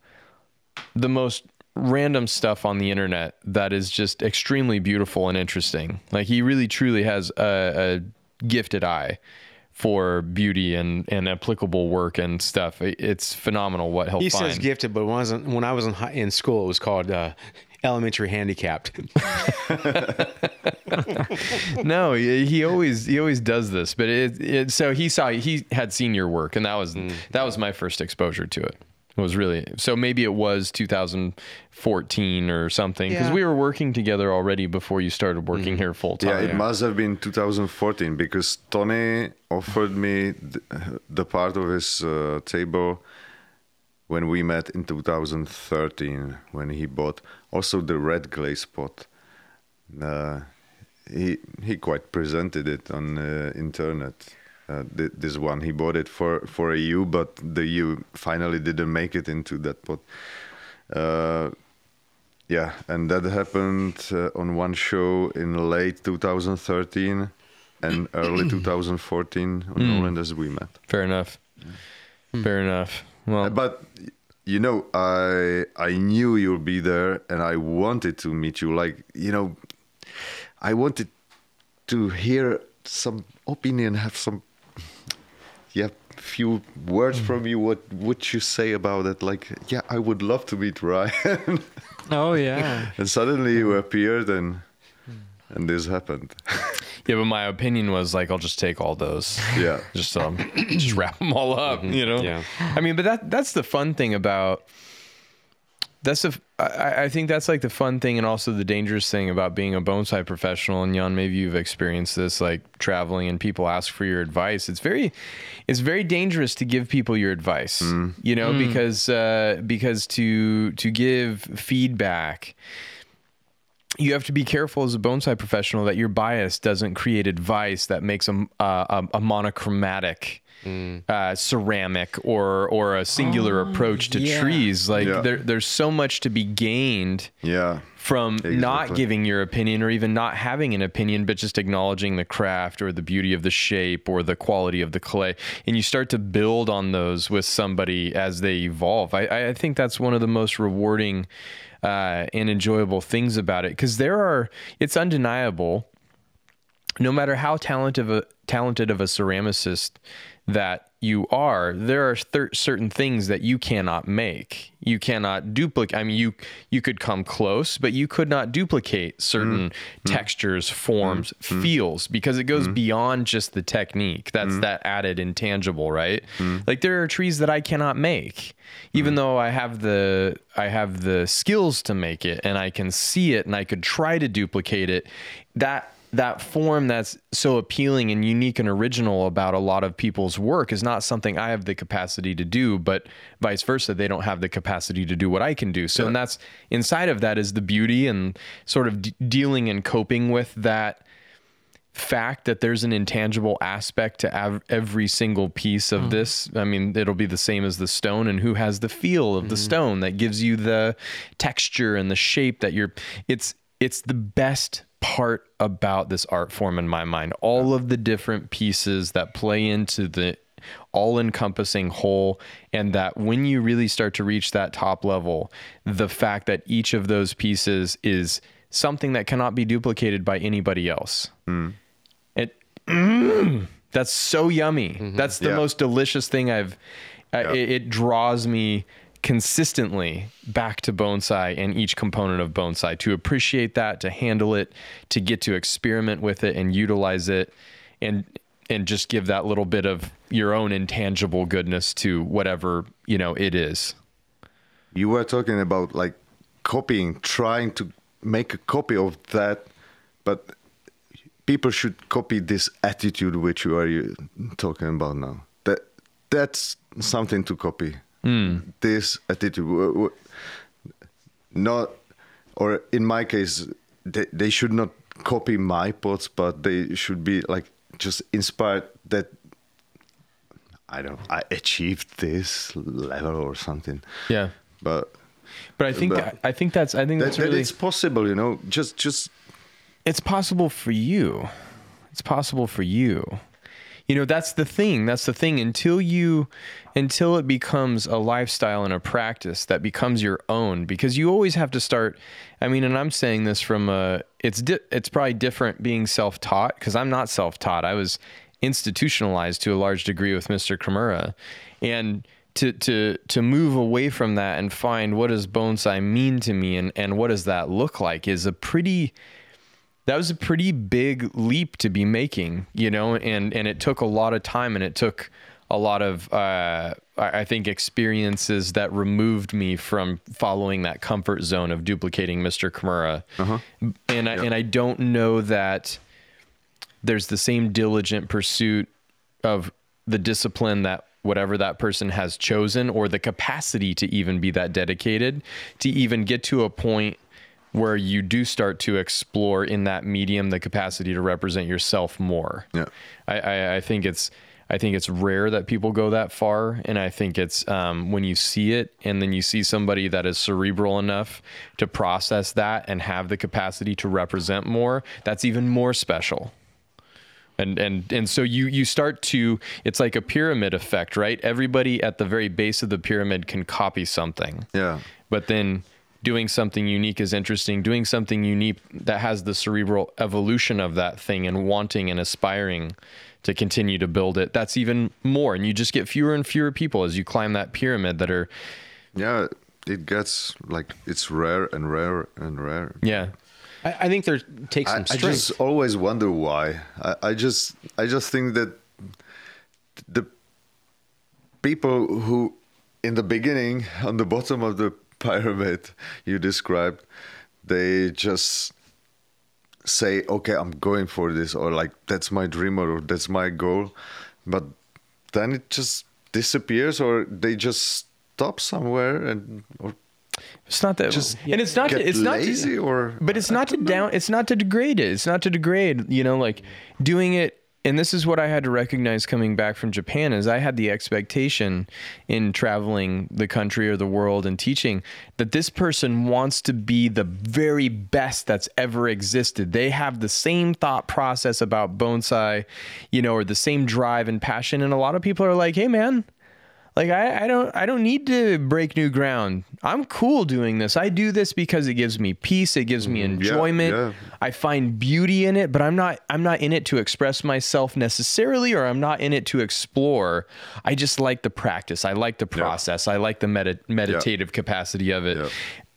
the most random stuff on the internet that is just extremely beautiful and interesting. Like he really truly has a, a gifted eye for beauty and, and applicable work and stuff. It's phenomenal what he'll He find. says gifted, but when I was in, when I was in, high, in school, it was called uh, elementary handicapped. no, he, always he always does this, but it, it so he saw he had seen your work, and that was that was my first exposure to it. It was really so maybe it was 2014 or something because Yeah. we were working together already before you started working here full time. Yeah, it must have been 2014 because Tony offered me the, the part of his uh, table when we met in 2013 when he bought also the red glaze pot. Uh, he he quite presented it on uh, internet. Uh, th- this one he bought it for for a yew, but the yew finally didn't make it into that pot. Uh, yeah, and that happened uh, on one show in late 2013 and early 2014 on Noelanders we met. Fair enough. Fair enough. Well, Uh, But you know, I I knew you'll be there, and I wanted to meet you. Like you know, I wanted to hear some opinion, have some yeah, few words from mm. you. What would you say about it? Like, yeah, I would love to meet Ryan. Oh yeah. and suddenly you mm. appeared, and mm. and this happened. yeah, but my opinion was like I'll just take all those. Yeah. just um just wrap them all up mm-hmm. you know Yeah. i mean but that that's the fun thing about that's the I, I think that's like the fun thing and also the dangerous thing about being a bonsai professional. And Jan maybe you've experienced this like traveling and people ask for your advice. It's very it's very dangerous to give people your advice mm. you know mm. because uh because to to give feedback you have to be careful as a bonsai professional that your bias doesn't create advice that makes a, uh, a, a monochromatic uh, ceramic or or a singular approach to yeah. trees. Like Yeah. there, there's so much to be gained Yeah. from not giving your opinion or even not having an opinion, but just acknowledging the craft or the beauty of the shape or the quality of the clay. And you start to build on those with somebody as they evolve. I, I think that's one of the most rewarding uh, and enjoyable things about it because there are, it's undeniable no matter how talented of a talented of a ceramicist that you are, there are thir- certain things that you cannot make. You cannot duplicate. I mean, you you could come close, but you could not duplicate certain mm-hmm. Mm-hmm. textures, forms, mm-hmm. feels because it goes beyond just the technique. That's that added intangible, right? Like there are trees that I cannot make, even though I have the I have the skills to make it and I can see it and I could try to duplicate it. That that form that's so appealing and unique and original about a lot of people's work is not something I have the capacity to do, but vice versa, they don't have the capacity to do what I can do. So, and that's inside of that is the beauty and sort of d- dealing and coping with that fact that there's an intangible aspect to av- every single piece of mm-hmm. this. I mean, it'll be the same as the stone and who has the feel of the mm-hmm. stone that gives you the texture and the shape that you're it's it's the best part about this art form in my mind. All of the different pieces that play into the all encompassing whole and that when you really start to reach that top level, the fact that each of those pieces is something that cannot be duplicated by anybody else. It that's so yummy. That's the Yeah. most delicious thing I've. Uh, it, it draws me consistently back to bonsai and each component of bonsai to appreciate that, to handle it, to get to experiment with it and utilize it, and and just give that little bit of your own intangible goodness to whatever you know it is. You were talking about like copying, trying to make a copy of that, but people should copy this attitude which you are uh, talking about now. That that's something to copy. Hmm. This attitude, not, or in my case, they, they should not copy my pots, but they should be like just inspired that I don't I achieved this level or something. Yeah, But but I think But- I think that's I think that, that's that really it's possible, you know. Just just it's possible for you. It's possible for you. You know that's the thing that's the thing. Until you until it becomes a lifestyle and a practice that becomes your own because you always have to start i mean and i'm saying this from a it's di- it's probably different being self-taught because i'm not self-taught. I was institutionalized to a large degree with mr kimura. And to to to move away from that and find what does bonsai mean to me and and what does that look like is a pretty that was a pretty big leap to be making, you know, and and it took a lot of time and it took a lot of uh, I think experiences that removed me from following that comfort zone of duplicating Mr. Kimura, uh-huh. and I, and I don't know that there's the same diligent pursuit of the discipline that whatever that person has chosen or the capacity to even be that dedicated to even get to a point where you do start to explore in that medium the capacity to represent yourself more. Yeah. I, I, I think it's I think it's rare that people go that far, and I think it's um, when you see it, and then you see somebody that is cerebral enough to process that and have the capacity to represent more. That's even more special. And and and so you you start to it's like a pyramid effect, right? Everybody at the very base of the pyramid can copy something. Yeah. But then doing something unique is interesting. Doing something unique that has the cerebral evolution of that thing and wanting and aspiring to continue to build it. That's even more. And you just get fewer and fewer people as you climb that pyramid that are. Yeah, it gets like it's rare and rare and rare. Yeah. I, I think there takes some I, I just always wonder why. I, I just I just think that the people who in the beginning on the bottom of the pyramid you described, they just say, okay, I'm going for this, or like that's my dream, or that's my goal, but then it just disappears, or they just stop somewhere, and or It's not that, Just and it's not. get To, it's not to- lazy, or but it's I not to know. down. It's not to degrade it. It's not to degrade. You know, like doing it. And this is what I had to recognize coming back from Japan is I had the expectation in traveling the country or the world and teaching that this person wants to be the very best that's ever existed. They have the same thought process about bonsai, you know, or the same drive and passion. And a lot of people are like, "Hey, man, like I, I don't I don't need to break new ground. I'm cool doing this. I do this because it gives me peace, it gives me mm, enjoyment. yeah. I find beauty in it, but I'm not I'm not in it to express myself necessarily or I'm not in it to explore. I just like the practice. I like the process. I like the medi- meditative capacity of it.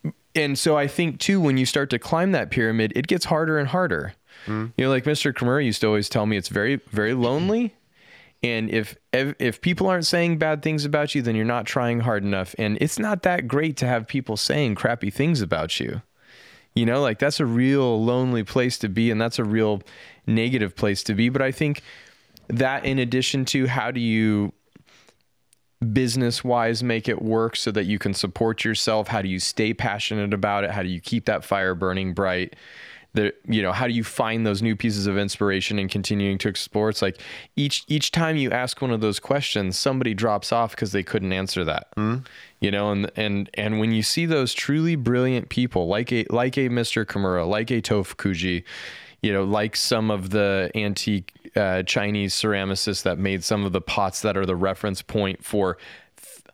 Yeah. And so I think too when you start to climb that pyramid, it gets harder and harder. Hmm. You know, like Mr. Kimura used to always tell me it's very very lonely. And if, if people aren't saying bad things about you, then you're not trying hard enough. And it's not that great to have people saying crappy things about you. You know, like that's a real lonely place to be, and that's a real negative place to be. But I think that, in addition to how do you business wise make it work so that you can support yourself? How do you stay passionate about it? How do you keep that fire burning bright? The, you know how do you find those new pieces of inspiration and continuing to explore it's like each each time you ask one of those questions somebody drops off because they couldn't answer that you know and and and when you see those truly brilliant people like a like a Mr. Kimura like a Tofukuji you know like some of the antique uh, Chinese ceramicists that made some of the pots that are the reference point for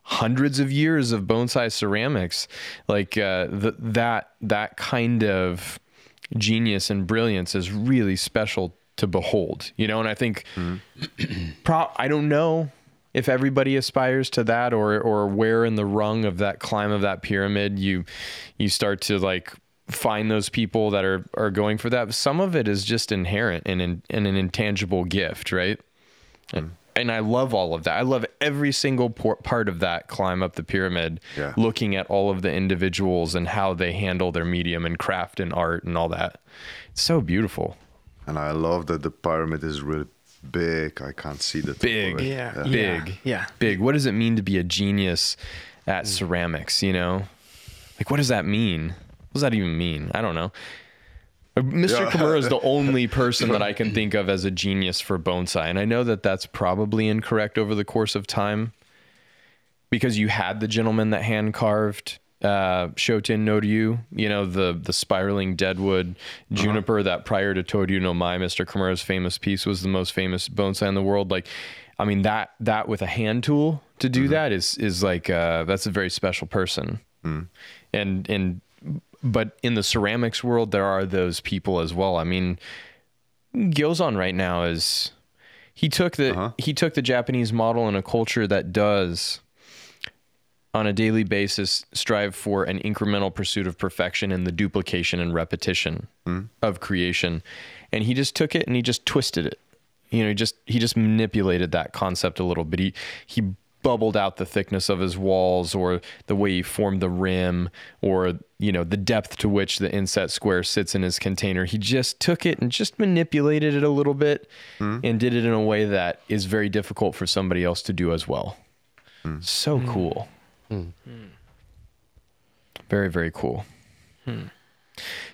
hundreds of years of bonsai ceramics like uh, th- that that kind of genius and brilliance is really special to behold you know? And i think pro- i don't know if everybody aspires to that or or where in the rung of that climb of that pyramid you you start to like find those people that are are going for that. Some of it is just inherent and in, in an intangible gift right? And, and I love all of that. I love every single por- part of that climb up the pyramid, Yeah. looking at all of the individuals and how they handle their medium and craft and art and all that. It's so beautiful. And I love that the pyramid is really big. I can't see the top of Big. it. Yeah. Big. Yeah. Big. What does it mean to be a genius at ceramics, you know? Like what does that mean? What does that even mean? I don't know. Mr. Yeah. Kimura is the only person that I can think of as a genius for bonsai. And I know that that's probably incorrect over the course of time because you had the gentleman that hand carved uh, Shoten no Ryu, you know, the the spiraling deadwood juniper that prior to Toryu no Mai, Mr. Kimura's famous piece was the most famous bonsai in the world. Like, I mean that that with a hand tool to do that is is like uh, that's a very special person. And and but in the ceramics world, there are those people as well. I mean, Gyozan right now is he took the uh-huh. he took the Japanese model in a culture that does on a daily basis strive for an incremental pursuit of perfection and the duplication and repetition hmm. of creation. And he just took it and he just twisted it. You know he just he just manipulated that concept a little bit. He he bubbled out the thickness of his walls or the way he formed the rim or you know the depth to which the inset square sits in his container. He just took it and just manipulated it a little bit hmm. and did it in a way that is very difficult for somebody else to do as well. Hmm. So hmm. cool. Very very cool.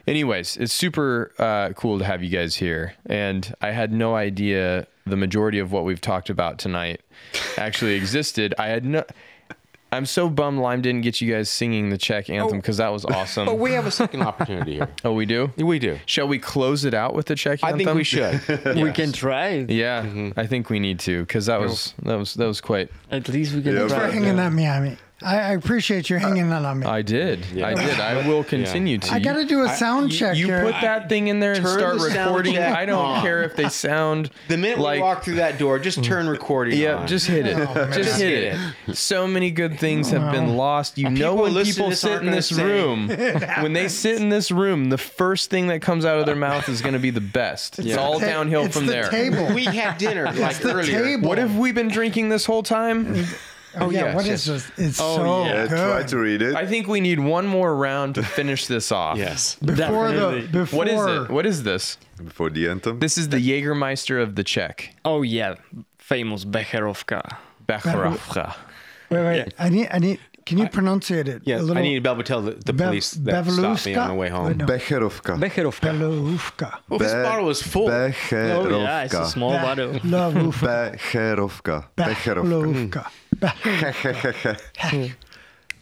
Anyways it's super uh, cool to have you guys here. And i had no idea the majority of what we've talked about tonight actually existed i had no i'm so bummed lime didn't get you guys singing the czech anthem oh. because that was awesome But we have a second opportunity here. oh we do We do. shall we close it out with the czech anthem? I anthem think we should. We can try. it. yeah mm-hmm. i think we need to because that was that was that was quite At least we can Yeah, try. for hanging on me. I mean, I, I appreciate you hanging on me. I, i did i did i will continue to I got to do a sound you, check you here. put that thing in there and Turn start the sound recording. check I don't on. care if they sound The minute like we walk through that door, just turn recording yeah, on. just hit it. Oh, just Just hit hit it. So many good things have been lost. You know people when listening people sit in this room, when they sit in this room, the first thing that comes out of their mouth is going to be the best. It's all Ta- downhill it's from the there. Table. we had dinner like the earlier. table. What have we been drinking this whole time? Oh yeah, yes, what yes. is this? It's Oh, so yeah. Yeah, try to read it. I think we need one more round to finish this off. Yes. before the before What is it? What is this? before the anthem. This is the Jägermeister of the Czech. Oh yeah, famous Becherovka. Becherovka. Wait, wait. I need I need. Can you pronounce it? Yeah, little, I need to be able to tell the, the Bev- police that stopped me on the way home. No. Becherovka. Becherovka. Belovka. Well, oh, this bottle was full. Becherovka. Oh yeah, it's a small bottle. Belovka. Becherovka. Becherovka. Hmm. Belovka.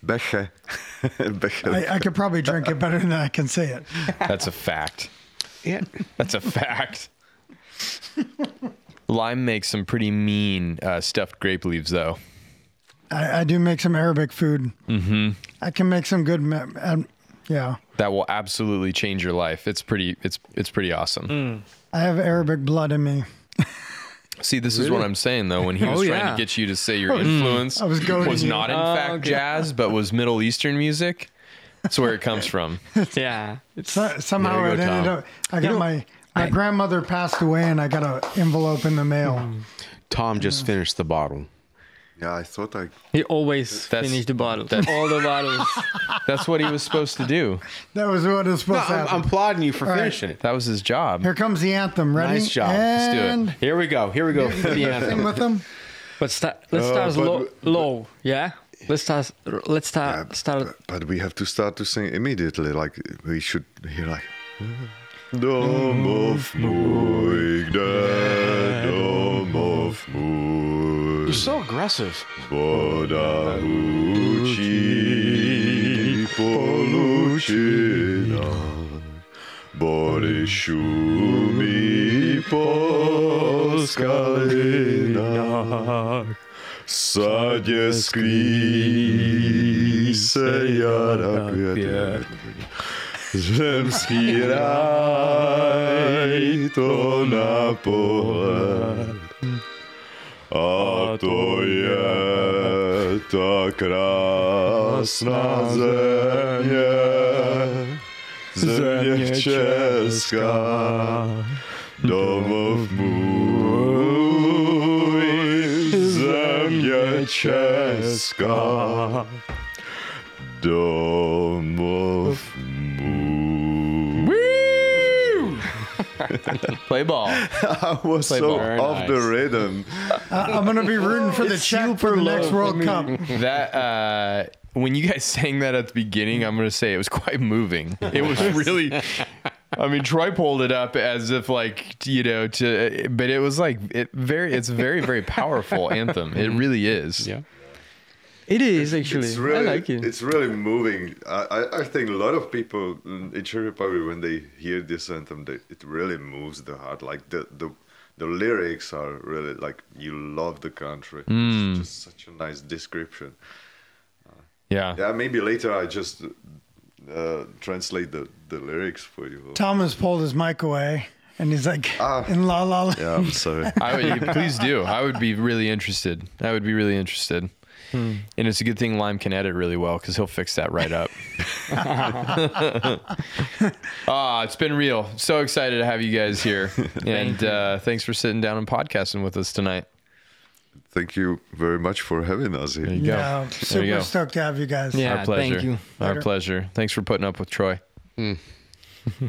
Beche. Becherovka. I, I could probably drink it better than I can say it. That's a fact. Yeah. That's a fact. Lime makes some pretty mean uh, stuffed grape leaves, though. I, I do make some Arabic food. Mm-hmm. I can make some good. Me- um, yeah, That will absolutely change your life. It's pretty. It's it's pretty awesome. I have Arabic blood in me. See, this is what I'm saying though. When he oh, was Oh, trying yeah. to get you to say your oh, influence I was goading was you. not in Oh, fact okay. jazz, but was Middle Eastern music. That's where it comes from. Yeah, it's So, somehow There you it go, ended Tom. up. I got my my grandmother passed away, and I got an envelope in the mail. Tom just finished the bottle. Yeah, I thought I. he always That's- finish the bottles. All the bottles. That's what he was supposed to do. That was what he was supposed to I'm. I'm applauding you for right. finishing it. That was his job. Here comes the anthem. Ready? Nice job. Let's do it. Here we go. Here we go. For the sing anthem. with them. But start. Let's Uh, start but- low. low. Yeah. Let's start. Let's start. start. But we have to start to sing immediately. Like we should hear like. Dom of Moigde, Dom of You're so aggressive. Polucina, Poskalina, Sadě sklí se jara. Zemský ráj to na pohled. A to je ta krásná země, země česká, domov můj, země česká, domov můj. Play ball. I was Play so ball. Very off the rhythm. I- I'm gonna be rooting for the Czech for the next World Cup. That uh, when you guys sang that at the beginning, I'm gonna say it was quite moving. It was really. I mean, Troy pulled it up as if like you know to, but it was like it very. It's a very very powerful anthem. It really is. Yeah. It is actually. It's really, I like it. It's really moving. I, I, I think a lot of people in Czech Republic, when they hear this anthem, they, it really moves the heart. Like the, the the lyrics are really like you love the country. It's just such a nice description. Yeah. Yeah, maybe later I just uh, translate the, the lyrics for you. Thomas pulled his mic away, and he's like, Ah. in La La. La. Yeah, I'm sorry. I would, please do. I would be really interested. I would be really interested. And it's a good thing Lime can edit really well because he'll fix that right up. Ah, it's been real. So excited to have you guys here. and uh, thanks for sitting down and podcasting with us tonight. Thank you very much for having us here. There you go. Yeah, There super you go. stoked to have you guys. Yeah, Our pleasure. thank you. Our Later. pleasure. Thanks for putting up with Troy.